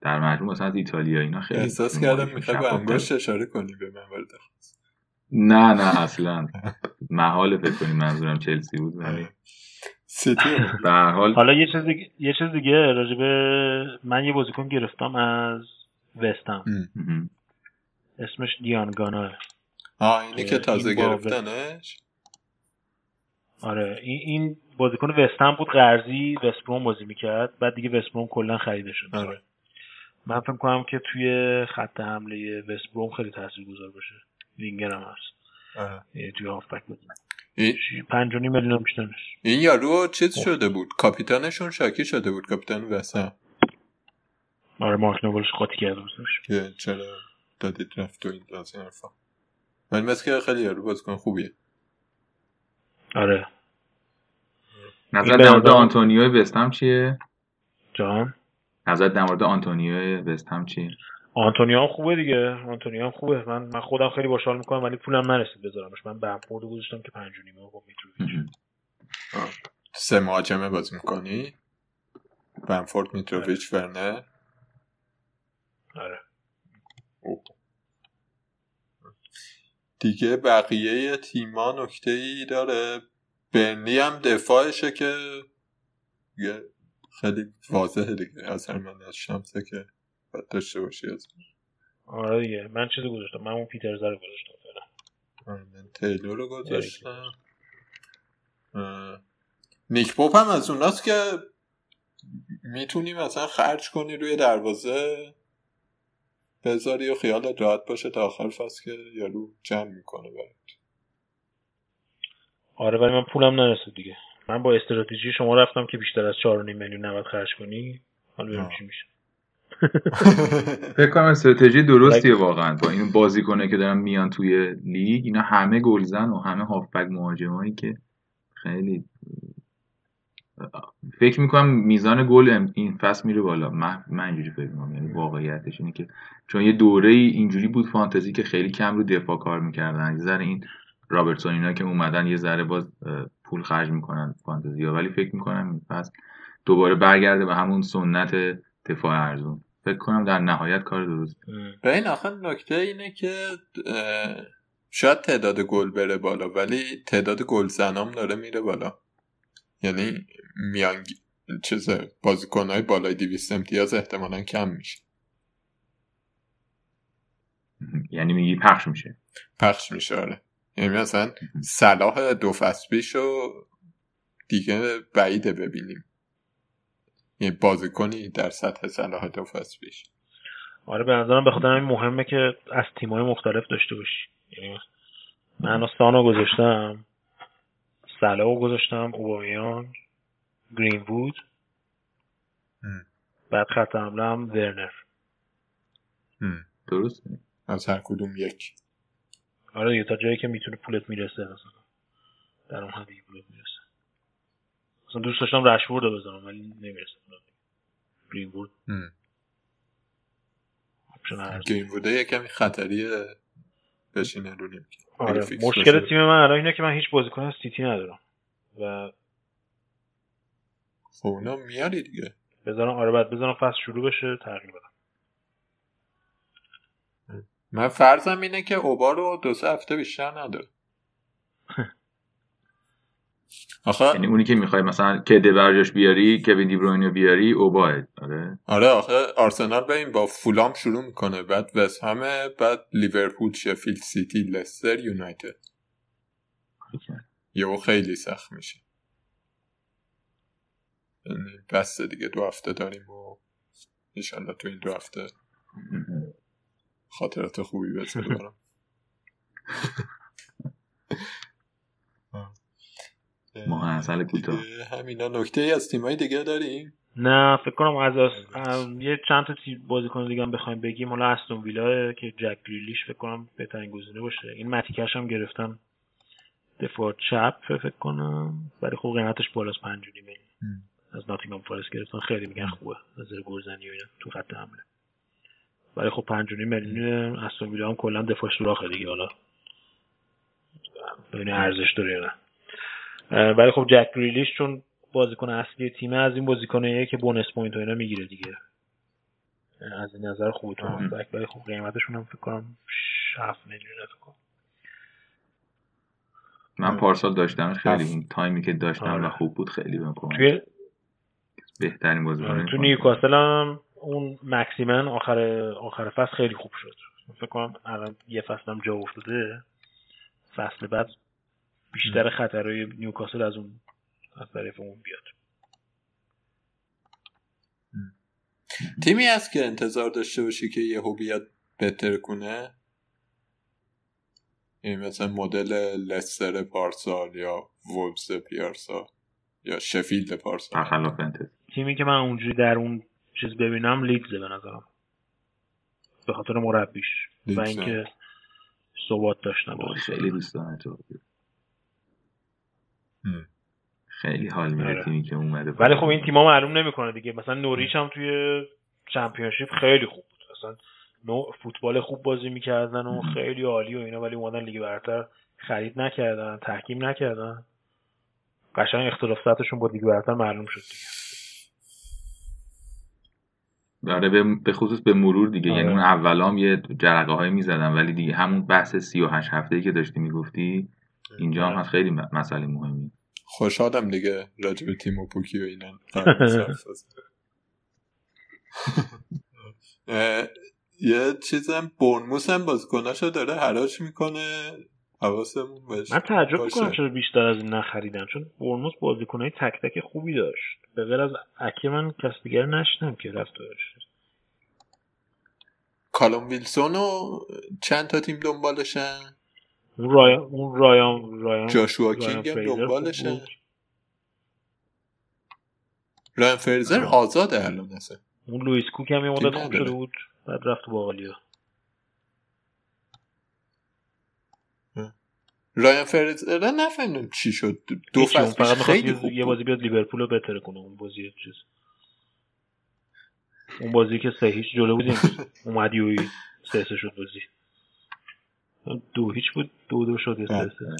در مجموع مثلا از ایتالیا اینا خیلی احساس کردم می‌خوای به شفافتره. انگشت اشاره کنی به موارد خاص نه نه اصلا. محال فکر کنی منظورم چلسی بود ولی حال حالا یه چیز دیگه یه چیز دیگه راجبه من یه بازیکن گرفتم از وستم ام. مهم. اسمش دیان گانا آه اینی که این تازه گرفتنش؟ آره این این بازیکن وستهم بود قرضی وستبروم بازی می‌کرد. بعد دیگه وستبروم کلا خریده شد آره. من فکر کنم که توی خط حمله وستبروم خیلی تاثیرگذار باشه. وینگر هم هست. آره. یعنی توی هافبک پنج و نیم میلیون نیست این یارو چیز شده بود؟ کاپیتانشون شاکی شده بود کاپیتان وسم آره مارک نوبلش قاطی کرده بودش که چرا دادید رفت و این از این حرفا. ولی مثل خیلی یارو بازیکن خوبیه. آره. نظر در مورد آنتونیو وستهم چیه؟ جان؟ نظر در مورد آنتونیو وستهم چیه؟ آنتونیو هم خوبه دیگه. آنتونیو هم خوبه. من من خودم خیلی خوشحال می‌کنم ولی پولم نرسید بذارمش. من بمفورد رو گذاشتم که پنج و نیمه با میتروویچ. سه مهاجمه بازی می‌کنی؟ بنفورد میتروویچ ورنر؟ آره. دیگه بقیه تیما نکته ای داره. برنی هم دفاعشه که خیلی واضحه دیگه. از هر من از شمسه که باید داشته باشی از آره دیگه من چیزی گذاشتم من اون پیترزا رو گذاشتم فعلا. آره، من تیلور رو گذاشتم. نیک پاپ هم از اوناست که می‌تونی مثلا خرج کنی روی دروازه بذاری و خیالت راحت باشه تا آخر فصل که یارو جمع می‌کنه برات. آره ولی من پولم نرسید دیگه. من با استراتژی شما رفتم که بیشتر از 4.5 میلیون نباید خرج کنی حالا ببینیم. چی میشه. فکر *laughs* کنم استراتژی درستیه واقعا. با این بازیکنه که دارن میان توی لیگ اینا همه گلزن و همه هافبک مهاجمایی که خیلی فکر می‌کنم میزان گل این فصل میره بالا. من, من اینجوری فکر می‌کنم. یعنی واقعیتش اینه که چون یه دوره ای اینجوری بود فانتزی که خیلی کم رو دفاع کار می‌کردن. یه ذره این رابرتسون اینا که اومدن یه ذره باز پول خرج می‌کنن فانتزی ها ولی فکر می‌کنم این فصل دوباره برگرده به همون سنت دفاع ارزون. فکر کنم در نهایت کار درست به این آخر نکته اینه که شاید تعداد گل بره بالا ولی تعداد گل زنام داره میره بالا. یعنی میان چیز بازیکنهای بالای 200 امتیاز احتمالا کم میشه. یعنی میگی پخش میشه. پخش میشه آره. یعنی مثلا صلاح دو فصل دیگه بعیده ببینیم. یه بازیکنی در سطح صلاح دو فصل پیش آره به نظرم به خاطر مهمه که از تیمای مختلف داشته باشی. یعنی من سانو گذاشتم سلاو گذاشتم اوبامیان گرین وود. بعد خط حمله هم ورنر. هم. درست. از هر کدوم یک. آره دیگه تا جایی که می‌تونه پولت می‌رسه مثلا. در اون حدی پولت می‌رسه. مثلا دوست داشتم رشورد رو بزنم ولی نمی‌رسه گرین وود. گرین یه کمی خطریه بشینه رو نمی‌کنه آره مشکل تیم من الان اینه که من هیچ بازیکن از سیتی ندارم. و خب اونا میاری دیگه. بذارم آره بعد بذارم فصل شروع بشه تغییر بدم. من فرضم اینه که اوبا رو دو سه هفته بیشتر نداره. *laughs* آخه یعنی اونی که می‌خوای مثلا کده برجاش بیاری کوین دیبروینو بیاری اوباه آره. آره آخه آرسنال به این با فولام شروع می‌کنه. بعد وست همه بعد لیورپول شفیلد سیتی لستر یونایتد. یهو خیلی سخت میشه. یعنی بسته دیگه دو هفته داریم و انشالله تو این دو هفته خاطرات خوبی بذاره *laughs* برام محصل کوتاه. همینا نکته ای از تیمای دیگه داریم؟ نه فکر کنم از, از یه چند تا تیم بازیکن دیگه هم بخوایم بگیم. حالا استون ویلا که جک گریلیش فکر کنم بهترین گزینه باشه. این متیکش هم گرفتن دفاع چپ فکر کنم. ولی خب قیمتش بالاست 5 میلیون. از ناتینگهام فارست گرفتن. خیلی میگن خوبه. نظر گلزنی و اینا. تو خط حمله. ولی خب 5 میلیون. استون ویلا هم کلا دفاع سوراخه دیگه. حالا ببین ارزش داره یا نه. ولی خب جک گریلیش چون بازیکن اصلی تیمه از این بازیکنه که bonus point و اینا می‌گیره دیگه. از این نظر خوبه تو هافبک ولی خب قیمتشون هم فکر کنم 7 میلیون فکر کنم. من پارسال داشتم خیلی. اون تایمی که داشتم آره. و خوب بود خیلی بهم کمک توی بهترین بازیکن آره، تو نیوکاسل هم اون مکسیمن آخر آخر فصل خیلی خوب شد. فکر کنم الان یه فصل هم جا افتاده. فصل بعد بیشتر خطرهای نیوکاسل از اون از طرف اون بیاد تیمی هست که انتظار داشته باشی که یهو بیاد بهتر کنه این مثلا مدل لستر پارسال یا وولز پیارسال یا شفیلد پارسال تیمی که من اونجوری در اون چیز ببینم لیدزه به نظرم به خاطر مربیش و. اینکه ثبات داشتن. خیلی دوست دارم. خیلی حال میده آره. تیمی که اومده ولی خب این تیما معلوم نمی‌کنه دیگه. مثلا نوریچ هم توی چمپیونشیپ خیلی خوب بود. اصلا نوع فوتبال خوب بازی می‌کردن و خیلی عالی و اینا ولی اومدن لیگ برتر خرید نکردن تحکیم نکردن. قشنگ اختلاف سطحشون با لیگ برتر معلوم شد دیگه. آره به- خصوص به مرور دیگه. آره. یعنی اون اولام یه جرقه های می‌زدن ولی دیگه همون بحث 38 هفته که داشتی می‌گفتی اینجا هم. هست. خیلی مسئله مهمی. خوشحالم دیگه راجع به تیم و پوکی و اینا *laughs* یه چیزم برنموس هم بازیکناشو داره حراج می‌کنه. حواسمون بهش من تعجب باشه. می‌کنم چرا بیشتر از این نخریدن. چون برنموس بازیکنهای تک تک خوبی داشت. به غیر از اکه من کس دیگر نشنم که رفت داشت کالوم ویلسون و چند تا تیم دنبالشن. اون رایان اون رایان رایان جاشوا کینگ هم فریزر بود. رایان فریزر آزاده الان اصلا. اون لوئیس کوک هم یه مدت خوب. شده بود بعد رفت باقالیا رایان فرزر نفهمیدم چی شد. دو فصل خیلی خوب یه. بازی بیاد لیورپول رو بهتر کنه اون بازی چیز. اون بازی که سه هیچ جلو بودیم *laughs* اومدی و سه شد بازی. دو هیچ بود دو دو شد یا سه سه.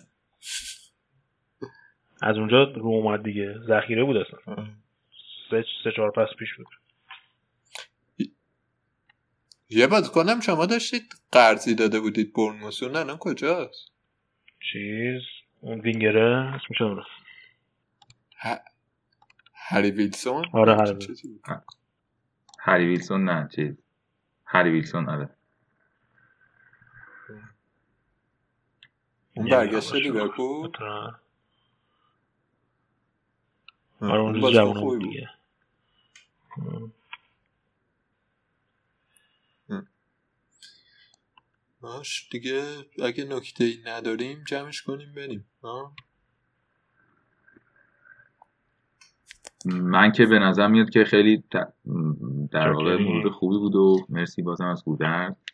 از اونجا رو اومد دیگه. ذخیره بود اصلا. سه سه چهار پس پیش بود. یه بازیکنم شما داشتید قرضی داده بودید برنموسون الان کجاست؟ چیز؟ اون وینگره اسمش رو هری ویلسون؟ آره، هری بود. هری ویلسون نه چیز. هری ویلسون آره. اون برگشت. لیورپول آره آره اون جوان خوبی بود باش دیگه اگه نکته ای نداریم جمعش کنیم بریم آه؟ من که به نظر میاد که خیلی در واقع. موضوع خوبی بود و مرسی بازم از گودرز که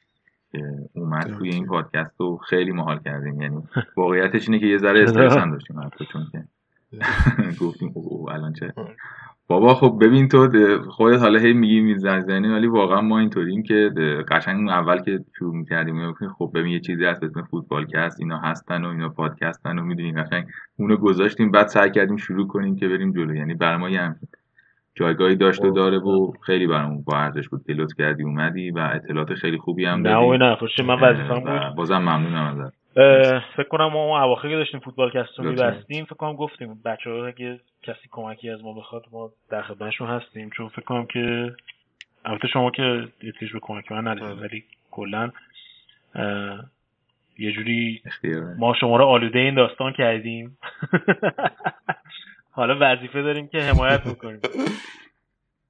اومد توی این. پادکست رو خیلی محال کردیم یعنی واقعیتش اینه که یه ذره *laughs* استرس هم داشتیم چون که *laughs* گفتیم اوه اوه الان چه آره. بابا خب ببین تو خودت حالا هی میگی می‌زنی ولی واقعا ما اینطوریم که قشنگ اول که شروع می‌کردیم خب ببین یه چیزی هست اسم فوتبال کست اینا هستن و اینا پادکستن و می‌دونیم قشنگ اونو گذاشتیم بعد سعی کردیم شروع کنیم که بریم جلو یعنی برای ما یه همچین جایگاهی داشت و داره و خیلی برامون با ارزش بود. که لطف کردی اومدی و اطلاعات خیلی خوبی هم نه دادی. اوی نه فرشته من وظیفه‌م بود. بازم ممنونم ازت. فکر کنم ما اون اواخر که داشتیم فوتبال کست رو. میبستیم فکر کنم گفتیم بچه ها اگه کسی کمکی از ما بخواد ما در خدمتشون هستیم. چون فکر کنم که البته شما که احتیاج به کمک من ندارید آره. ولی کلا یه جوری ما شما رو آلوده این داستان کردیم. *laughs* حالا وظیفه داریم که حمایت بکنیم.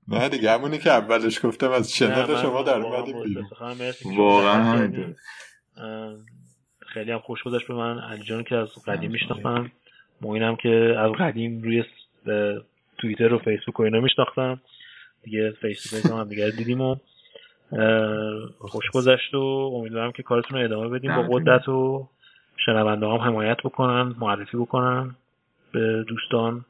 نه دیگه همونی که اولش گفتم از دامن شما در اومدیم بیرون. واقعا همینطور. خیلی هم خوش گذشت به من. علی جان که از قدیم. میشناختم معینم که از قدیم روی توییتر و فیسبوک و اینا میشناختم دیگه face to face هم, دیگه دیدیم و خوش گذشت و امیدوارم که کارتون رو ادامه بدیم. با قدرت و شنونده هم حمایت بکنن معرفی بکنن به دوستان.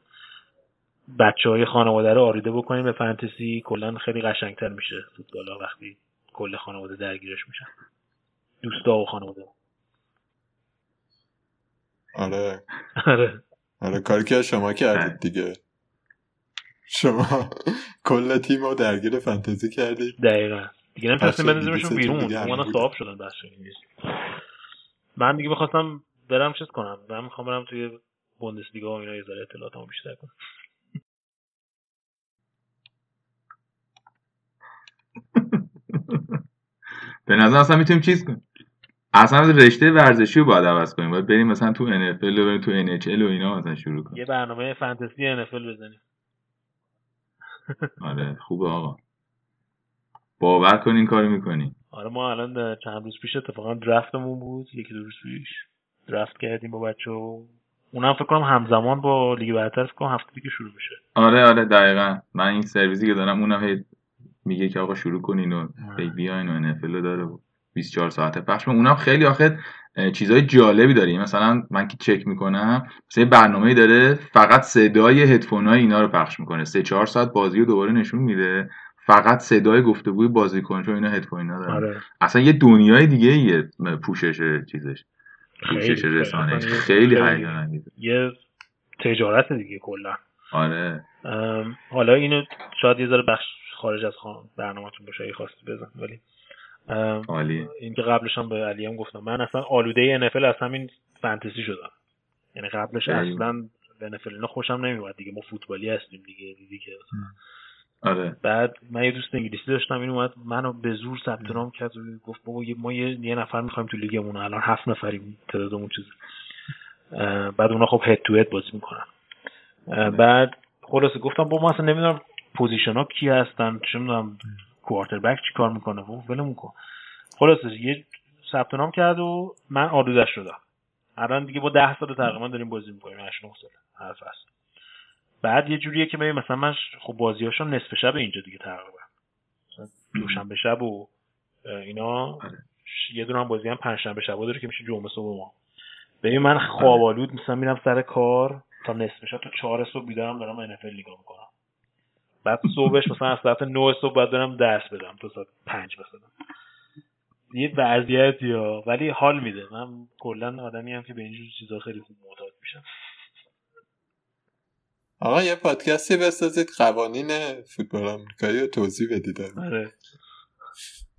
بچه های خانواده رو آریده بکنیم به فانتزی کلا خیلی قشنگتر میشه فوتبال ها وقتی کل خانواده درگیرش میشن. دوستا و خانواده. آره. آره. آره کاری که شما کردید دیگه. شما کل تیم رو درگیر فانتزی کردید. دقیقا. دیگه نمی‌تونستیم بندازیمشون بیرون. بوده. صاحب شدن بخش من دیگه بخواستم برم چیز کنم. من می‌خوام برم توی بوندسلیگا و اینا یه ذره اطلاعاتمو بیشتر کنم. *laughs* به نظر اصلا می‌تونیم چیز کنیم. اصلا رشته ورزشی رو باید عوض کنیم. باید بریم مثلا تو NFL و بریم تو NHL و اینا مثلا شروع کنیم. یه برنامه فانتزی NFL بزنیم. *laughs* آره خوبه آقا. باور کن این کارو می‌کنی. آره ما الان چند روز پیش اتفاقا درفتمون بود یکی دو روز پیش. درفت کردیم با بچه و اونم فکر کنم همزمان با لیگ برتر فکر کنم هفته دیگه شروع میشه. آره آره دقیقا. من این سرویسی که دارم اونم هی میگه که آقا شروع کنین و هی بیاین و NFL رو داره و 24 ساعته پخش. اونم خیلی آخه چیزای جالبی داره. مثلا من که چک می‌کنم مثلا یه برنامه داره فقط صدای هدفون های اینا رو پخش می‌کنه. سه چهار ساعت بازی رو دوباره نشون میده. فقط صدای گفتگوی بازیکن چون اینا هدفون اینا دارن. آره. اصلا یه دنیای دیگه ایه پوشش چیزش. پوشش. رسانش یه- خیلی خیلی. هیجان انگیزه یه تجارت دیگه کلا. آره. حالا اینو شاید یه ذره بخش خارج از خان برنامهتون باشه اگه خواستی بزن ولی عالی. این که قبلش هم به علی هم گفتم. من اصلا آلوده NFL از همین فانتزی شدم. یعنی قبلش خیلی. اصلا به NFL اینا خوشم نمیومد دیگه. ما فوتبالی هستیم دیگه دیدی که آره. بعد من یه دوست انگلیسی داشتم این اومد منو به زور ثبت نام کرد و گفت بابا یه- ما یه, یه نفر می‌خوایم تو لیگمون الان هفت نفریم تعدادمون چیز بعد اونا خب هد تو هد بازی می‌کنن. اه، بعد خلاصه گفتم با ما اصلا نمی‌دونم position ها کی هستن؟ چه می‌دونم quarterback چی کار می‌کنه؟ و ولمون کن. خلاصه یه ثبت نام کرد و من آلودش شدم. الان دیگه با ده سال تقریبا داریم بازی می‌کنیم 8 9 سال هر فصل. بعد یه جوریه که ببین مثلا من خب بازیاشم نصف شب اینجا دیگه تقریبا. دوشنبه شب و اینا یه دونه هم بازی هم پنجشنبه شب داره که میشه جمعه صبح ما. ببین من خواب آلود مثلا میرم سر کار تا نصف شب تا چهار صبح بیدارم دارم NFL نگاه می‌کنم. بعد صبحش مثلا از ساعت 9 صبح باید برم درس بدم تا ساعت 5 مثلا. یه وضعیتی ها ولی حال میده. من کلا آدمی هم که به اینجور چیزا خیلی خوب معتاد میشم. آقا یه پادکستی بسازید. قوانین فوتبال آمریکایی رو توضیح بدید. آره.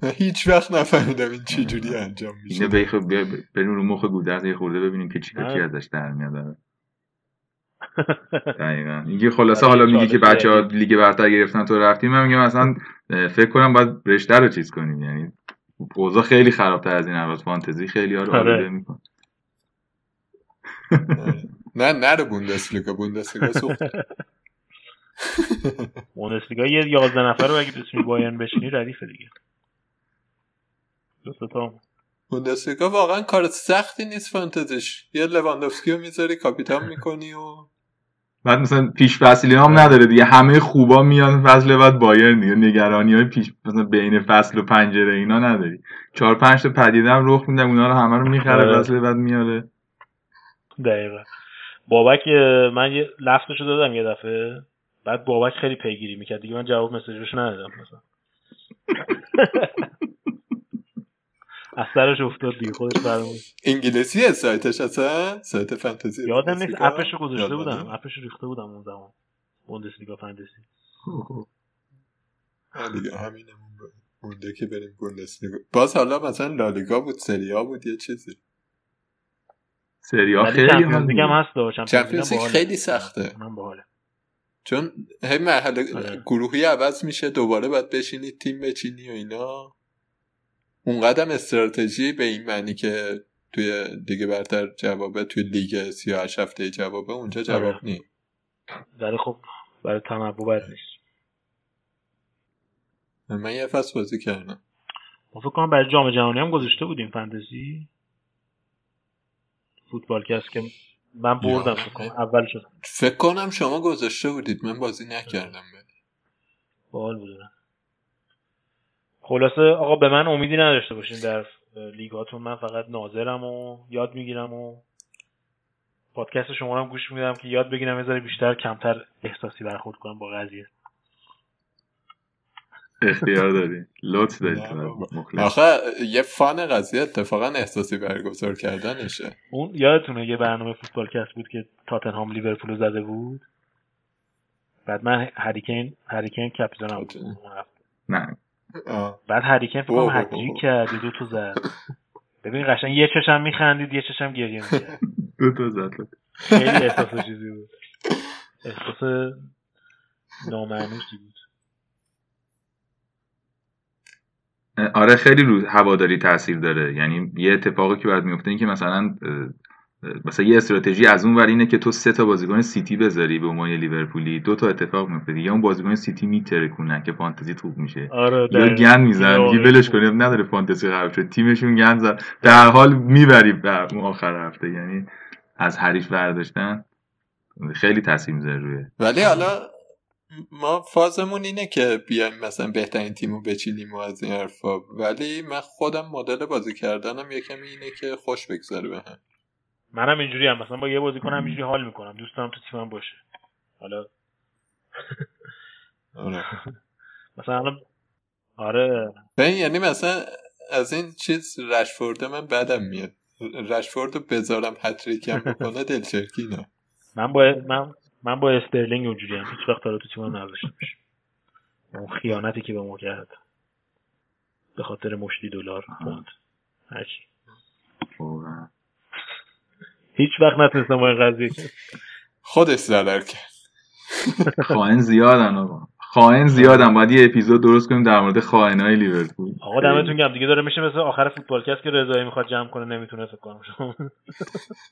هیچ وقت نفهمیدم این چی جوری انجام میشه. اینه بیخ بریم رو مخ گودرز یه خورده ببینیم که چی آره. چی ازش در میاد. آره. دقیقا. اینکه خلاصه حالا میگی که بچه ها. لیگ برتر گرفتن تو رفتیم من میگم اصلا اه، فکر کنم باید رشته رو چیز کنیم. یعنی اوضاع خیلی خرابتر از این حالات فانتزی خیلی ها رو آره. آلوده میکن *laughs* نه نرو بوندسلیگا. بوندسلیگا سوخت *laughs* بوندسلیگا یه 11 نفر رو اگه بتونی بایرن بشینی ردیفه دیگه. بوندسلیگا واقعا کار سختی نیست فانتزیش. یه لواندوفسکی رو می‌ذاری کاپیتان می‌کنی و بعد مثلا پیش فصلی هم نداره دیگه. همه خوبا میان فصل بعد بایرن دیگه. نگرانی های پیش مثلا بین فصل و پنجره اینا نداری. چهار پنج تا پدیده هم رخ میدم اونا رو همه رو می‌خره آره. فصل بعد میاره. دقیقا. بابک من یه لفتشو دادم یه دفعه. بعد بابک خیلی پیگیری می‌کرد. دیگه من جواب مسیجش ندادم. مثلا از سرش افتاد دیگه خودش فرمود انگلیسیه سایتش اصلا سایت فانتزی یادم نیست؟ اپشو گذاشته بودم. اپشو ریخته بودم اون زمان بوندسلیگا فانتزی *laughs* آه دیگه همینمون بود. مونده که بریم بوندسلیگا باز حالا مثلا لالیگا بود سریا بود یه چیزی سری ها ولی خیلی حال لیگ هم. هست چمپیونز لیگ خیلی سخته. من باحاله چون هی مرحله آره. گروهی عوض میشه دوباره باید بشینی تیم بچینی و اینا اونقدر استراتژی به این معنی که توی دیگه برتر جوابه توی لیگ 38 هفته جوابه اونجا جواب آره. نی ولی خب برای تنوع بد نیست من یه فصل بازی کردم ما فکر کنم برای جام جهانی هم گذاشته بودیم فانتزی فوتبال کس که من بردم. فکر کنم اول فکر کنم شما گذاشته بودید من بازی نکردم ولی. باحال بود اونم. خلاصه آقا به من امیدی نداشته باشین در لیگاتون. من فقط ناظرم و یاد می‌گیرم و پادکست شما رو هم گوش میدم که یاد بگیرم یه بیشتر کمتر احساسی برخورد کنم با قضیه. اختیار داری. لطف داری. آخه یه فان قضیه اتفاقا احساسی برگزار کردنشه. اون یادتونه یه برنامه فوتبال کست بود که تاتنهام لیورپول رو زده بود؟ بعد من هریکین هریکین کپیتانم بود. تاتنهام. اون هفته. نه. آه. بعد هریکین فکر کنم هتریک. کرد یه دو تا زد. ببین قشنگ یه چشم میخندید یه چشم گریه می‌کرد *laughs* دو تا زد. خیلی احساس چیزی بود. احساس نامعنوسی بود؟ آره خیلی رو هواداری تاثیر داره. یعنی یه اتفاقی که بعد میفته این که مثلا مثلا یه استراتژی از اون ور اینه که تو سه تا بازیکن سیتی بذاری به عنوان لیورپولی. دو تا اتفاق میفته دیگه. اون بازیکن سیتی میترکونن که فانتزی خوب میشه. آره یا. گند می‌زنن. آره، دیگه ولش. کنیم. نداره فانتزی خراب شد تیمشون گند زد. در حال می‌بری در اون آخر هفته. یعنی از حریف برداشتن خیلی تاثیر می‌ذاره روی. ولی حالا ما فازمون اینه که بیایم مثلا بهترین تیمو بچینیم و از این حرفا. ولی من خودم مدل بازی کردنم یکم اینه که خوش بگذره بهم. منم اینجوری هم. مثلا با یه بازیکن هم اینجوری حال می‌کنم. دوست دارم تو تیمم باشه. حالا *laughs* آره. مثلا الان آره. ببین یعنی مثلا از این چیز رشفورد من بدم میاد. رشفورد رو بذارم هتریکم بکنه دلچرکینه من با من من با استرلینگ اونجوری هم. هیچ وقت حالا تو تیمم نذاشته باشه اون خیانتی که به ما کرد. به خاطر مشتی دلار پوند. هرچی. هیچ وقت نتونستم با این قضیه. خودش ضرر کرد. خائن زیادن آقا. خائن زیادن. باید یه اپیزود درست کنیم در مورد خائنای لیورپول. آقا دمتون گرم. دیگه داره میشه مثل آخر فوتبالکست که رضایی می‌خواد جمع کنه نمی‌تونه فکر کنم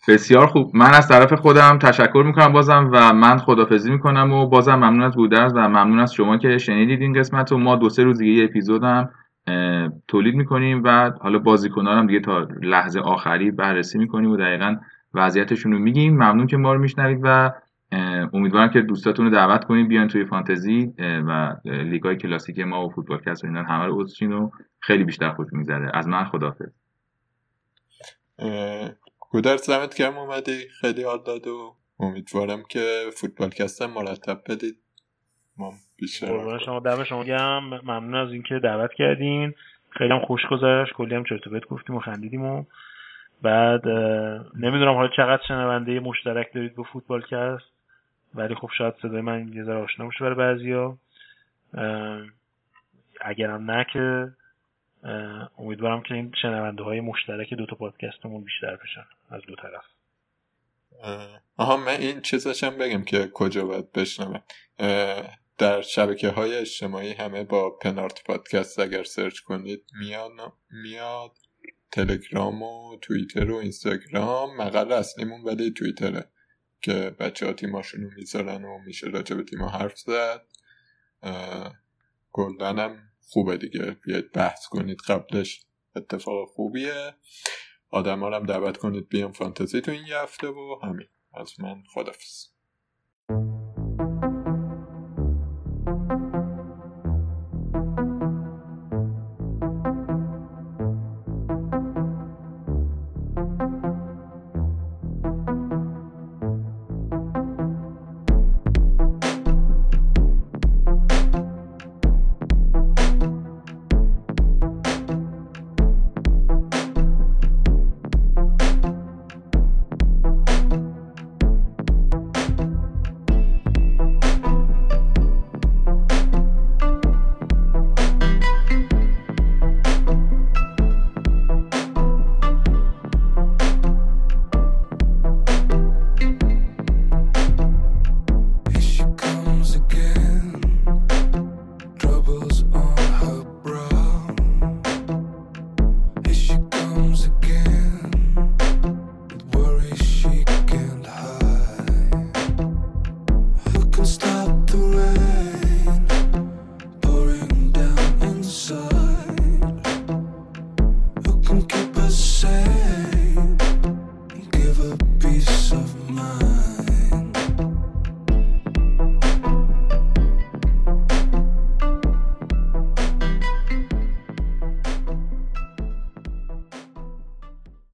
بسیار خوب. من از طرف خودم تشکر می‌کنم بازم و من خدافزی می‌کنم و بازم ممنون از گودرز و ممنون از شما که شنیدید این قسمت و ما دو سه روز دیگه یه اپیزود هم اه، تولید می‌کنیم و حالا بازیکنان هم دیگه تا لحظه آخری بررسی می‌کنیم و دقیقا وضعیتشون رو میگیم. ممنون که ما رو میشنوید و امیدوارم که دوستاتون رو دعوت کنید بیان توی فانتزی و لیگای کلاسیک ما و فوتبالکست و اینا همه رو عضوشین و خیلی بیشتر خوش میگذره. از من خدافظ گودر زمت گرم اومدی. خیلی حال داد و امیدوارم که فوتبالکست مرتب بدید. ما بیشتر شما دم شما گرم. ممنون از اینکه دعوت کردین. خیلی هم خوش گذشت. کلی هم چرت و پرت گفتیم و خندیدیم و بعد نمی‌دونم حالا چقدر شنونده مشترک دارید با فوتبالکست ولی خب شاید صدای من یه ذره آشنا باشه برای بعضیا. اگرم نه که امیدوارم که این شنونده های مشترک دو تا پادکستمون بیشتر بشن از دو طرف. آها من این چیزشم بگم که کجا باید بشنوه در شبکه های اجتماعی همه با پنارت پادکست اگر سرچ کنید میاد میاد. تلگرام و توییتر و اینستاگرام مقاله اصلیمون ولی توییتره که بچه ها تیماشونو می‌ذارن و میشه راجع به تیما حرف زد. گلدنم خوبه دیگه. بیاید بحث کنید قبلش. اتفاق خوبیه. آدم ها هم دعوت کنید بیام فانتزی تو این یه هفته و همین. از من خدافز